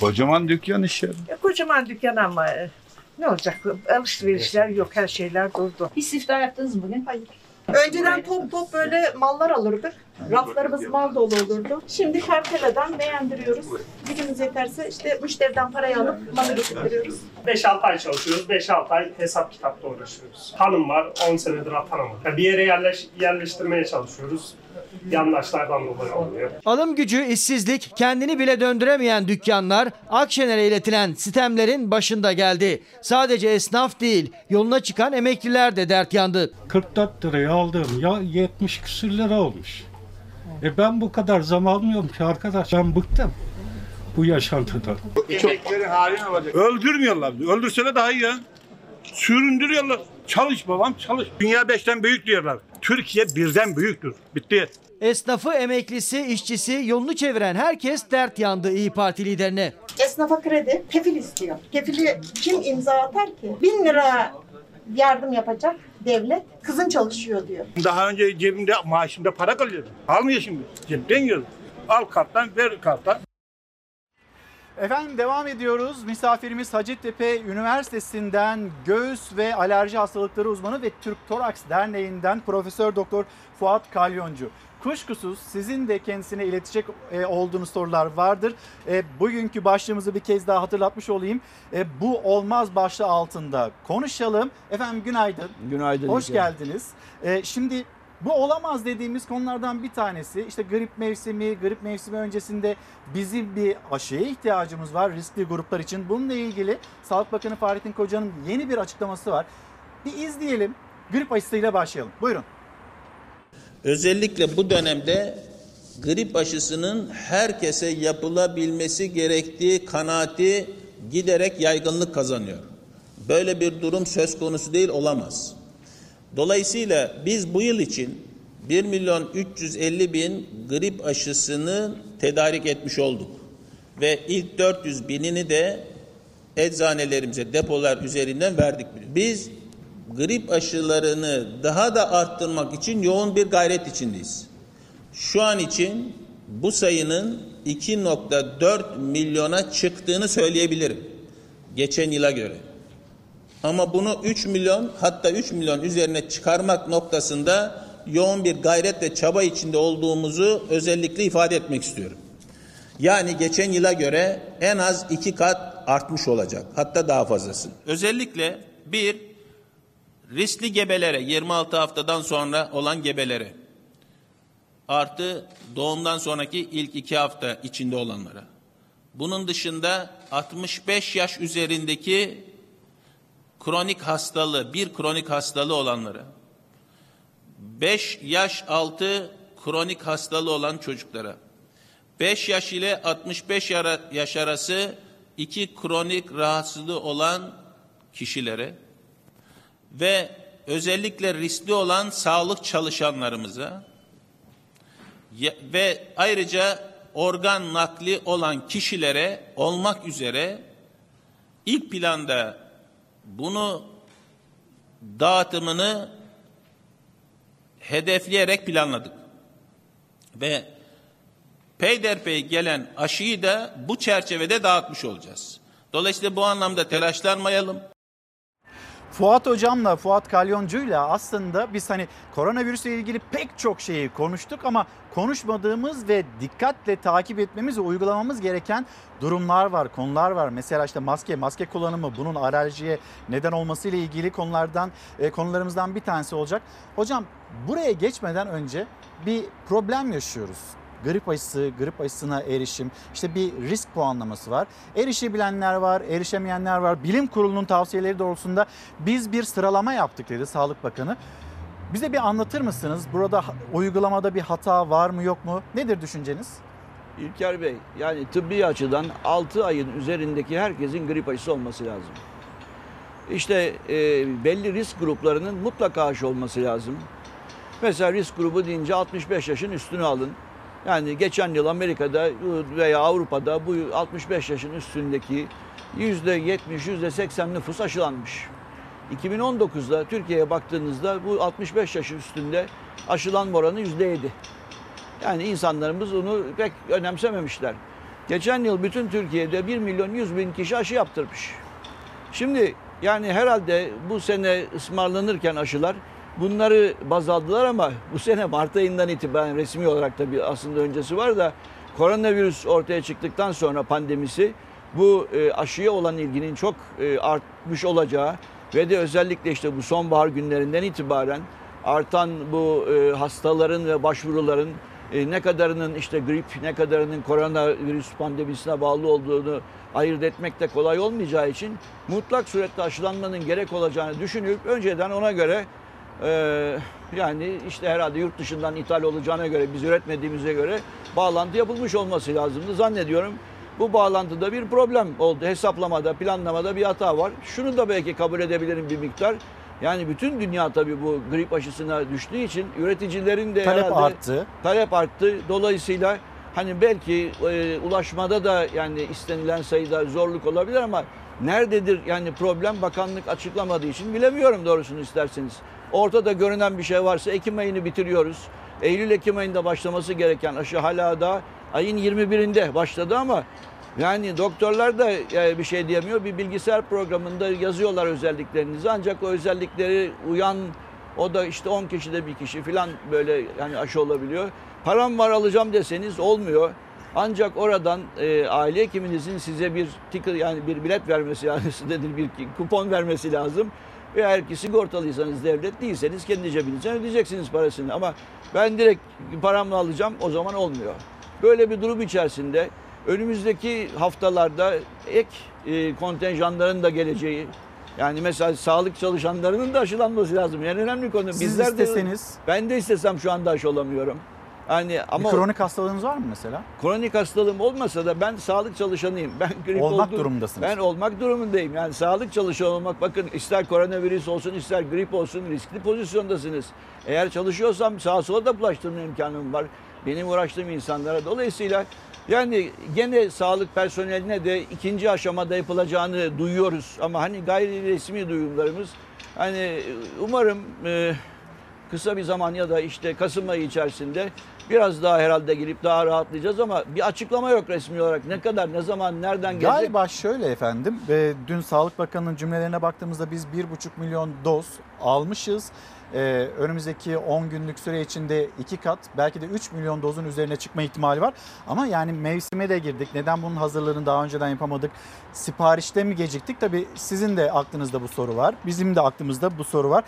Kocaman dükkan iş yeri. Ya kocaman dükkan ama e, ne olacak? Alışverişler yok, her şeyler durdu. Hiç siftah yaptınız mı bugün? Hayır. Önceden top top böyle mallar alırdık. Raflarımız mal dolu olurdu. Şimdi karteladan beğendiriyoruz. Gücümüz yeterse işte müşteriden parayı alıp malı getiriyoruz. 5-6 ay çalışıyoruz, 5-6 ay hesap kitapla uğraşıyoruz. Hanım var, 10 senedir atanamadı. Yani bir yere yerleş, yerleştirmeye çalışıyoruz. Yandaşlardan dolayı olmuyor. Alım gücü, işsizlik, kendini bile döndüremeyen dükkanlar Akşener'e iletilen sistemlerin başında geldi. Sadece esnaf değil, yoluna çıkan emekliler de dert yandı. 44 liraya aldığım ya 70 küsür lira olmuş. E ben bu kadar zam almıyorum ki arkadaş. Ben bıktım bu yaşantıdan. Emeklerin haline bak. Öldürmüyorlar. Öldürseler daha iyi ya. Süründürüyorlar. Çalış babam çalış. Dünya beşten büyük diyorlar. Türkiye birden büyüktür. Bitti. Esnafı, emeklisi, işçisi, yolunu çeviren herkes dert yandı İyi Parti liderine. Esnafa kredi, kefil istiyor. Kefili kim imza atar ki? 1000 lira yardım yapacak devlet. Kızın çalışıyor diyor. Daha önce cebimde maaşımda para kalıyordu. Almıyor şimdi. Cepten yiyor. Al karttan ver karttan. Efendim devam ediyoruz. Misafirimiz Hacettepe Üniversitesi'nden göğüs ve alerji hastalıkları uzmanı ve Türk Toraks Derneği'nden Profesör Doktor Fuat Kalyoncu. Kuşkusuz sizin de kendisine iletecek e, olduğunuz sorular vardır. E, bugünkü başlığımızı bir kez daha hatırlatmış olayım. E, bu olmaz başlığı altında konuşalım. Efendim günaydın. Günaydın. Hoş İlker. geldiniz. E, şimdi bu olamaz dediğimiz konulardan bir tanesi işte grip mevsimi, grip mevsimi öncesinde bizim bir aşıya ihtiyacımız var riskli gruplar için. Bununla ilgili Sağlık Bakanı Fahrettin Koca'nın yeni bir açıklaması var. Bir izleyelim. Grip aşısıyla başlayalım. Buyurun. Özellikle bu dönemde grip aşısının herkese yapılabilmesi gerektiği kanaati giderek yaygınlık kazanıyor. Böyle bir durum söz konusu değil olamaz. Dolayısıyla biz bu yıl için 1 milyon 350 bin grip aşısını tedarik etmiş olduk. Ve ilk 400 binini de eczanelerimize depolar üzerinden verdik. Biz grip aşılarını daha da arttırmak için yoğun bir gayret içindeyiz. Şu an için bu sayının 2.4 milyona çıktığını söyleyebilirim. Geçen yıla göre. Ama bunu 3 milyon hatta 3 milyon üzerine çıkarmak noktasında yoğun bir gayret ve çaba içinde olduğumuzu özellikle ifade etmek istiyorum. Yani geçen yıla göre en az iki kat artmış olacak. Hatta daha fazlası. Özellikle bir riskli gebelere 26 haftadan sonra olan gebelere. Artı doğumdan sonraki ilk iki hafta içinde olanlara. Bunun dışında 65 yaş üzerindeki kronik hastalığı, bir kronik hastalığı olanlara, 5 yaş altı kronik hastalığı olan çocuklara, 5 yaş ile 65 yaş arası iki kronik rahatsızlığı olan kişilere ve özellikle riskli olan sağlık çalışanlarımıza ve ayrıca organ nakli olan kişilere olmak üzere ilk planda bunu dağıtımını hedefleyerek planladık. Ve peyderpey gelen aşıyı da bu çerçevede dağıtmış olacağız. Dolayısıyla bu anlamda telaşlanmayalım. Fuat Hocam'la, Fuat Kalyoncu'yla aslında biz hani koronavirüsle ilgili pek çok şeyi konuştuk ama konuşmadığımız ve dikkatle takip etmemiz ve uygulamamız gereken durumlar var, konular var. Mesela işte maske, maske kullanımı bunun alerjiye neden olması ile ilgili konulardan e, konularımızdan bir tanesi olacak. Hocam buraya geçmeden önce bir problem yaşıyoruz grip aşısı, grip aşısına erişim, işte bir risk puanlaması var. Erişebilenler var, erişemeyenler var. Bilim Kurulu'nun tavsiyeleri doğrultusunda biz bir sıralama yaptık dedi Sağlık Bakanı. Bize bir anlatır mısınız? Burada uygulamada bir hata var mı yok mu? Nedir düşünceniz? İlker Bey, yani tıbbi açıdan 6 ayın üzerindeki herkesin grip aşısı olması lazım. İşte e, belli risk gruplarının mutlaka aşı olması lazım. Mesela risk grubu deyince 65 yaşın üstünü alın. Yani geçen yıl Amerika'da veya Avrupa'da bu 65 yaşın üstündeki %70, %80 nüfus aşılanmış. 2019'da Türkiye'ye baktığınızda bu 65 yaş üstünde aşılanma oranı %7. Yani insanlarımız onu pek önemsememişler. Geçen yıl bütün Türkiye'de 1 milyon 100 bin kişi aşı yaptırmış. Şimdi yani herhalde bu sene ısmarlanırken aşılar bunları baz aldılar ama bu sene Mart ayından itibaren resmi olarak tabii aslında öncesi var da koronavirüs ortaya çıktıktan sonra pandemisi bu e, aşıya olan ilginin çok e, artmış olacağı ve de özellikle işte bu sonbahar günlerinden itibaren artan bu e, hastaların ve başvuruların ne kadarının işte grip, ne kadarının koronavirüs pandemisine bağlı olduğunu ayırt etmek de kolay olmayacağı için mutlak surette aşılanmanın gerek olacağını düşünüp önceden ona göre ee, yani işte herhalde yurt dışından ithal olacağına göre biz üretmediğimize göre bağlantı yapılmış olması lazımdı. Zannediyorum bu bağlantıda bir problem oldu. Hesaplamada, planlamada bir hata var. Şunu da belki kabul edebilirim bir miktar. Yani bütün dünya tabii bu grip aşısına düştüğü için üreticilerin de talep herhalde arttı. Talep arttı. Dolayısıyla hani belki e, ulaşmada da yani istenilen sayıda zorluk olabilir ama nerededir yani problem bakanlık açıklamadığı için bilemiyorum doğrusunu isterseniz. Ortada görünen bir şey varsa Ekim ayını bitiriyoruz. Eylül-Ekim ayında başlaması gereken aşı hala da ayın 21'inde başladı ama yani doktorlar da bir şey diyemiyor. Bir bilgisayar programında yazıyorlar özelliklerinizi ancak o özellikleri uyan o da işte 10 kişide bir kişi falan böyle yani aşı olabiliyor. Param var alacağım deseniz olmuyor. Ancak oradan e, aile hekiminizin size bir ticket yani bir bilet vermesi yani bir kupon vermesi lazım. Eğer ki sigortalıysanız devlet değilseniz kendi cebinizden ödeyeceksiniz parasını. Ama ben direkt paramla alacağım o zaman olmuyor. Böyle bir durum içerisinde önümüzdeki haftalarda ek e, kontenjanların da geleceği yani mesela sağlık çalışanlarının da aşılanması lazım. En önemli konu. Siz Bizler isteseniz. De, ben de istesem şu anda aşı olamıyorum. Yani ama bir kronik hastalığınız var mı mesela? kronik hastalığım olmasa da ben sağlık çalışanıyım. Ben grip Olmak olduğum- durumundasınız. Ben olmak durumundayım. Yani sağlık çalışanı olmak bakın ister koronavirüs olsun ister grip olsun riskli pozisyondasınız. Eğer çalışıyorsam sağa sola da bulaştırma imkanım var. Benim uğraştığım insanlara. Dolayısıyla yani gene sağlık personeline de ikinci aşamada yapılacağını duyuyoruz. Ama hani gayri resmi duyumlarımız hani umarım e, kısa bir zaman ya da işte Kasım ayı içerisinde biraz daha herhalde girip daha rahatlayacağız ama bir açıklama yok resmi olarak. Ne kadar, ne zaman, nereden gelecek? Galiba şöyle efendim, ve dün Sağlık Bakanı'nın cümlelerine baktığımızda biz 1,5 milyon doz almışız. Ee, önümüzdeki 10 günlük süre içinde 2 kat belki de 3 milyon dozun üzerine çıkma ihtimali var. Ama yani mevsime de girdik. Neden bunun hazırlığını daha önceden yapamadık? Siparişte mi geciktik? Tabii sizin de aklınızda bu soru var. Bizim de aklımızda bu soru var.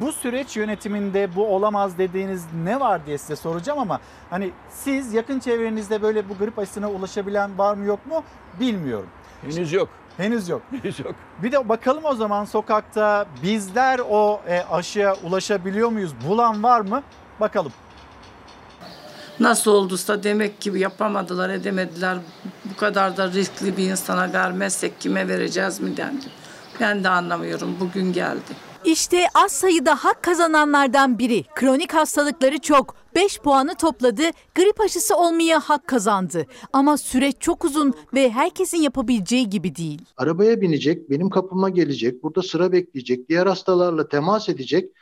Bu süreç yönetiminde bu olamaz dediğiniz ne var diye size soracağım ama hani siz yakın çevrenizde böyle bu grip aşısına ulaşabilen var mı yok mu bilmiyorum. Henüz yok. Henüz yok. Henüz yok. Bir de bakalım o zaman sokakta bizler o e, aşıya ulaşabiliyor muyuz? Bulan var mı? Bakalım. Nasıl olduysa demek ki yapamadılar, edemediler. Bu kadar da riskli bir insana vermezsek kime vereceğiz mi dendi. Ben de anlamıyorum. Bugün geldi. İşte az sayıda hak kazananlardan biri. Kronik hastalıkları çok. 5 puanı topladı, grip aşısı olmaya hak kazandı. Ama süreç çok uzun ve herkesin yapabileceği gibi değil. Arabaya binecek, benim kapıma gelecek, burada sıra bekleyecek, diğer hastalarla temas edecek,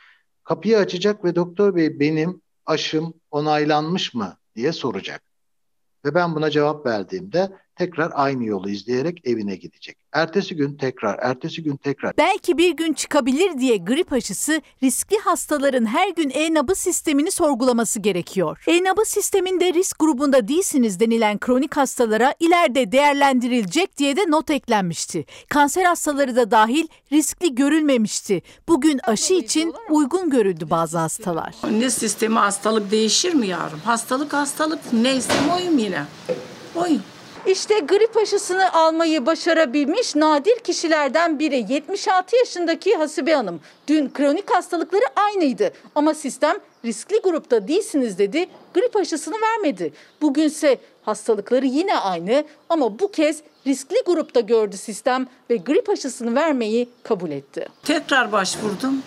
kapıyı açacak ve doktor bey benim aşım onaylanmış mı diye soracak. Ve ben buna cevap verdiğimde tekrar aynı yolu izleyerek evine gidecek. Ertesi gün tekrar, ertesi gün tekrar. Belki bir gün çıkabilir diye grip aşısı riskli hastaların her gün e-nabız sistemini sorgulaması gerekiyor. E-nabız sisteminde risk grubunda değilsiniz denilen kronik hastalara ileride değerlendirilecek diye de not eklenmişti. Kanser hastaları da dahil riskli görülmemişti. Bugün aşı için uygun görüldü bazı hastalar. Ne sistemi hastalık değişir mi yavrum? Hastalık hastalık. Neyse oyum yine. Oyum. İşte grip aşısını almayı başarabilmiş nadir kişilerden biri 76 yaşındaki Hasibe Hanım. Dün kronik hastalıkları aynıydı ama sistem riskli grupta değilsiniz dedi. Grip aşısını vermedi. Bugünse hastalıkları yine aynı ama bu kez riskli grupta gördü sistem ve grip aşısını vermeyi kabul etti. Tekrar başvurdum.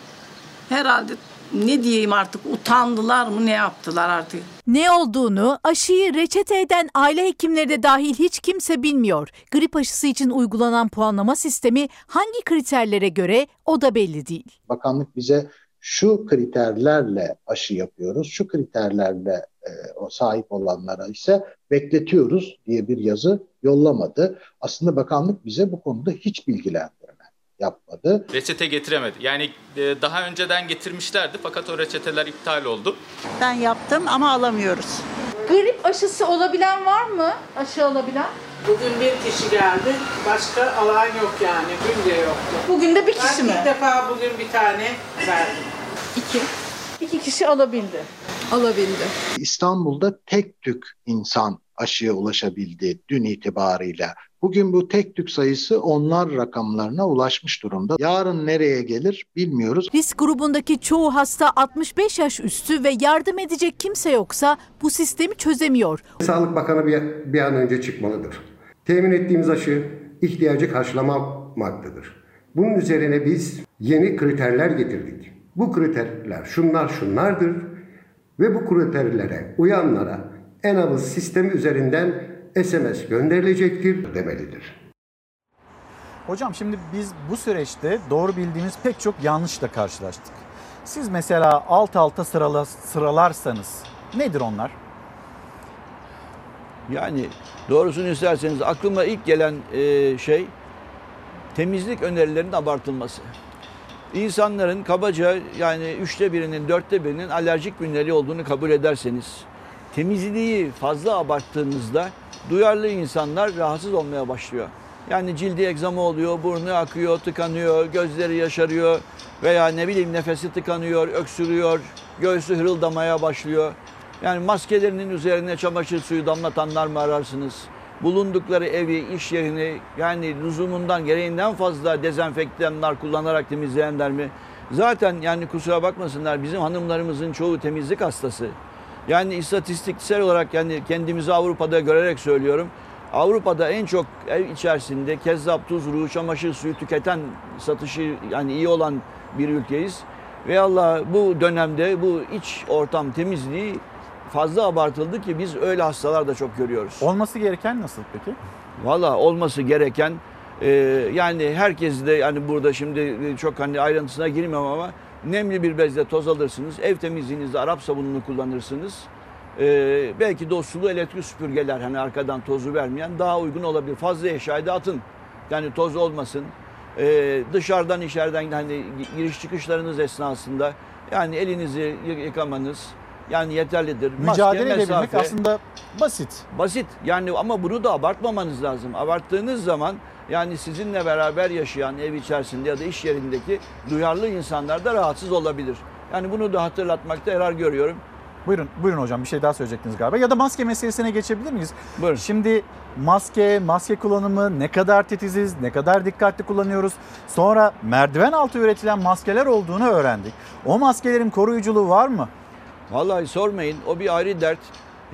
Herhalde ne diyeyim artık utandılar mı ne yaptılar artık. Ne olduğunu aşıyı reçete eden aile hekimleri de dahil hiç kimse bilmiyor. Grip aşısı için uygulanan puanlama sistemi hangi kriterlere göre o da belli değil. Bakanlık bize şu kriterlerle aşı yapıyoruz, şu kriterlerle e, o sahip olanlara ise bekletiyoruz diye bir yazı yollamadı. Aslında bakanlık bize bu konuda hiç bilgilendirme yapmadı. Reçete getiremedi. Yani e, daha önceden getirmişlerdi fakat o reçeteler iptal oldu. Ben yaptım ama alamıyoruz. Grip aşısı olabilen var mı? Aşı alabilen? Bugün bir kişi geldi. Başka alan yok yani. Gün de yoktu. Bugün de bir kişi ben mi? ilk defa bugün bir tane verdim. İki. İki kişi alabildi. Alabildi. İstanbul'da tek tük insan aşıya ulaşabildi dün itibarıyla. Bugün bu tek tük sayısı onlar rakamlarına ulaşmış durumda. Yarın nereye gelir bilmiyoruz. Risk grubundaki çoğu hasta 65 yaş üstü ve yardım edecek kimse yoksa bu sistemi çözemiyor. Sağlık Bakanı bir, bir an önce çıkmalıdır. Temin ettiğimiz aşı ihtiyacı karşılamamaktadır. Bunun üzerine biz yeni kriterler getirdik. Bu kriterler şunlar şunlardır ve bu kriterlere uyanlara en sistemi üzerinden SMS gönderilecektir demelidir. Hocam şimdi biz bu süreçte doğru bildiğimiz pek çok yanlışla karşılaştık. Siz mesela alt alta sırala, sıralarsanız nedir onlar? Yani doğrusunu isterseniz aklıma ilk gelen e, şey temizlik önerilerinin abartılması. İnsanların kabaca yani üçte birinin, dörtte birinin alerjik günleri olduğunu kabul ederseniz, temizliği fazla abarttığınızda duyarlı insanlar rahatsız olmaya başlıyor. Yani cildi egzama oluyor, burnu akıyor, tıkanıyor, gözleri yaşarıyor veya ne bileyim nefesi tıkanıyor, öksürüyor, göğsü hırıldamaya başlıyor. Yani maskelerinin üzerine çamaşır suyu damlatanlar mı ararsınız? Bulundukları evi, iş yerini yani lüzumundan, gereğinden fazla dezenfektanlar kullanarak temizleyenler mi? Zaten yani kusura bakmasınlar bizim hanımlarımızın çoğu temizlik hastası. Yani istatistiksel olarak yani kendimizi Avrupa'da görerek söylüyorum. Avrupa'da en çok ev içerisinde kezzap, tuz, ruhu, çamaşır suyu tüketen, satışı yani iyi olan bir ülkeyiz. Ve Allah bu dönemde bu iç ortam temizliği fazla abartıldı ki biz öyle hastalar da çok görüyoruz. Olması gereken nasıl peki? Valla olması gereken e, yani herkes de yani burada şimdi çok hani ayrıntısına girmem ama nemli bir bezle toz alırsınız. Ev temizliğinizde Arap sabununu kullanırsınız. E, belki de o sulu elektrik süpürgeler hani arkadan tozu vermeyen daha uygun olabilir. Fazla eşyayı da atın. Yani toz olmasın. E, dışarıdan içeriden hani giriş çıkışlarınız esnasında yani elinizi yıkamanız yani yeterlidir. Maske, Mücadele edebilmek mesafe. aslında basit. Basit yani ama bunu da abartmamanız lazım. Abarttığınız zaman yani sizinle beraber yaşayan ev içerisinde ya da iş yerindeki duyarlı insanlar da rahatsız olabilir. Yani bunu da hatırlatmakta yarar görüyorum. Buyurun, buyurun hocam bir şey daha söyleyecektiniz galiba. Ya da maske meselesine geçebilir miyiz? Buyurun. Şimdi maske, maske kullanımı ne kadar titiziz, ne kadar dikkatli kullanıyoruz. Sonra merdiven altı üretilen maskeler olduğunu öğrendik. O maskelerin koruyuculuğu var mı? Vallahi sormayın o bir ayrı dert.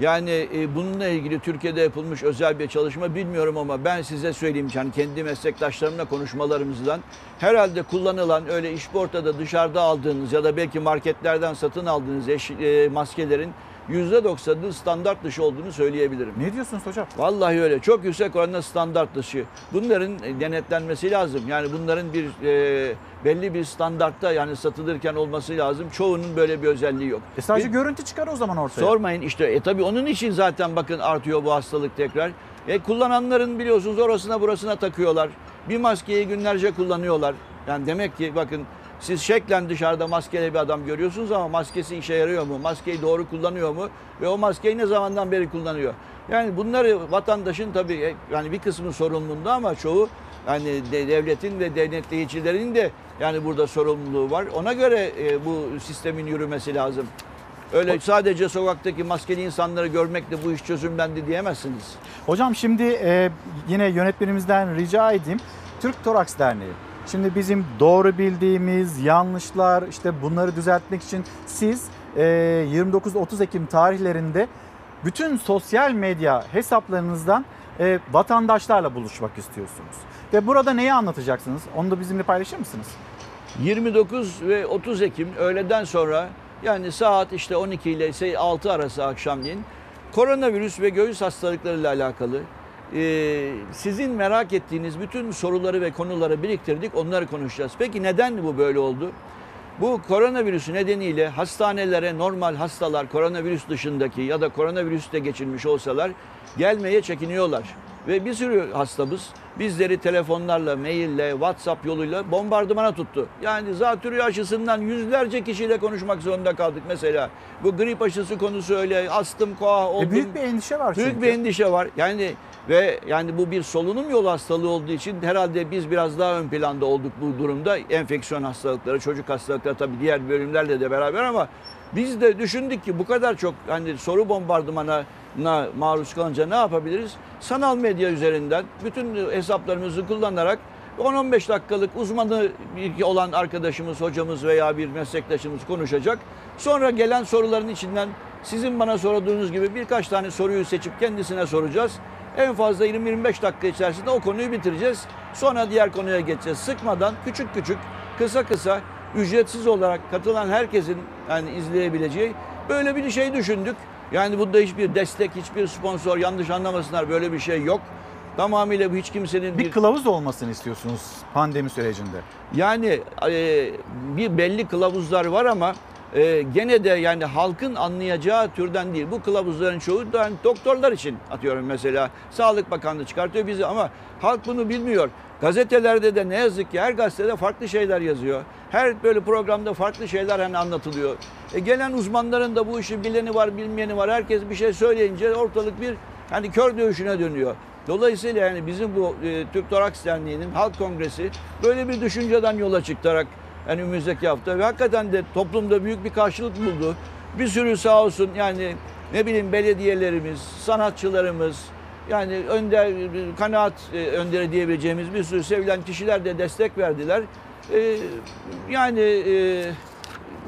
Yani e, bununla ilgili Türkiye'de yapılmış özel bir çalışma bilmiyorum ama ben size söyleyeyim yani kendi meslektaşlarımla konuşmalarımızdan herhalde kullanılan öyle işportada dışarıda aldığınız ya da belki marketlerden satın aldığınız eş, e, maskelerin %90'ı standart dışı olduğunu söyleyebilirim. Ne diyorsunuz hocam? Vallahi öyle. Çok yüksek oranda standart dışı. Bunların e, denetlenmesi lazım. Yani bunların bir e, belli bir standartta yani satılırken olması lazım. Çoğunun böyle bir özelliği yok. E sadece Bir- görüntü çıkar o zaman ortaya. Sormayın işte e tabii onun için zaten bakın artıyor bu hastalık tekrar. E kullananların biliyorsunuz orasına burasına takıyorlar. Bir maskeyi günlerce kullanıyorlar. Yani demek ki bakın siz şeklen dışarıda maskeli bir adam görüyorsunuz ama maskesi işe yarıyor mu? Maskeyi doğru kullanıyor mu? Ve o maskeyi ne zamandan beri kullanıyor? Yani bunları vatandaşın tabii e, yani bir kısmı sorumluluğunda ama çoğu yani de- devletin ve denetleyicilerin de yani burada sorumluluğu var. Ona göre e, bu sistemin yürümesi lazım. Öyle sadece sokaktaki maskeli insanları görmekle bu iş çözümlendi diyemezsiniz. Hocam şimdi e, yine yönetmenimizden rica edeyim. Türk Toraks Derneği. Şimdi bizim doğru bildiğimiz yanlışlar işte bunları düzeltmek için siz e, 29-30 Ekim tarihlerinde bütün sosyal medya hesaplarınızdan e, vatandaşlarla buluşmak istiyorsunuz. Ve burada neyi anlatacaksınız? Onu da bizimle paylaşır mısınız? 29 ve 30 Ekim öğleden sonra yani saat işte 12 ile ise 6 arası akşamleyin koronavirüs ve göğüs hastalıklarıyla alakalı e, sizin merak ettiğiniz bütün soruları ve konuları biriktirdik onları konuşacağız. Peki neden bu böyle oldu? Bu koronavirüsü nedeniyle hastanelere normal hastalar koronavirüs dışındaki ya da koronavirüste geçirmiş olsalar gelmeye çekiniyorlar. Ve bir sürü hastamız bizleri telefonlarla, maille, WhatsApp yoluyla bombardımana tuttu. Yani zatürre aşısından yüzlerce kişiyle konuşmak zorunda kaldık mesela. Bu grip aşısı konusu öyle, astım, koa oldum. E, büyük bir endişe var Büyük çünkü. bir endişe var. Yani ve yani bu bir solunum yolu hastalığı olduğu için herhalde biz biraz daha ön planda olduk bu durumda. Enfeksiyon hastalıkları, çocuk hastalıkları tabii diğer bölümlerle de beraber ama biz de düşündük ki bu kadar çok hani soru bombardımana maruz kalınca ne yapabiliriz? Sanal medya üzerinden bütün hesaplarımızı kullanarak 10-15 dakikalık uzmanı olan arkadaşımız, hocamız veya bir meslektaşımız konuşacak. Sonra gelen soruların içinden sizin bana sorduğunuz gibi birkaç tane soruyu seçip kendisine soracağız. En fazla 20-25 dakika içerisinde o konuyu bitireceğiz. Sonra diğer konuya geçeceğiz. Sıkmadan küçük küçük, kısa kısa, ücretsiz olarak katılan herkesin yani izleyebileceği böyle bir şey düşündük. Yani bunda hiçbir destek, hiçbir sponsor yanlış anlamasınlar böyle bir şey yok. Tamamıyla bu hiç kimsenin Bir kılavuz olmasını istiyorsunuz pandemi sürecinde. yani e, bir belli kılavuzlar var ama e, gene de yani halkın anlayacağı türden değil. Bu kılavuzların çoğu da yani doktorlar için atıyorum mesela. Sağlık Bakanlığı çıkartıyor bizi ama halk bunu bilmiyor. Gazetelerde de ne yazık ki her gazetede farklı şeyler yazıyor. Her böyle programda farklı şeyler hani anlatılıyor. E, gelen uzmanların da bu işi bileni var, bilmeyeni var. Herkes bir şey söyleyince ortalık bir hani kör dövüşüne dönüyor. Dolayısıyla yani bizim bu e, Türk Toraks Derneği'nin Halk Kongresi böyle bir düşünceden yola çıkarak yani önümüzdeki hafta ve hakikaten de toplumda büyük bir karşılık buldu. Bir sürü sağ olsun yani ne bileyim belediyelerimiz, sanatçılarımız, yani önder, kanaat e, önderi diyebileceğimiz bir sürü sevilen kişiler de destek verdiler. E, yani e,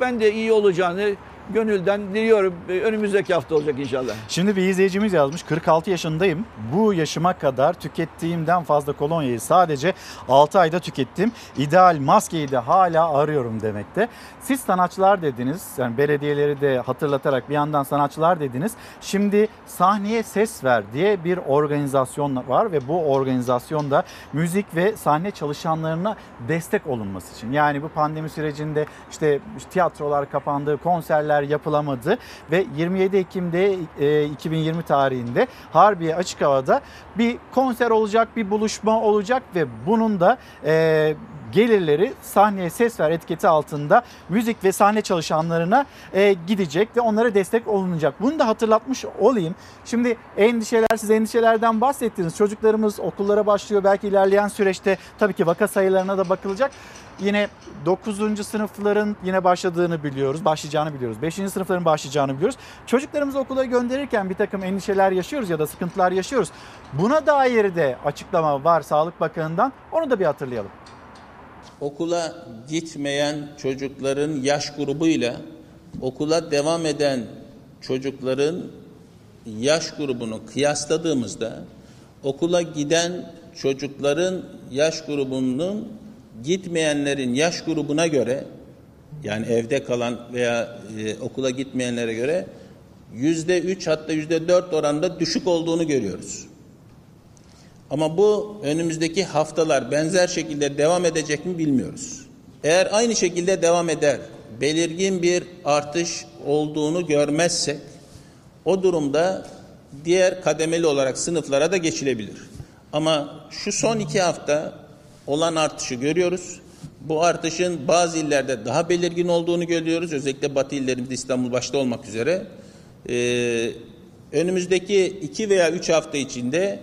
ben de iyi olacağını gönülden diliyorum. E, Önümüzdeki hafta olacak inşallah. Şimdi bir izleyicimiz yazmış 46 yaşındayım. Bu yaşıma kadar tükettiğimden fazla kolonyayı sadece 6 ayda tükettim. İdeal maskeyi de hala arıyorum demekte. Siz sanatçılar dediniz. Yani belediyeleri de hatırlatarak bir yandan sanatçılar dediniz. Şimdi sahneye ses ver diye bir organizasyon var ve bu organizasyonda müzik ve sahne çalışanlarına destek olunması için. Yani bu pandemi sürecinde işte tiyatrolar kapandı, konserler yapılamadı ve 27 Ekim'de e, 2020 tarihinde Harbiye Açık Hava'da bir konser olacak, bir buluşma olacak ve bunun da e, gelirleri sahneye ses ver etiketi altında müzik ve sahne çalışanlarına e, gidecek ve onlara destek olunacak. Bunu da hatırlatmış olayım. Şimdi endişeler, siz endişelerden bahsettiniz. Çocuklarımız okullara başlıyor. Belki ilerleyen süreçte tabii ki vaka sayılarına da bakılacak. Yine 9. sınıfların yine başladığını biliyoruz, başlayacağını biliyoruz. 5. sınıfların başlayacağını biliyoruz. Çocuklarımızı okula gönderirken bir takım endişeler yaşıyoruz ya da sıkıntılar yaşıyoruz. Buna dair de açıklama var Sağlık Bakanı'ndan. Onu da bir hatırlayalım. okula gitmeyen çocukların yaş grubuyla okula devam eden çocukların yaş grubunu kıyasladığımızda okula giden çocukların yaş grubunun gitmeyenlerin yaş grubuna göre yani evde kalan veya e, okula gitmeyenlere göre yüzde üç hatta yüzde dört oranda düşük olduğunu görüyoruz. Ama bu önümüzdeki haftalar benzer şekilde devam edecek mi bilmiyoruz. Eğer aynı şekilde devam eder, belirgin bir artış olduğunu görmezsek, o durumda diğer kademeli olarak sınıflara da geçilebilir. Ama şu son iki hafta olan artışı görüyoruz. Bu artışın bazı illerde daha belirgin olduğunu görüyoruz. Özellikle batı illerimizde İstanbul başta olmak üzere. Ee, önümüzdeki iki veya üç hafta içinde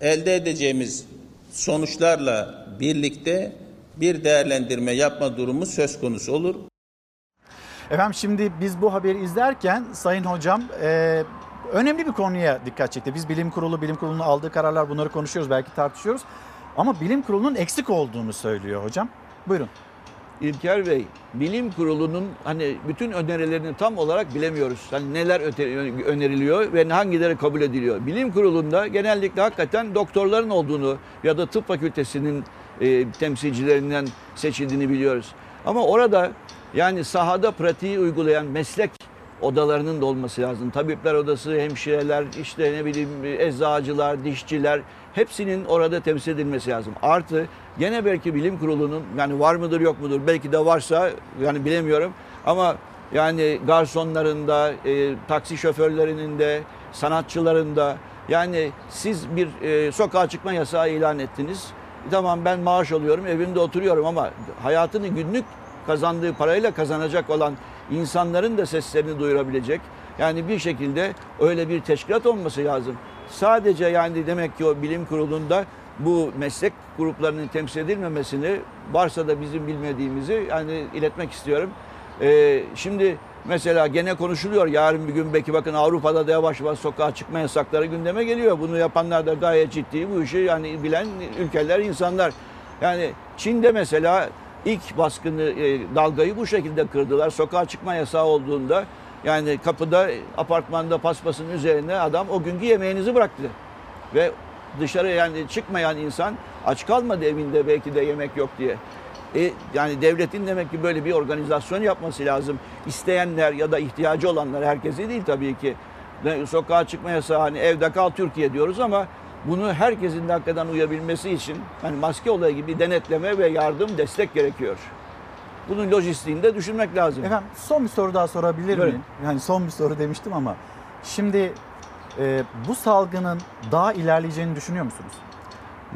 elde edeceğimiz sonuçlarla birlikte bir değerlendirme yapma durumu söz konusu olur. Efendim şimdi biz bu haberi izlerken Sayın Hocam e, önemli bir konuya dikkat çekti. Biz bilim kurulu, bilim kurulunun aldığı kararlar bunları konuşuyoruz belki tartışıyoruz. Ama bilim kurulunun eksik olduğunu söylüyor hocam. Buyurun. İlker Bey, bilim kurulunun hani bütün önerilerini tam olarak bilemiyoruz. Hani neler öneriliyor ve hangileri kabul ediliyor. Bilim kurulunda genellikle hakikaten doktorların olduğunu ya da tıp fakültesinin e, temsilcilerinden seçildiğini biliyoruz. Ama orada yani sahada pratiği uygulayan meslek odalarının da olması lazım. Tabipler odası, hemşireler, işte ne bileyim eczacılar, dişçiler hepsinin orada temsil edilmesi lazım. Artı gene belki bilim kurulunun yani var mıdır yok mudur belki de varsa yani bilemiyorum ama yani garsonlarında, e, taksi şoförlerinin de, sanatçıların da yani siz bir e, sokağa çıkma yasağı ilan ettiniz. Tamam ben maaş alıyorum, evimde oturuyorum ama hayatını günlük kazandığı parayla kazanacak olan insanların da seslerini duyurabilecek. Yani bir şekilde öyle bir teşkilat olması lazım. Sadece yani demek ki o bilim kurulunda bu meslek gruplarının temsil edilmemesini varsa da bizim bilmediğimizi yani iletmek istiyorum. Ee, şimdi mesela gene konuşuluyor yarın bir gün belki bakın Avrupa'da da yavaş yavaş sokağa çıkma yasakları gündeme geliyor. Bunu yapanlar da gayet ciddi bu işi yani bilen ülkeler insanlar. Yani Çin'de mesela ilk baskını e, dalgayı bu şekilde kırdılar. Sokağa çıkma yasağı olduğunda yani kapıda apartmanda paspasın üzerine adam o günkü yemeğinizi bıraktı. Ve dışarı yani çıkmayan insan aç kalmadı evinde belki de yemek yok diye. E, yani devletin demek ki böyle bir organizasyon yapması lazım. İsteyenler ya da ihtiyacı olanlar herkesi değil tabii ki. Sokağa çıkma yasağı hani evde kal Türkiye diyoruz ama bunu herkesin de hakikaten uyabilmesi için hani maske olayı gibi denetleme ve yardım, destek gerekiyor. Bunun lojistiğini de düşünmek lazım. Efendim son bir soru daha sorabilir miyim? Yani son bir soru demiştim ama şimdi e, bu salgının daha ilerleyeceğini düşünüyor musunuz?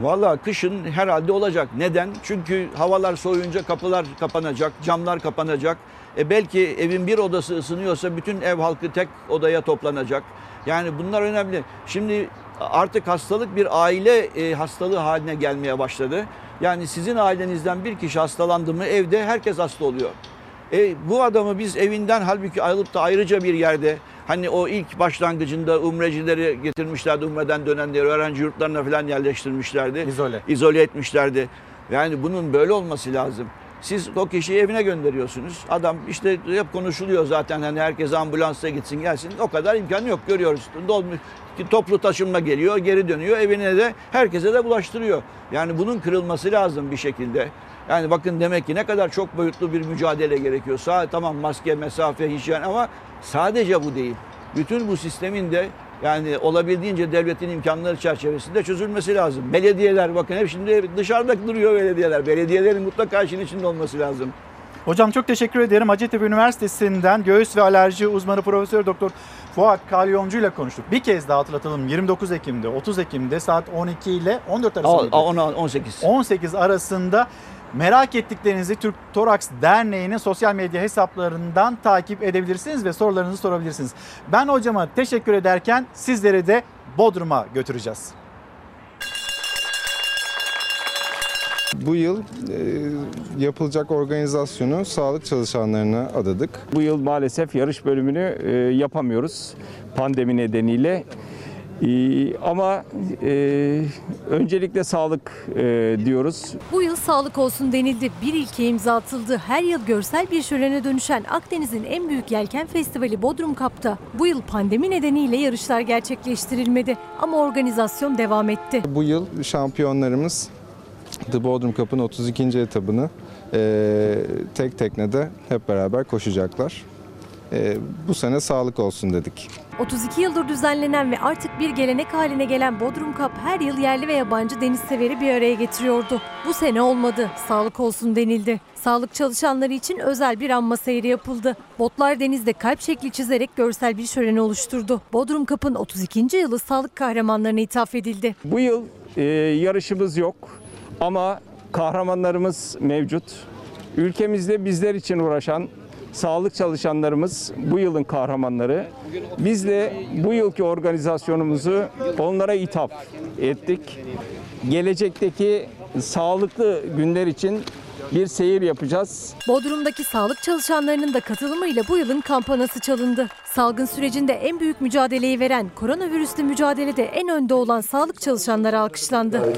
Valla kışın herhalde olacak. Neden? Çünkü havalar soğuyunca kapılar kapanacak, camlar kapanacak. E belki evin bir odası ısınıyorsa bütün ev halkı tek odaya toplanacak. Yani bunlar önemli. Şimdi artık hastalık bir aile e, hastalığı haline gelmeye başladı. Yani sizin ailenizden bir kişi hastalandı mı evde herkes hasta oluyor. E, bu adamı biz evinden halbuki ayrılıp da ayrıca bir yerde hani o ilk başlangıcında umrecileri getirmişlerdi umreden dönenleri öğrenci yurtlarına falan yerleştirmişlerdi. İzole. İzole etmişlerdi. Yani bunun böyle olması lazım. Siz o kişiyi evine gönderiyorsunuz. Adam işte hep konuşuluyor zaten hani herkes ambulansa gitsin gelsin. O kadar imkan yok görüyoruz. Dolmuş toplu taşınma geliyor, geri dönüyor. Evine de herkese de bulaştırıyor. Yani bunun kırılması lazım bir şekilde. Yani bakın demek ki ne kadar çok boyutlu bir mücadele gerekiyor. Sağ tamam maske, mesafe, hijyen ama sadece bu değil. Bütün bu sistemin de yani olabildiğince devletin imkanları çerçevesinde çözülmesi lazım. Belediyeler bakın hep şimdi dışarıda duruyor belediyeler. Belediyelerin mutlaka işin içinde olması lazım. Hocam çok teşekkür ederim. Hacettepe Üniversitesi'nden göğüs ve alerji uzmanı Profesör Doktor Fuat Kalyoncu ile konuştuk. Bir kez daha hatırlatalım. 29 Ekim'de, 30 Ekim'de saat 12 ile 14 arasında. 18. 18 arasında Merak ettiklerinizi Türk Toraks Derneği'nin sosyal medya hesaplarından takip edebilirsiniz ve sorularınızı sorabilirsiniz. Ben hocama teşekkür ederken sizleri de Bodrum'a götüreceğiz. Bu yıl e, yapılacak organizasyonu sağlık çalışanlarına adadık. Bu yıl maalesef yarış bölümünü e, yapamıyoruz pandemi nedeniyle. Ee, ama e, öncelikle sağlık e, diyoruz. Bu yıl sağlık olsun denildi. Bir ilke imza atıldı. Her yıl görsel bir şölene dönüşen Akdeniz'in en büyük yelken festivali Bodrum Kap'ta. Bu yıl pandemi nedeniyle yarışlar gerçekleştirilmedi ama organizasyon devam etti. Bu yıl şampiyonlarımız The Bodrum Cup'ın 32. etabını e, tek teknede hep beraber koşacaklar. E, bu sene sağlık olsun dedik. 32 yıldır düzenlenen ve artık bir gelenek haline gelen Bodrum Cup her yıl yerli ve yabancı deniz severi bir araya getiriyordu. Bu sene olmadı. Sağlık olsun denildi. Sağlık çalışanları için özel bir anma seyri yapıldı. Botlar denizde kalp şekli çizerek görsel bir şöleni oluşturdu. Bodrum Cup'ın 32. yılı sağlık kahramanlarına ithaf edildi. Bu yıl e, yarışımız yok ama kahramanlarımız mevcut. Ülkemizde bizler için uğraşan sağlık çalışanlarımız bu yılın kahramanları. Biz de bu yılki organizasyonumuzu onlara ithaf ettik. Gelecekteki sağlıklı günler için bir seyir yapacağız. Bodrum'daki sağlık çalışanlarının da katılımıyla bu yılın kampanası çalındı. Salgın sürecinde en büyük mücadeleyi veren koronavirüsle mücadelede en önde olan sağlık çalışanları alkışlandı.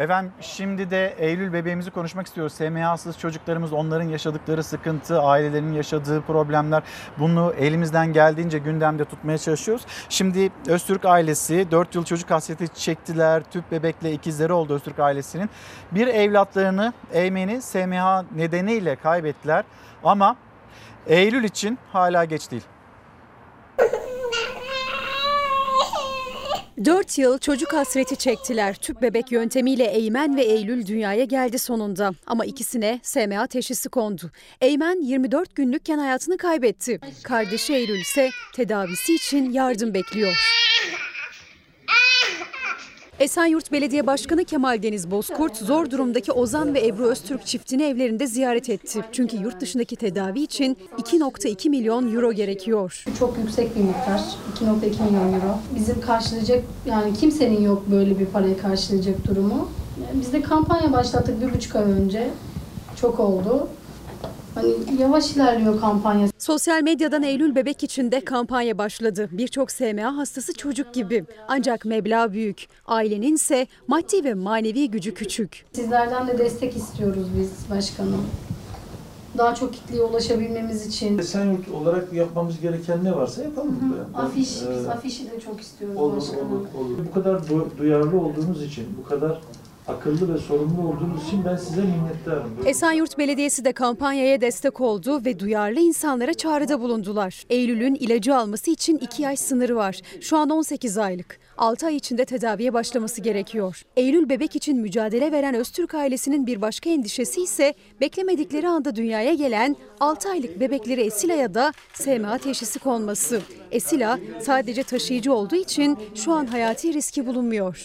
Efendim şimdi de Eylül bebeğimizi konuşmak istiyoruz. SMH'sız çocuklarımız onların yaşadıkları sıkıntı, ailelerin yaşadığı problemler bunu elimizden geldiğince gündemde tutmaya çalışıyoruz. Şimdi Öztürk ailesi 4 yıl çocuk hasreti çektiler. Tüp bebekle ikizleri oldu Öztürk ailesinin. Bir evlatlarını Eymen'i SMH nedeniyle kaybettiler ama Eylül için hala geç değil. 4 yıl çocuk hasreti çektiler. Tüp bebek yöntemiyle Eymen ve Eylül dünyaya geldi sonunda. Ama ikisine SMA teşhisi kondu. Eymen 24 günlükken hayatını kaybetti. Kardeşi Eylül ise tedavisi için yardım bekliyor. Esenyurt Belediye Başkanı Kemal Deniz Bozkurt zor durumdaki Ozan ve Ebru Öztürk çiftini evlerinde ziyaret etti. Çünkü yurt dışındaki tedavi için 2.2 milyon euro gerekiyor. Çok yüksek bir miktar. 2.2 milyon euro. Bizim karşılayacak yani kimsenin yok böyle bir parayı karşılayacak durumu. Biz de kampanya başlattık bir buçuk ay önce. Çok oldu. Hani yavaş ilerliyor kampanya. Sosyal medyadan Eylül bebek için de kampanya başladı. Birçok SMA hastası çocuk gibi. Ancak meblağ büyük. Ailenin ise maddi ve manevi gücü küçük. Sizlerden de destek istiyoruz biz başkanım. Daha çok kitleye ulaşabilmemiz için. Esenyurt olarak yapmamız gereken ne varsa yapalım. Hı hı. Afiş, biz afişi de çok istiyoruz olur, başkanım. olur, olur. Bu kadar du- duyarlı olduğunuz için, bu kadar akıllı ve sorumlu olduğunuz için ben size minnettarım. Esenyurt Belediyesi de kampanyaya destek oldu ve duyarlı insanlara çağrıda bulundular. Eylül'ün ilacı alması için 2 yaş sınırı var. Şu an 18 aylık. 6 ay içinde tedaviye başlaması gerekiyor. Eylül bebek için mücadele veren Öztürk ailesinin bir başka endişesi ise beklemedikleri anda dünyaya gelen 6 aylık bebekleri Esila'ya da SMA teşhisi konması. Esila sadece taşıyıcı olduğu için şu an hayati riski bulunmuyor.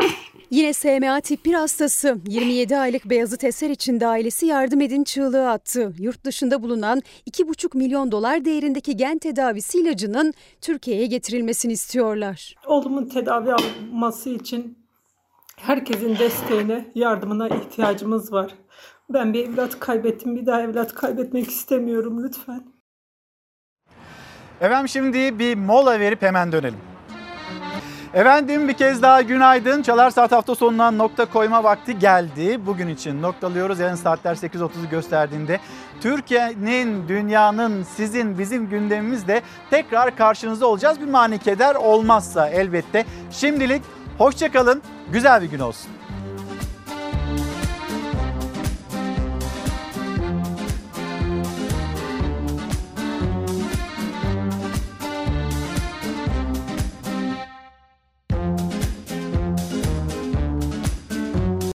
Yine SMA tip 1 hastası 27 aylık Beyazıt Eser için de ailesi yardım edin çığlığı attı. Yurt dışında bulunan 2,5 milyon dolar değerindeki gen tedavisi ilacının Türkiye'ye getirilmesini istiyorlar. Oğlumun tedavi alması için herkesin desteğine, yardımına ihtiyacımız var. Ben bir evlat kaybettim, bir daha evlat kaybetmek istemiyorum lütfen. Efendim şimdi bir mola verip hemen dönelim. Efendim bir kez daha günaydın. Çalar Saat hafta sonuna nokta koyma vakti geldi. Bugün için noktalıyoruz. Yarın saatler 8.30'u gösterdiğinde Türkiye'nin, dünyanın, sizin, bizim gündemimizde tekrar karşınızda olacağız. Bir mani keder olmazsa elbette. Şimdilik hoşçakalın. Güzel bir gün olsun.